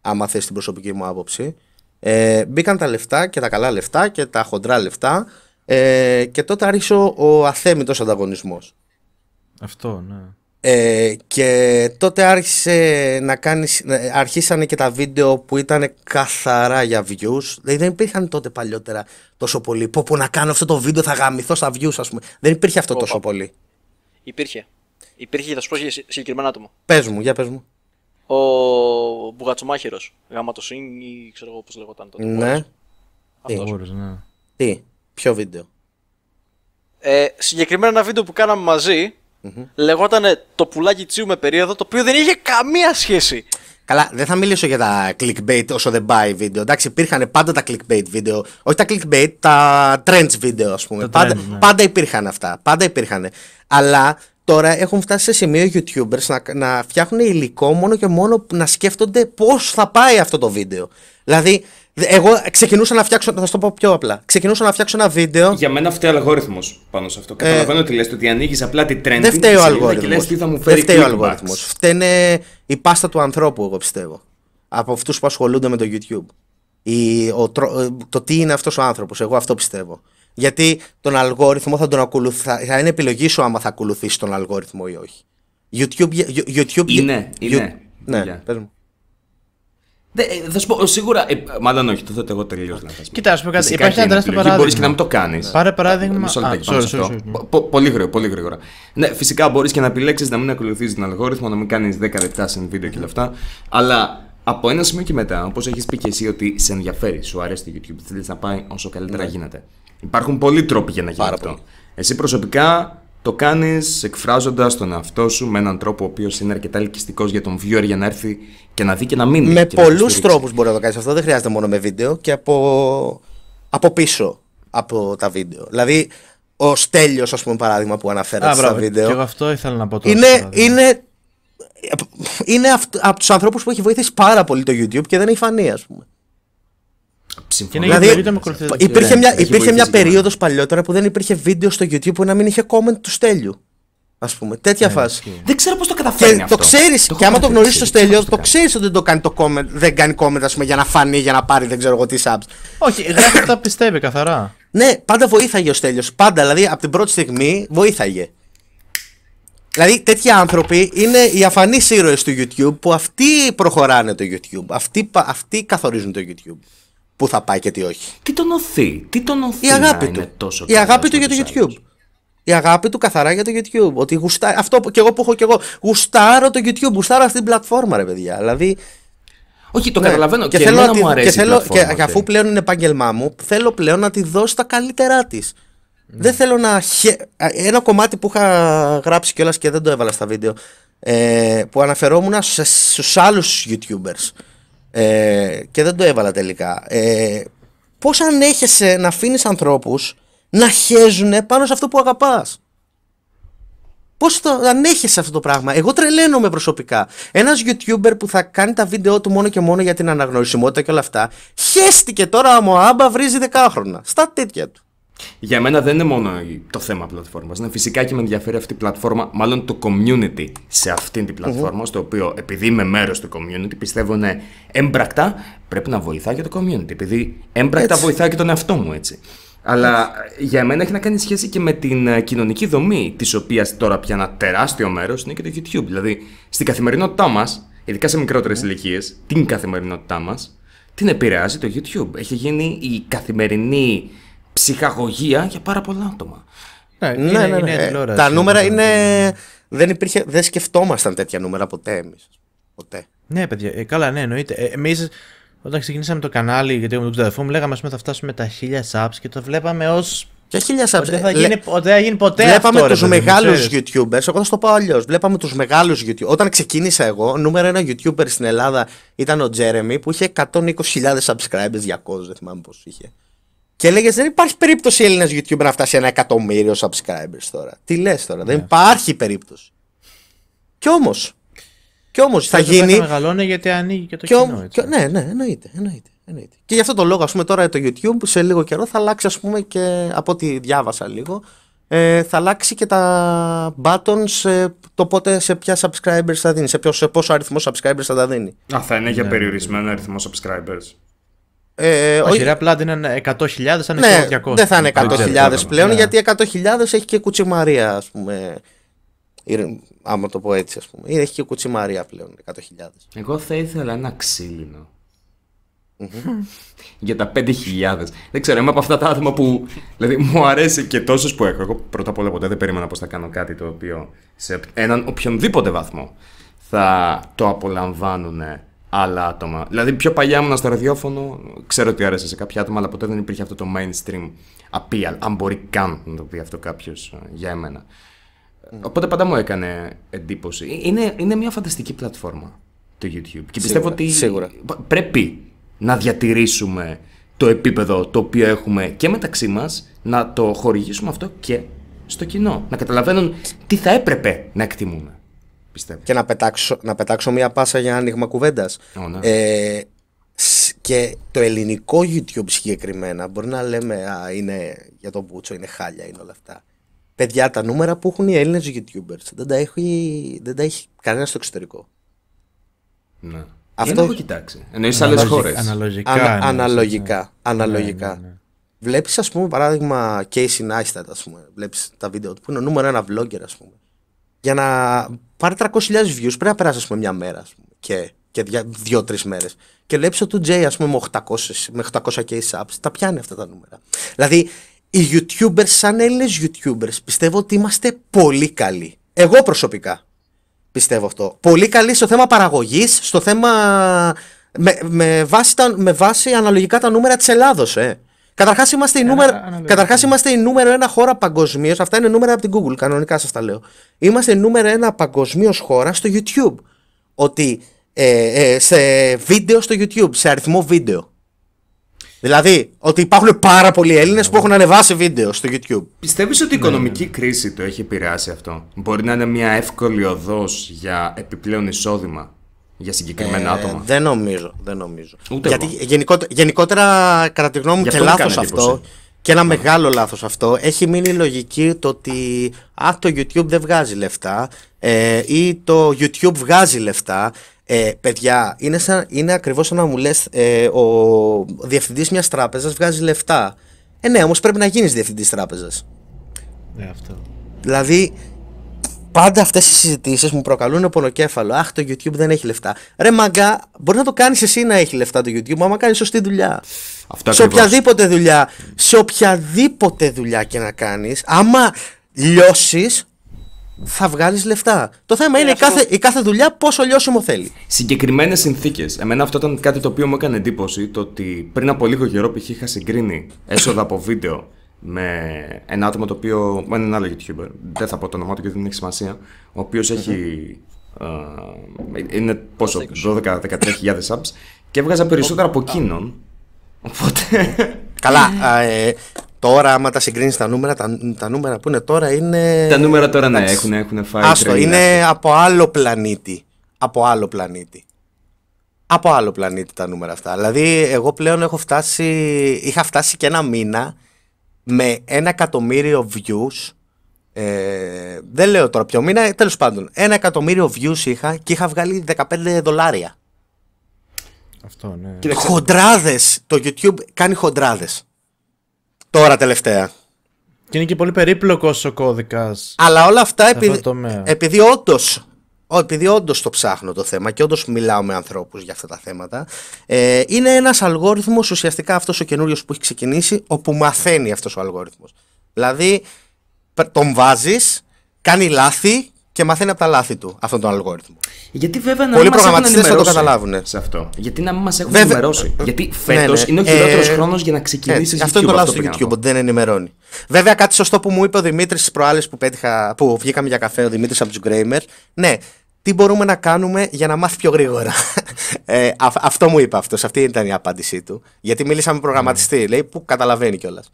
Άμα θες την προσωπική μου άποψη. Ε, μπήκαν τα λεφτά και τα καλά λεφτά και τα χοντρά λεφτά. Ε, και τότε άρχισε ο, ο αθέμητος ανταγωνισμός. Αυτό, ναι. Ε, και τότε άρχισε να κάνεις, ε, αρχίσανε και τα βίντεο που ήταν καθαρά για views. Δηλαδή δεν υπήρχαν τότε παλιότερα τόσο πολύ. Πω πω να κάνω αυτό το βίντεο θα γαμηθώ στα views ας πούμε. Δεν υπήρχε αυτό τόσο πολύ. Υπήρχε. Υπήρχε, θα σου πω για συ- συγκεκριμένα άτομο. Πες μου, για πες μου. Ο Μπουγατσομάχηρο. Γάμα το Σιν ή ξέρω εγώ πώς λεγόταν τότε. Ναι. Αυτός. Μπορείς, ναι. Τι, ποιο βίντεο; Ε, συγκεκριμένα ένα βίντεο που κάναμε μαζί λεγόταν Το πουλάκι τσίου με περίοδο, το οποίο δεν είχε καμία σχέση. Καλά, δεν θα μιλήσω για τα clickbait όσο δεν πάει βίντεο. Εντάξει, υπήρχαν πάντα τα clickbait βίντεο. Όχι τα clickbait, τα trends βίντεο, ας πούμε. Τα πάντα, trends, ναι. πάντα υπήρχαν αυτά. Πάντα υπήρχαν. Αλλά τώρα έχουν φτάσει σε σημείο YouTubers να, να φτιάχνουν υλικό μόνο και μόνο να σκέφτονται πώς θα πάει αυτό το βίντεο. Δηλαδή, δε- εγώ ξεκινούσα να φτιάξω. Θα σου το πω πιο απλά. Ξεκινούσα να φτιάξω ένα βίντεο. Για μένα φταίει ο αλγόριθμος πάνω σε αυτό. Καταλαβαίνω ότι λες ότι ανοίγεις απλά τη trending Δεν φταίει ο σελίδα αλγόριθμος. Και λες τι θα μου φέρει Δεν φταίει ο clickbacks. αλγόριθμος. Φταίνε η πάστα του ανθρώπου, εγώ πιστεύω. Από αυτούς που ασχολούνται με το YouTube. Η, ο, τρό- ε, το τι είναι αυτός ο άνθρωπος. Εγώ αυτό πιστεύω. Γιατί τον αλγόριθμο θα τον ακολουθά. Θα είναι επιλογή σου άμα θα ακολουθήσεις τον αλγόριθμο ή όχι. YouTube. Yo- YouTube Είναι, You- είναι. Ναι, Δουλειά. πες μου. Δε, ε, θα σου πω, σίγουρα. Ε, μάλλον όχι, το θέτω εγώ τελείως λάθο. Κοίτα, ας πω κάτι, υπάρχει ένας τεράστιο Μπορεί παράδειγμα. και να μην το κάνεις. Πάρε παράδειγμα- Μισό Α, λεπτάκι πάνω sorry, σε sorry, αυτό. sorry. Πο- πο- Πολύ γρήγορα, πολύ γρήγορα. Ναι, φυσικά μπορείς και να επιλέξεις να μην ακολουθείς τον αλγόριθμο, να μην κάνεις 10 λεπτά σε βίντεο και όλα αυτά. Αλλά από ένα σημείο και μετά, όπως έχεις πει και εσύ, ότι σε ενδιαφέρει, σου αρέσει το YouTube, θέλεις να πάει όσο καλύτερα γίνεται. Υπάρχουν πολλοί τρόποι για να γίνει Πάρα αυτό. πολύ. Εσύ προσωπικά το κάνεις εκφράζοντας τον εαυτό σου με έναν τρόπο ο οποίος είναι αρκετά ελκυστικός για τον viewer για να έρθει και να δει και να μείνει. Με και να το πολλούς στηρίξει. τρόπους μπορεί να το κάνεις αυτό. Δεν χρειάζεται μόνο με βίντεο και από, από πίσω από τα βίντεο. Δηλαδή, ο Στέλιος, ας πούμε, παράδειγμα που αναφέρατε Α, στα μπράβο. βίντεο. Και εγώ αυτό ήθελα να πω τώρα. είναι, παράδειγμα. είναι, είναι αυτ, από τους ανθρώπους που έχει βοηθήσει πάρα πολύ το YouTube και δεν έχει φανεί, ας πούμε. Συμφωνώ. Και είναι Δηλαδή, γιατί με ακολουθείτε. υπήρχε Ναι, μια, έχει υπήρχε μια βοηθήσει και περίοδος παλιότερα που δεν υπήρχε βίντεο στο YouTube που να μην είχε comment του Στέλιου. Α πούμε, τέτοια φάση. Δεν ξέρω πώς το καταφέρνει Και αυτό. το ξέρεις, έχω και άμα το παρατηρήσει, γνωρίσει το δεν ξέρω Στέλιο, πώς το κάνει. ξέρεις ότι δεν το κάνει το comment, δεν κάνει comment, ας πούμε, για να φανεί, για να πάρει δεν ξέρω εγώ τι subs. Όχι, γράφει τα πιστεύει καθαρά. Ναι, πάντα βοήθαγε ο Στέλιος. Πάντα, δηλαδή από την πρώτη στιγμή βοήθαγε. Δηλαδή τέτοιοι άνθρωποι είναι οι αφανείς ήρωες του YouTube που αυτοί προχωράνε το YouTube. Αυτοί, πα- αυτοί καθορίζουν το YouTube. Πού θα πάει και τι όχι. Τι τον οθεί, τι τον οθεί Η αγάπη να του. είναι τόσο Η αγάπη καλός του με για το τους YouTube. άλλους. Η αγάπη του καθαρά για το YouTube. Ότι γουστά... Αυτό που- και εγώ που έχω και εγώ. Γουστάρω το YouTube, γουστάρω αυτή την πλατφόρμα, ρε παιδιά. Δηλαδή. Όχι, το ναι. καταλαβαίνω και, θέλω εμένα να τη- μου αρέσει και, θέλω, η πλατφόρμα και, και αυτή. αφού πλέον είναι επάγγελμά μου, θέλω πλέον να τη δώσω τα καλύτερά της. Ναι. Δεν θέλω να. χε- Ένα κομμάτι που είχα γράψει κιόλας και δεν το έβαλα στα βίντεο. Ε, που αναφερόμουν στους άλλους YouTubers. Ε, και δεν το έβαλα τελικά. Ε, Πώς ανέχεσαι να αφήνεις ανθρώπους να χέζουν πάνω σε αυτό που αγαπάς; Πώς το ανέχεσαι αυτό το πράγμα; Εγώ τρελαίνομαι προσωπικά. Ένας YouTuber που θα κάνει τα βίντεο του μόνο και μόνο για την αναγνωρισιμότητα και όλα αυτά, χέστηκε τώρα ο Άμπα βρίζει δεκάχρονα. Στα τέτοια του. Για μένα δεν είναι μόνο η- το θέμα πλατφόρμας. Είναι φυσικά και με ενδιαφέρει αυτή η πλατφόρμα, μάλλον το community σε αυτήν την πλατφόρμα, στο οποίο επειδή είμαι μέρος του community, πιστεύω είναι έμπρακτα πρέπει να βοηθάει και το community. Επειδή έμπρακτα Έτσι. βοηθάει και τον εαυτό μου, έτσι. Αλλά ε, για μένα έχει να κάνει σχέση και με την ε, κοινωνική δομή, της οποίας τώρα πια ένα τεράστιο μέρος είναι και το YouTube. Δηλαδή, στην καθημερινότητά μας, ειδικά σε μικρότερες ηλικίες, την καθημερινότητά μας, την επηρεάζει το YouTube. Έχει γίνει η καθημερινή ψυχαγωγία για πάρα πολλά άτομα. Ναι, Ναι, είναι, ναι, ναι. είναι Ε, τηλεόραση, Τα νούμερα ναι. είναι. Δεν, υπήρχε, δεν σκεφτόμασταν τέτοια νούμερα ποτέ εμείς. Ποτέ. Ναι, παιδιά, ε, καλά, ναι, εννοείται. Ε, Εμείς όταν ξεκινήσαμε το κανάλι, γιατί με τον ξαδερφό μου λέγαμε ας πούμε, θα φτάσουμε τα 1000 subs και το βλέπαμε ω. Και χίλια subs. Ότι δεν θα Λε- γίνει, ότι δεν θα γίνει ποτέ Βλέπαμε αυτό. ρε τους παιδί μου, μεγάλους ξέρεις. YouTubers. Εγώ θα σου το πω αλλιώς. Βλέπαμε τους μεγάλους YouTubers. Όταν ξεκίνησα εγώ, νούμερο ένα YouTuber στην Ελλάδα ήταν ο Τζέρεμι που είχε 120.000 subscribers, 200, δεν θυμάμαι πώ είχε. Και έλεγες δεν υπάρχει περίπτωση Έλληνα YouTuber να φτάσει ένα εκατομμύριο subscribers τώρα. Τι λες τώρα, Ναι. δεν υπάρχει περίπτωση. Κι όμως. Κι όμως θα Όσο πάει γίνει. Θα μεγαλώνει γιατί ανοίγει και το Και, κοινό. ο- έτσι. και- ναι, ναι, εννοείται, εννοείται, εννοείται. Και γι' αυτό το λόγο, ας πούμε, τώρα το YouTube σε λίγο καιρό θα αλλάξει, ας πούμε, και από ό,τι διάβασα λίγο, ε, θα αλλάξει και τα buttons ε, το πότε σε ποια subscribers θα δίνει, σε, ποιο, σε πόσο αριθμό subscribers θα τα δίνει. Α, θα είναι για περιορισμένο αριθμό subscribers. Ε, Όχι, όχι- ρε, απλά δεν είναι 100.000, θα είναι ναι, ξέρω 200. δεν θα είναι 100.000 ξέρω, πλέον, Ναι. γιατί 100.000 έχει και κουτσιμαρία, ας πούμε. Ήρ- Άμα το πω έτσι, ας πούμε. Έχει και κουτσιμαρία πλέον, 100.000. Εγώ θα ήθελα ένα ξύλινο. (laughs) Για τα 5.000. Δεν ξέρω, είμαι από αυτά τα άτομα που. Δηλαδή, μου αρέσει και τόσου που έχω. Εγώ πρώτα απ' όλα ποτέ δεν περίμενα πως θα κάνω κάτι το οποίο σε έναν οποιονδήποτε βαθμό θα το απολαμβάνουν άλλα άτομα. Δηλαδή, πιο παλιά ήμουν στο ραδιόφωνο, ξέρω ότι άρεσε σε κάποια άτομα, αλλά ποτέ δεν υπήρχε αυτό το mainstream appeal. Αν μπορεί καν να το πει αυτό κάποιος για εμένα. Οπότε πάντα μου έκανε εντύπωση. Είναι, είναι μια φανταστική πλατφόρμα το YouTube. Και πιστεύω ότι σίγουρα. π- πρέπει να διατηρήσουμε το επίπεδο το οποίο έχουμε και μεταξύ μας, να το χορηγήσουμε αυτό και στο κοινό. Να καταλαβαίνουν τι θα έπρεπε να εκτιμούμε. Πιστεύω. Και να πετάξω, να πετάξω μία πάσα για άνοιγμα κουβέντας. Ω, ναι. Ε, σ- και το ελληνικό YouTube συγκεκριμένα, μπορεί να λέμε α, είναι για τον Μπούτσο, είναι χάλια, είναι όλα αυτά. Παιδιά, τα νούμερα που έχουν οι Έλληνες YouTubers δεν τα έχει, δεν τα έχει κανένας στο εξωτερικό. Ναι. Αυτό- Δεν έχω κοιτάξει. Εννοείς σε άλλες Αναλογι- χώρες. Αναλογικά. Ανα- εννοείς, αναλογικά. έτσι. αναλογικά. Ναι, ναι, ναι. Βλέπεις ας πούμε παράδειγμα Casey Neistat ας πούμε, βλέπεις τα βίντεο του που είναι ο νούμερο ένα vlogger ας πούμε. Για να πάρει 300.000 views πρέπει να περάσει ας πούμε μια μέρα ας πούμε, και, και δια- δύο-τρεις μέρες. Και βλέπεις ότι ο Jay ας πούμε με 800, με 800k subs τα πιάνει αυτά τα νούμερα. Δηλαδή οι YouTubers σαν Έλληνες YouTubers πιστεύω ότι είμαστε πολύ καλοί. Εγώ προσωπικά πιστεύω αυτό. Πολύ καλή στο θέμα παραγωγής, στο θέμα με, με, βάση, τα, με βάση αναλογικά τα νούμερα της Ελλάδος, ε. Καταρχάς είμαστε, η νούμερο, αναλογικά. καταρχάς είμαστε η νούμερο ένα χώρα παγκοσμίως. Αυτά είναι νούμερα από την Google, κανονικά σας τα λέω. Είμαστε η νούμερο ένα παγκοσμίως χώρα στο YouTube. Ότι ε, ε, σε βίντεο στο YouTube, σε αριθμό βίντεο. Δηλαδή, ότι υπάρχουν πάρα πολλοί Έλληνες που έχουν ανεβάσει βίντεο στο YouTube. Πιστεύεις ότι η οικονομική κρίση το έχει επηρεάσει αυτό; Μπορεί να είναι μια εύκολη οδός για επιπλέον εισόδημα; Για συγκεκριμένα άτομα. Ε, δεν νομίζω, δεν νομίζω. Ούτε Γιατί εγώ. γενικότερα, γενικότερα, κατά τη γνώμη μου, Γι' και αυτό μου λάθος κάνει αυτό. εντύπωση. Και ένα μεγάλο λάθος αυτό. Έχει μείνει η λογική το ότι α, το YouTube δεν βγάζει λεφτά ε, ή το YouTube βγάζει λεφτά. Ε, παιδιά, είναι, σαν, είναι ακριβώς σαν να μου λες ε, ο διευθυντής μιας τράπεζας βγάζει λεφτά. Ε, ναι, όμως πρέπει να γίνεις διευθυντής τράπεζας. Ναι, αυτό. Δηλαδή, πάντα αυτές οι συζητήσεις μου προκαλούν πονοκέφαλο. Αχ, το YouTube δεν έχει λεφτά. Ρε μαγκά, μπορεί να το κάνεις εσύ να έχει λεφτά το YouTube, άμα κάνεις σωστή δουλειά. Αυτό σε ακριβώς. οποιαδήποτε δουλειά, σε οποιαδήποτε δουλειά και να κάνεις, άμα λιώσεις, θα βγάλεις λεφτά. Το θέμα είναι η κάθε, η κάθε δουλειά πόσο λιώσιμο θέλει. Συγκεκριμένες συνθήκες. Εμένα αυτό ήταν κάτι το οποίο μου έκανε εντύπωση. Το ότι πριν από λίγο καιρό π.χ. είχα συγκρίνει έσοδα από βίντεο με ένα άτομο το οποίο. με έναν άλλο YouTuber. Δεν θα πω το όνομά του γιατί δεν έχει σημασία. Ο οποίος έχει. α, είναι πόσο, 12-13 subs και έβγαζα περισσότερα από εκείνον. Οπότε. Καλά, α, ε, τώρα άμα τα συγκρίνεις τα νούμερα, τα, τα νούμερα που είναι τώρα είναι. τα νούμερα τώρα ναι, έχουν, έχουν φάει. Άστο, τρελή είναι από άλλο πλανήτη. Από άλλο πλανήτη. Από άλλο πλανήτη τα νούμερα αυτά. Δηλαδή, εγώ πλέον έχω φτάσει. Είχα φτάσει και ένα μήνα με ένα εκατομμύριο views. Ε, δεν λέω τώρα ποιο μήνα, τέλος πάντων. Ένα εκατομμύριο views είχα και είχα βγάλει 15 δολάρια. Αυτό, ναι. Κοίταξε, Χοντράδες. Το YouTube κάνει χοντράδες. Τώρα τελευταία. Και είναι και πολύ περίπλοκος ο κώδικας. Αλλά όλα αυτά αυτό επειδή, το τομέα. επειδή όντως. Επειδή όντως το ψάχνω το θέμα και όντως μιλάω με ανθρώπους για αυτά τα θέματα, ε, είναι ένας αλγόριθμος ουσιαστικά αυτός ο καινούριος που έχει ξεκινήσει, όπου μαθαίνει αυτός ο αλγόριθμος. Δηλαδή, π- τον βάζεις, κάνει λάθη και μαθαίνει από τα λάθη του αυτόν τον αλγόριθμο. Γιατί βέβαια να Πολλοί μην μας έχουν προγραμματιστές θα το ενημερώσει καταλάβουν. Σε αυτό. Γιατί να μην μας έχουν Βέβαια- ενημερώσει. Γιατί Ναι, φέτος ναι. είναι ο χειρότερος Ε, χρόνος για να ξεκινήσεις. Ε, αυτό είναι το λάθος του YouTube, ότι δεν ενημερώνει. Βέβαια, κάτι σωστό που μου είπε ο Δημήτρης τι προάλλες που, πέτυχα, που βγήκαμε για καφέ, ο Δημήτρης από τους Γκρέιμερ. Ναι, τι μπορούμε να κάνουμε για να μάθει πιο γρήγορα. (laughs) ε, αυ- αυτό μου είπε αυτός, αυτή ήταν η απάντησή του. Γιατί μίλησα με προγραμματιστή, λέει, που καταλαβαίνει κιόλας.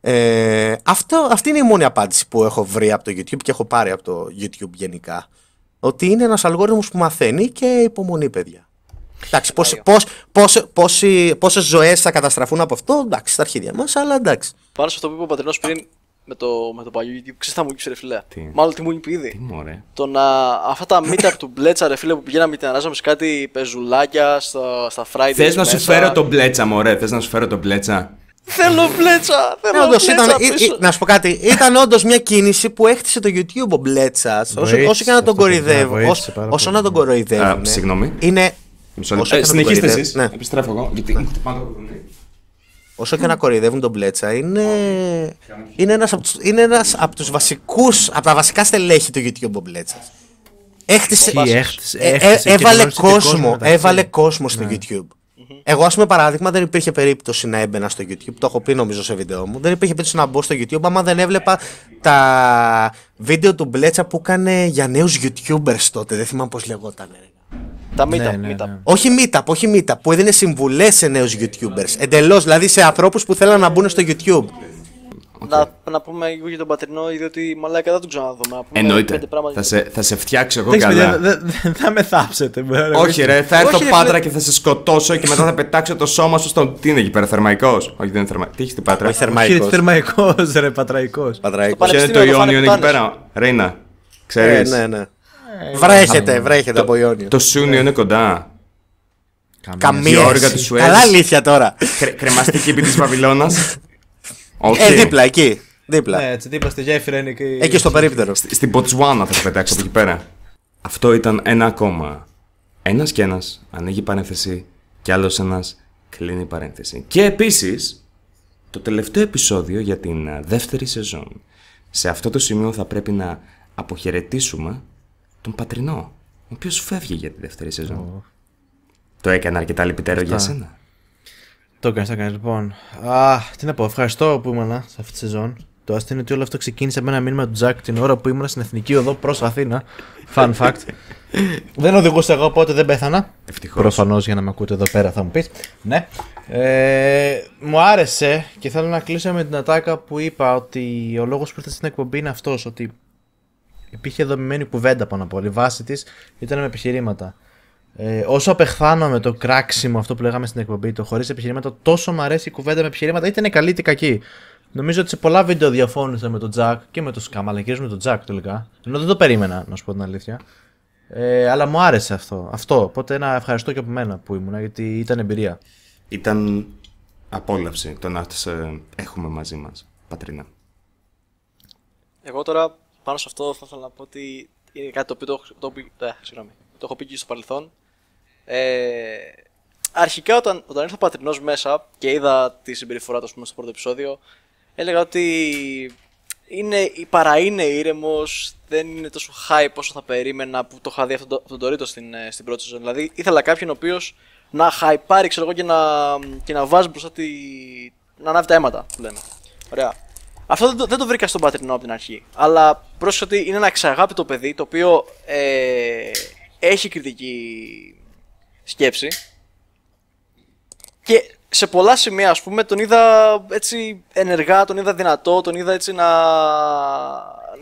Ε, αυτό, αυτή είναι η μόνη απάντηση που έχω βρει από το YouTube και έχω πάρει από το YouTube γενικά. Ότι είναι ένας αλγόριθμος που μαθαίνει και υπομονή, παιδιά. Εντάξει, πώς, πώς, πώς, πόσοι- πόσες ζωές θα καταστραφούν από αυτό, εντάξει, στα αρχίδια μας, αλλά εντάξει. Πάνω σε αυτό που είπε ο πατρινός πριν με το, με το παλιό YouTube, ξέρεις τι θα μου είπε, ρε φίλε. Τι; Μάλλον τι μου είπε Τι ήδη. μωρέ. Το να. Αυτά τα meetup του Μπλέτσα, ρε φίλε, που πηγαίναμε και ανάζαμε σε κάτι πεζουλάκια στα, στα Fridays. Θες να σου μέσα. φέρω τον μπλέτσα, μωρέ; Θες να σου φέρω τον μπλέτσα; Θέλω Μπλέτσα! Ναι, Θέλω όντως, Μπλέτσα ήταν, ή- πίσω. ή- να σου πω κάτι, ήταν όντως μια κίνηση που έχτισε το YouTube ο Μπλέτσας. Όσο, Βοήθησε όσο και να τον αυτό, παιδιά, κοροϊδεύουν. βοήθησε Όσο, πάρα όσο πολύ. να τον Α, κοροϊδεύουν. συγγνώμη. Είναι. Μισό όσο λεπτό. Ε, και να τον συνεχίστε κοροϊδεύουν- εσείς. ναι. Επιστρέφω εγώ. Γιατί μου χτυπάνε το κουδούνι. Όσο και να κοροϊδεύουν τον Μπλέτσα, είναι, είναι ένας από τους, είναι ένας από τους βασικούς, από τα βασικά στελέχη του YouTube ο Μπλέτσας. Έχτισε, Τι έχτισε, ε, ε, έχτισε και έβαλε γνώρισε και κόσμο κόσμο, μεταξύ. έβαλε κόσμο στο YouTube. Εγώ, ας πούμε, παράδειγμα, δεν υπήρχε περίπτωση να έμπαινα στο YouTube. Το έχω πει νομίζω σε βίντεο μου. Δεν υπήρχε περίπτωση να μπω στο YouTube άμα δεν έβλεπα τα βίντεο του Μπλέτσα που έκανε για νέους YouTubers τότε. Δεν θυμάμαι πώς λεγόταν. Ρε. Τα meetup, Ναι, ναι, meetup. ναι. Όχι meetup, όχι meetup, που έδινε συμβουλές σε νέους YouTubers. Εντελώς, δηλαδή σε ανθρώπους που θέλαν να μπουν στο YouTube. Να, να πούμε λίγο για τον πατρινό, διότι μαλάκα δεν τον ξαναδούμε. Να πούμε Εννοείται. πέντε πράγματα Θα για- σε, θα σε φτιάξω εγώ Εντάξει, παιδιά, καλά. δεν δεν θα με θάψετε. μπρε, Όχι, ρε, θα έρθω Όχι, ρε, πάτρα φίλε. και θα σε σκοτώσω και μετά θα πετάξω το σώμα σου στον. Τι είναι εκεί πέρα, θερμαϊκός; Όχι, δεν είναι θερμαϊκό. Τι έχεις την πάτρα; Όχι Κύριε θερμαϊκός. θερμαϊκός, ρε, πατραϊκός. Πατραϊκός. Ποιο είναι το Πανεπιστήμιο Ιόνιο είναι εκεί φάνε πέρα. Ρέινα. Ε, Ξέρει. ναι, ναι. Βρέχεται, βρέχεται από Ιόνιο. Το Σούνιο είναι κοντά. Καμία. Γεώργα σχέση. του Σουέζ. Καλά αλήθεια τώρα. Κρε- Κρεμαστική επί της Βαβυλώνας. Όχι. Ε, δίπλα, εκεί. Δίπλα. Ναι, έτσι δίπλα στη γέφυρα είναι και. Εκεί στο περίπτερο. Στην Ποτσουάνα θα σε πετάξω από εκεί πέρα. Αυτό ήταν ένα ακόμα. Ένας και ένας ανοίγει παρένθεση και άλλος ένας κλείνει παρένθεση. Και επίσης, το τελευταίο επεισόδιο για την α, δεύτερη σεζόν. Σε αυτό το σημείο θα πρέπει να αποχαιρετήσουμε τον Πατρινό, ο οποίος φεύγει για τη δεύτερη σεζόν. Το έκανα αρκετά λυπητερό για σένα. Το έκανε, το έκανε. Λοιπόν, α, τι να πω, ευχαριστώ που ήμουν σε αυτή τη σεζόν. Το αστείο είναι ότι όλο αυτό ξεκίνησε με ένα μήνυμα του Τζακ την ώρα που ήμουν στην εθνική οδό προς Αθήνα. Fun (laughs) fact. δεν οδηγούσα εγώ, οπότε δεν πέθανα. Ευτυχώς. Προφανώς για να με ακούτε εδώ πέρα θα μου πει. Ναι. Ε, μου άρεσε και θέλω να κλείσω με την ατάκα που είπα ότι ο λόγος που ήρθα στην εκπομπή είναι αυτός. Ότι υπήρχε δομημένη κουβέντα πάνω από όλη. Η βάση της ήταν με επιχειρήματα. Ε, όσο απεχθάνομαι το κράξιμο αυτό που λέγαμε στην εκπομπή, το χωρίς επιχειρήματα, τόσο μου αρέσει η κουβέντα με επιχειρήματα, είτε είναι καλή είτε κακή. Νομίζω ότι σε πολλά βίντεο διαφώνησα με τον Τζακ και με τον Σκάμ, αλλά κυρίω με τον Τζακ τελικά. Ενώ δεν το περίμενα, να σου πω την αλήθεια. Ε, αλλά μου άρεσε αυτό. αυτό. Οπότε ένα ευχαριστώ και από μένα που ήμουνα, γιατί ήταν εμπειρία. Ήταν απόλαυση το να σε έχουμε μαζί μας, Πατρίνα. Εγώ τώρα πάνω σε αυτό θα ήθελα να πω ότι είναι κάτι το οποίο το, έχω- το, οποίο- ε, συγγνώμη, το έχω πει και στο παρελθόν. Ε, αρχικά όταν, όταν ήρθε ο πατρινός μέσα και είδα τη συμπεριφορά του ας πούμε, στο πρώτο επεισόδιο, έλεγα ότι είναι, παρά είναι ήρεμος, δεν είναι τόσο hype όσο θα περίμενα που το είχα δει αυτόν το- αυτόν τον Ρίτο στην, ε, στην πρώτη σεζόν. Δηλαδή ήθελα κάποιον ο οποίος να hypeάρει ξέρω εγώ και να, και να βάζει μπροστά τη. να ανάβει τα αίματα που λένε. Ωραία. Αυτό δεν το, δεν το βρήκα στον πατρινό από την αρχή. Αλλά πρόσεχε ότι είναι ένα εξαγάπητο παιδί το οποίο ε, έχει κριτική σκέψη. Και σε πολλά σημεία, ας πούμε, τον είδα έτσι ενεργά, τον είδα δυνατό, τον είδα έτσι να,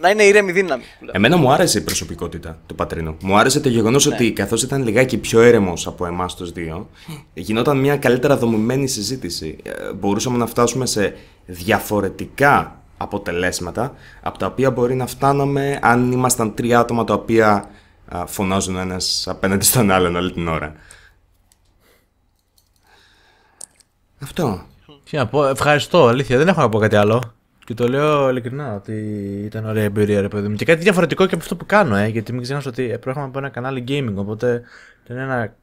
να είναι ήρεμη δύναμη. που λέμε. Εμένα μου άρεσε η προσωπικότητα του πατρινού. Μου άρεσε το γεγονός ότι καθώς ήταν λιγάκι πιο έρεμος από εμάς τους δύο, γινόταν μια καλύτερα δομημένη συζήτηση. Ε, Μπορούσαμε να φτάσουμε σε διαφορετικά αποτελέσματα από τα οποία μπορεί να φτάναμε αν ήμασταν τρία άτομα τα οποία α, φωνάζουν ένας απέναντι στον άλλον όλη την ώρα. Αυτό. Τι να πω, ευχαριστώ, αλήθεια, δεν έχω να πω κάτι άλλο. Και το λέω ειλικρινά ότι ήταν ωραία εμπειρία, ρε παιδί μου. Και κάτι διαφορετικό και από αυτό που κάνω, ε, γιατί μην ξεχνάς ότι προέρχομαι από ένα κανάλι gaming, οπότε ήταν ένα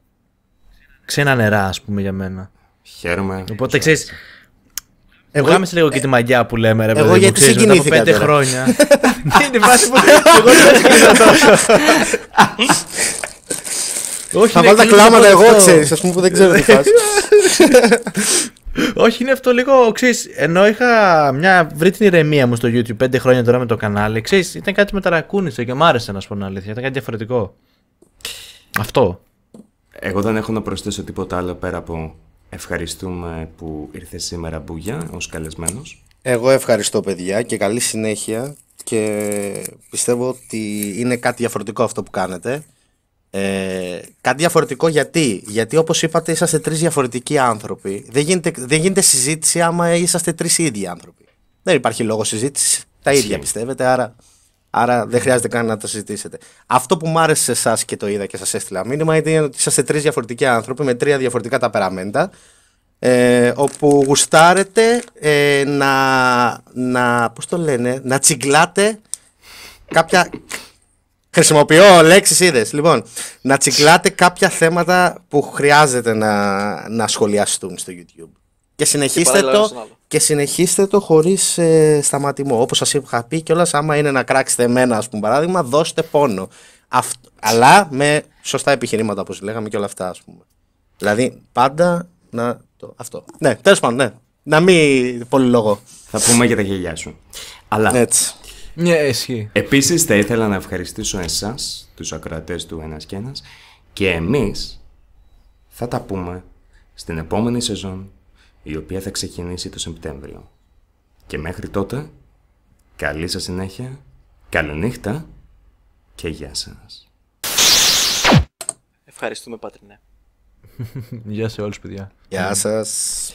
ξένα νερά, ας πούμε, για μένα. Χαίρομαι. Οπότε ξέρεις. Εγώ- Βγάμε σε λίγο και τη μαγιά που λέμε, ρε Εγώ παιδί μου, γιατί ξέρεις, μετά από συγκινήθηκα πέντε τώρα. χρόνια. (laughs) Είναι η φάση που εγώ δεν συγκινήθηκα τόσο. Όχι, Θα είναι βάλω τα κλείνω κλάματα το εγώ, αυτό. ξέρεις, ας πούμε που δεν ξέρω τι φάση. (laughs) Όχι, είναι αυτό λίγο, ξέρεις, ενώ είχα μια, βρει την ηρεμία μου στο YouTube πέντε χρόνια τώρα με το κανάλι, ξέρεις, ήταν κάτι με ταρακούνησε και μου άρεσε να σου πω την αλήθεια, ήταν κάτι διαφορετικό. Αυτό. Εγώ δεν έχω να προσθέσω τίποτα άλλο πέρα από ευχαριστούμε που ήρθε σήμερα Μπούγια ως καλεσμένος. Εγώ ευχαριστώ παιδιά και καλή συνέχεια και πιστεύω ότι είναι κάτι διαφορετικό αυτό που κάνετε. Ε, κάτι διαφορετικό γιατί, γιατί όπως είπατε είσαστε τρεις διαφορετικοί άνθρωποι. Δεν γίνεται, δεν γίνεται συζήτηση άμα είσαστε τρεις ίδιοι άνθρωποι. Δεν υπάρχει λόγος συζήτησης, τα ίδια Ισχύει. πιστεύετε, άρα, άρα δεν χρειάζεται καν να το συζητήσετε. Αυτό που μου άρεσε σε εσάς και το είδα και σας έστειλα μήνυμα είναι ότι είσαστε τρεις διαφορετικοί άνθρωποι με τρία διαφορετικά ταπεραμέντα ε, όπου γουστάρετε ε, να, να, πώς το λένε, να τσιγκλάτε κάποια... Χρησιμοποιώ λέξεις είδες. Λοιπόν, να τσιγκλάτε κάποια θέματα που χρειάζεται να, να σχολιαστούν στο YouTube. Και συνεχίστε παράλληλα ένας το, τον άλλο. και συνεχίστε το χωρίς ε, σταματημό. Όπως σας είχα πει κιόλας, άμα είναι να κράξετε εμένα, ας πούμε, παράδειγμα, δώστε πόνο. Αυτό, αλλά με σωστά επιχειρήματα, όπως λέγαμε και όλα αυτά, ας πούμε. Δηλαδή, πάντα να το. Αυτό. Ναι, τέλος πάντων, ναι. Να μην πολύ λόγο. Θα πούμε για τα γελιά σου. Αλλά Έτσι. Ναι, ισχύει. επίσης θα ήθελα να ευχαριστήσω εσάς, τους ακροατές του Ένας και Ένας, και εμείς θα τα πούμε στην επόμενη σεζόν, η οποία θα ξεκινήσει το Σεπτέμβριο. Και μέχρι τότε, καλή σας συνέχεια, καληνύχτα και γεια σας. Ευχαριστούμε, Πατρινέ. (laughs) Γεια σε όλους, παιδιά. Γεια σας.